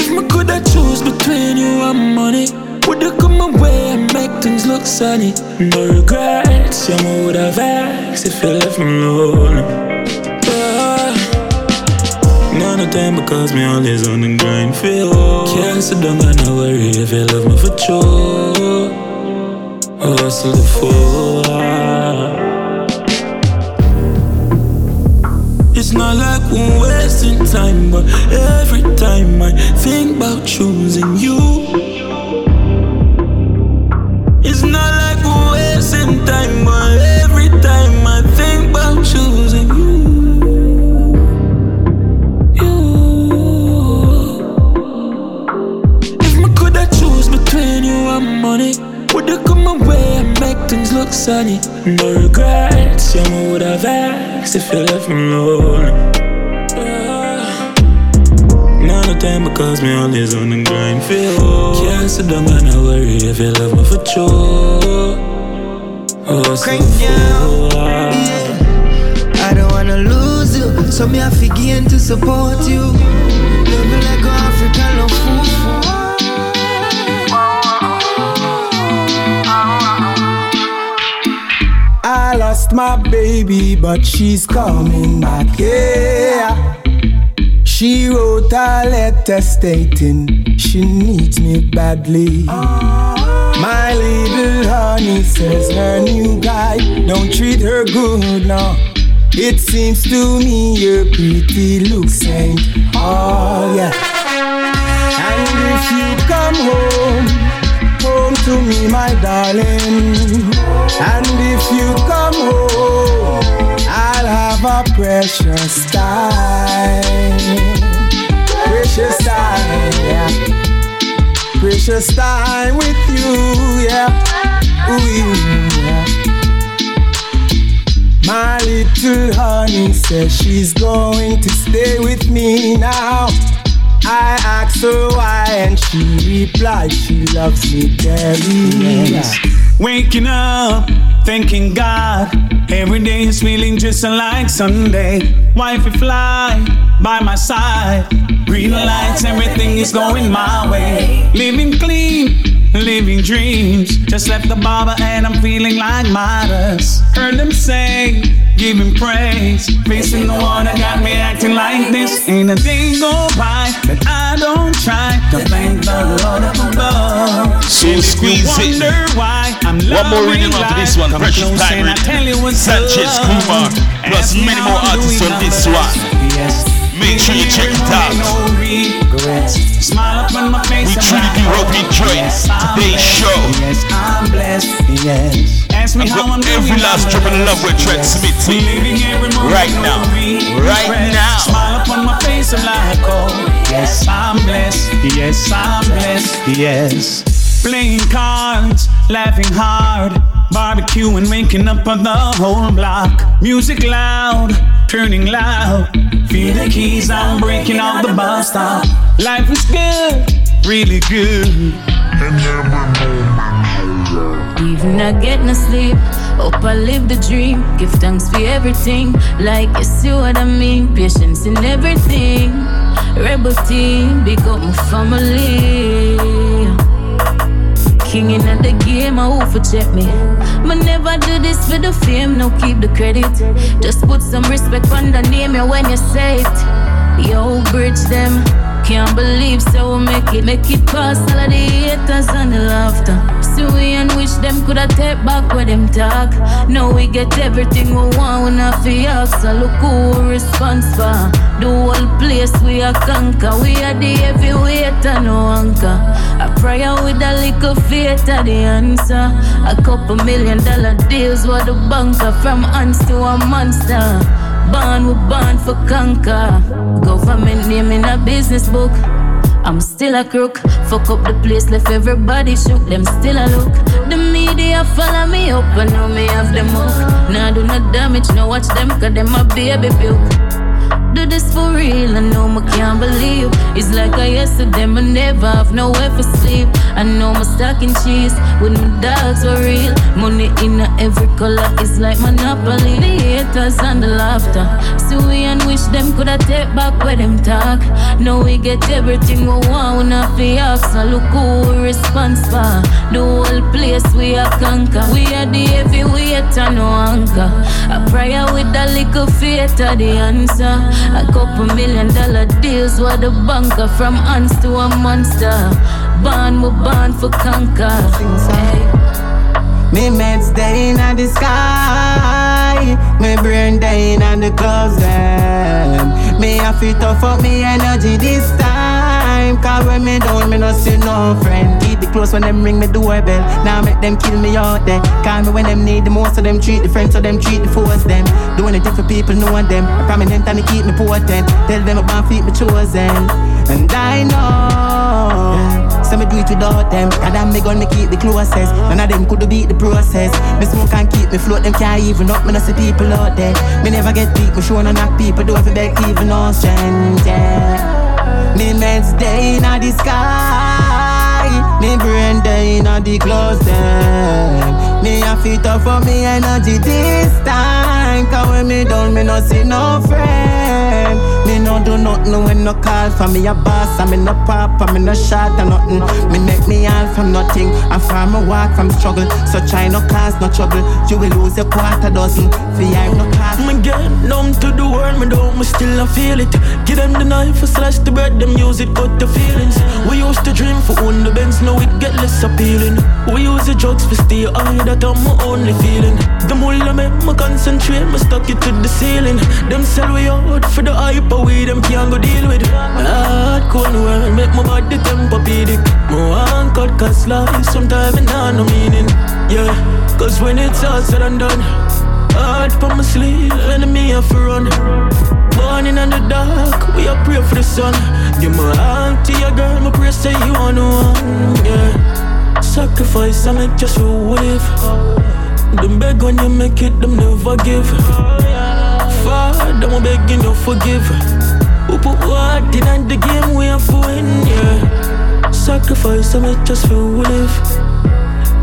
If me coulda choose between you and money, woulda come away and make things look sunny. No regrets, yeah, me woulda vexed if you left me alone. Yeah. None of time because me always on the grind for you. Can't sit down and worry if you love me for sure. Oh, Hustle the full. It's not like we're wasting time, but every time I think about choosing you, it's not like we're wasting time, but every time I think about choosing you, you. If me coulda choose between you and money, woulda come away and make things look sunny. No regrets, yeah, me woulda vexed if you left me alone. Ah. None of time because me always on the grind for you. Sit down and not worry if you love me for sure. Oh, so I don't wanna lose you, so me have to gain to support you. Love you like an African love lost my baby, but she's coming back. Yeah. She wrote a letter stating she needs me badly. My little honey says her new guy don't treat her good no. It seems to me your pretty looks ain't all, yeah. And if you come home, home to me, my darling. And if you come have a precious time. Precious time, yeah. Precious time with you, yeah. Ooh, yeah. My little honey says she's going to stay with me now. I asked her why, and she replied she loves me very much. Waking up, thanking God. Every day is feeling just like Sunday. Wifey fly by my side. Green lights, everything is going my way. Living clean, living dreams. Just left the barber and I'm feeling like Midas. Heard them say, give him praise. Facing the one that got me acting like this. Ain't a day go by that I don't try to thank the Lord above. So And if you squeeze it. why One more reading after this one. come Precious close time and I reading. tell you what's Sanchez. Kumar, plus many more artists on this one. Yes. Make sure you check it out. Smile up on my face. We truly do hope you enjoy today's show. Yes, I'm blessed. Yes. Ask me I've how got I'm every last drop of love with Trent Yes. Smithy. Living every Right now. Right now. Smile up on my face and like, oh, yes, I'm blessed. Yes, I'm blessed. Yes. Playing cards, laughing hard, barbecuing, waking up on the whole block. Music loud, turning loud. Feel the keys, I'm breaking out the bus stop. Life is good, really good. Even I get no sleep. Hope I live the dream. Give thanks for everything. Like you see what I mean. Patience in everything. Rebel team, big up my family. King in the game, I hope for check me. But never do this for the fame, no keep the credit. Just put some respect on the name yeah, when you say it. Yo, bridge them. Can't believe so make it, make it past all of the haters and the laughter. We and wish them coulda take back what them talk. Now we get everything we want, we not ask. So look who we responsible. The whole place we a conquer. We are the heavyweight and no anchor. A prayer with a little faith are the answer. A couple million dollar deals what the banker from ants to a monster. Born we born for conquer. Government name in a business book. I'm still a crook. Fuck up the place, left everybody shook. Them still a look. The media follow me up and know me have them hook. Nah do no damage, no watch them cause them a baby built. Do this for real, I know I can't believe It's like I yesterday, I never have nowhere for sleep. I know my stocking cheese with my dogs were real. Money in every color is like Monopoly. The haters and the laughter. So we and wish them coulda take back where them talk. Now we get everything we want, we not fi ask So look who we response for. The whole place we a conquer. We are the heavyweight and no anchor. I pray with a little faith are the answer a couple million dollar deals what the banker from ants to a monster. Born we born for conquer. Hey. Me meds day in the sky Me brain day in the clouds Me a fit up up me energy this time Cause when me down me no see no friend Keep it close when them ring me doorbell Now make them kill me out there Call me when them need the most of them treat the friends so them treat the foes them Do anything for people know them Prominent and they keep me potent Tell them about feet me chosen And I know so me do it without them. Cause them me gun me keep the closest. None of them could beat the process. Me smoke and keep me float. Them can't even up. Me no see people out there. Me never get beat. Me show no knock people. Do have to beg even no strength. Yeah. Me meds day in the sky. Me brain day in the clouds. Me a fit up for me energy this time. Cause when me down, me no see no friend. Me no do nothing when no call for me a boss. I me no pop, I me no shot or nothing. Me make me all from nothing. I farm a walk from struggle. So try no cause no trouble. You will lose a quarter dozen. For I'm no cause. Me get numb to the world, me don't, me still I feel it. Give them the knife, I slash the bread, them use it, cut the feelings. We used to dream for own the Benz, now it get less appealing. We for stay high, that I'm my only feeling. The mullah make me concentrate, me stuck it to the ceiling. Them sell we out for the hype, we them can't go deal with. My heart cold world, make my body tempur-pedic. My one cut cause life, sometimes it not no meaning. Yeah, cause when it's all said and done, heart for my sleeve, enemy have to run. Born in the dark, we are pray for the sun. Give my hand to your girl, my pray say you on the one. Yeah, sacrifice I make just for wave. Them beg when you make it, them never give. Father, I'm begging you forgive. Who put what in the game we have to win? Yeah, sacrifice I make just for live.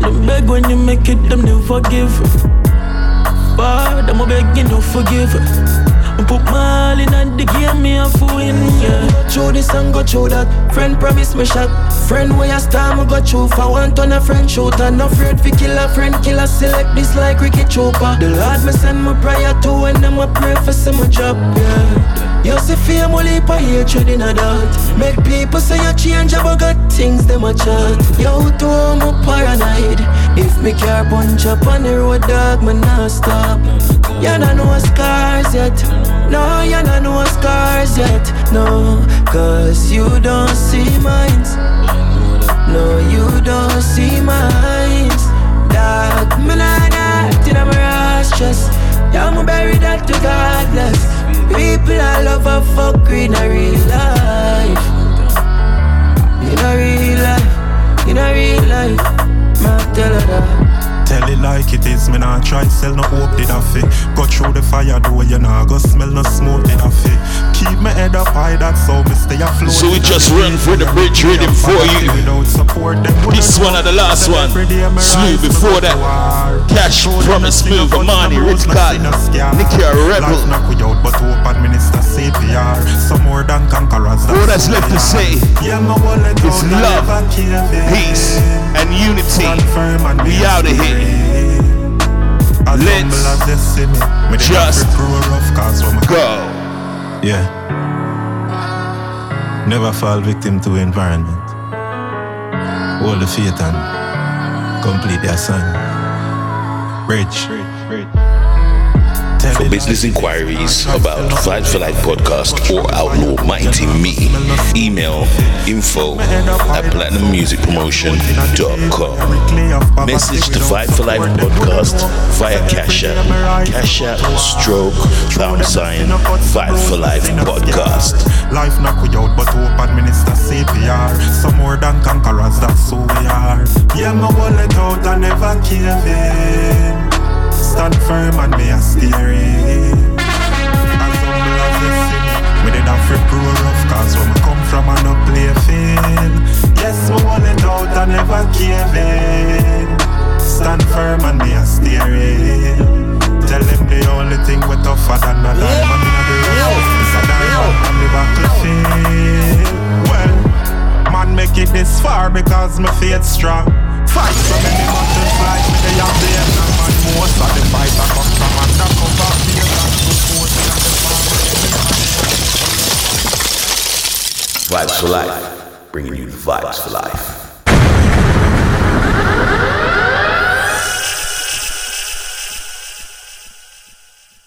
Them beg when you make it, them never give. Father, I'm begging you forgive. Put my all in and the game me a to win, yeah. This and go through that. Friend promise me shot. Friend where I star me go through For one ton of friend shooter. No afraid fi kill a friend Killer select this like Ricky Chopper The Lord me send my prayer to And them a pray for some job, yeah You see fame will leap a hatred in a that Make people say you change but got things them a chat Yo to home a paranoid If me car punch up on the road dog me not stop You don't know scars yet no, you don't know scars yet. No, cause you don't see mines. No, you don't see mines. That me like that in my rashes. Yeah, I'm bury that to godless. People I love a fuck in a real life. In a real life. In a real life. Ma tell her that. It like it is, me nah try sell no hope did I fit. Go through the fire door, you nah go smell no smoke did I fit. Keep me head up high, that's so me stay afloat. So we just run for the bridge reading for you. This one of the last one. Slew before that. Cash promise move money, Rich Kyle, Nicky a rebel. But hope administer CPR. Some more than conquerors. All that's left to say yeah, is love, peace, and unity. We out of here. Let's just go. Yeah. Never fall victim to environment. Hold the faith and complete the assignment. Bridge. For business inquiries about Vybez4Life podcast or Outlaw Mighty Me, email info at platinummusicpromotion.com. Message to Vybez4Life podcast via Cash App, Cash App, stroke, pound sign, Fight for Life podcast. Life knock we out, but hope administer CPR. Some more than conquerors, that's who we are. Yeah, my wallet out and never cave in. Stand firm and me a steering. As humble as the city, we did have free pro rough cause when we come from and up play field. Yes, my wallet out and never cave in. Stand firm and me a steering. Tell them the only thing we tougher than a diamond in the rough. It's a diamond on the battlefield. Well, man make it this far because my faith strong. Fight battles like me, they have the end Vibes for life, bringing you the vibes for life.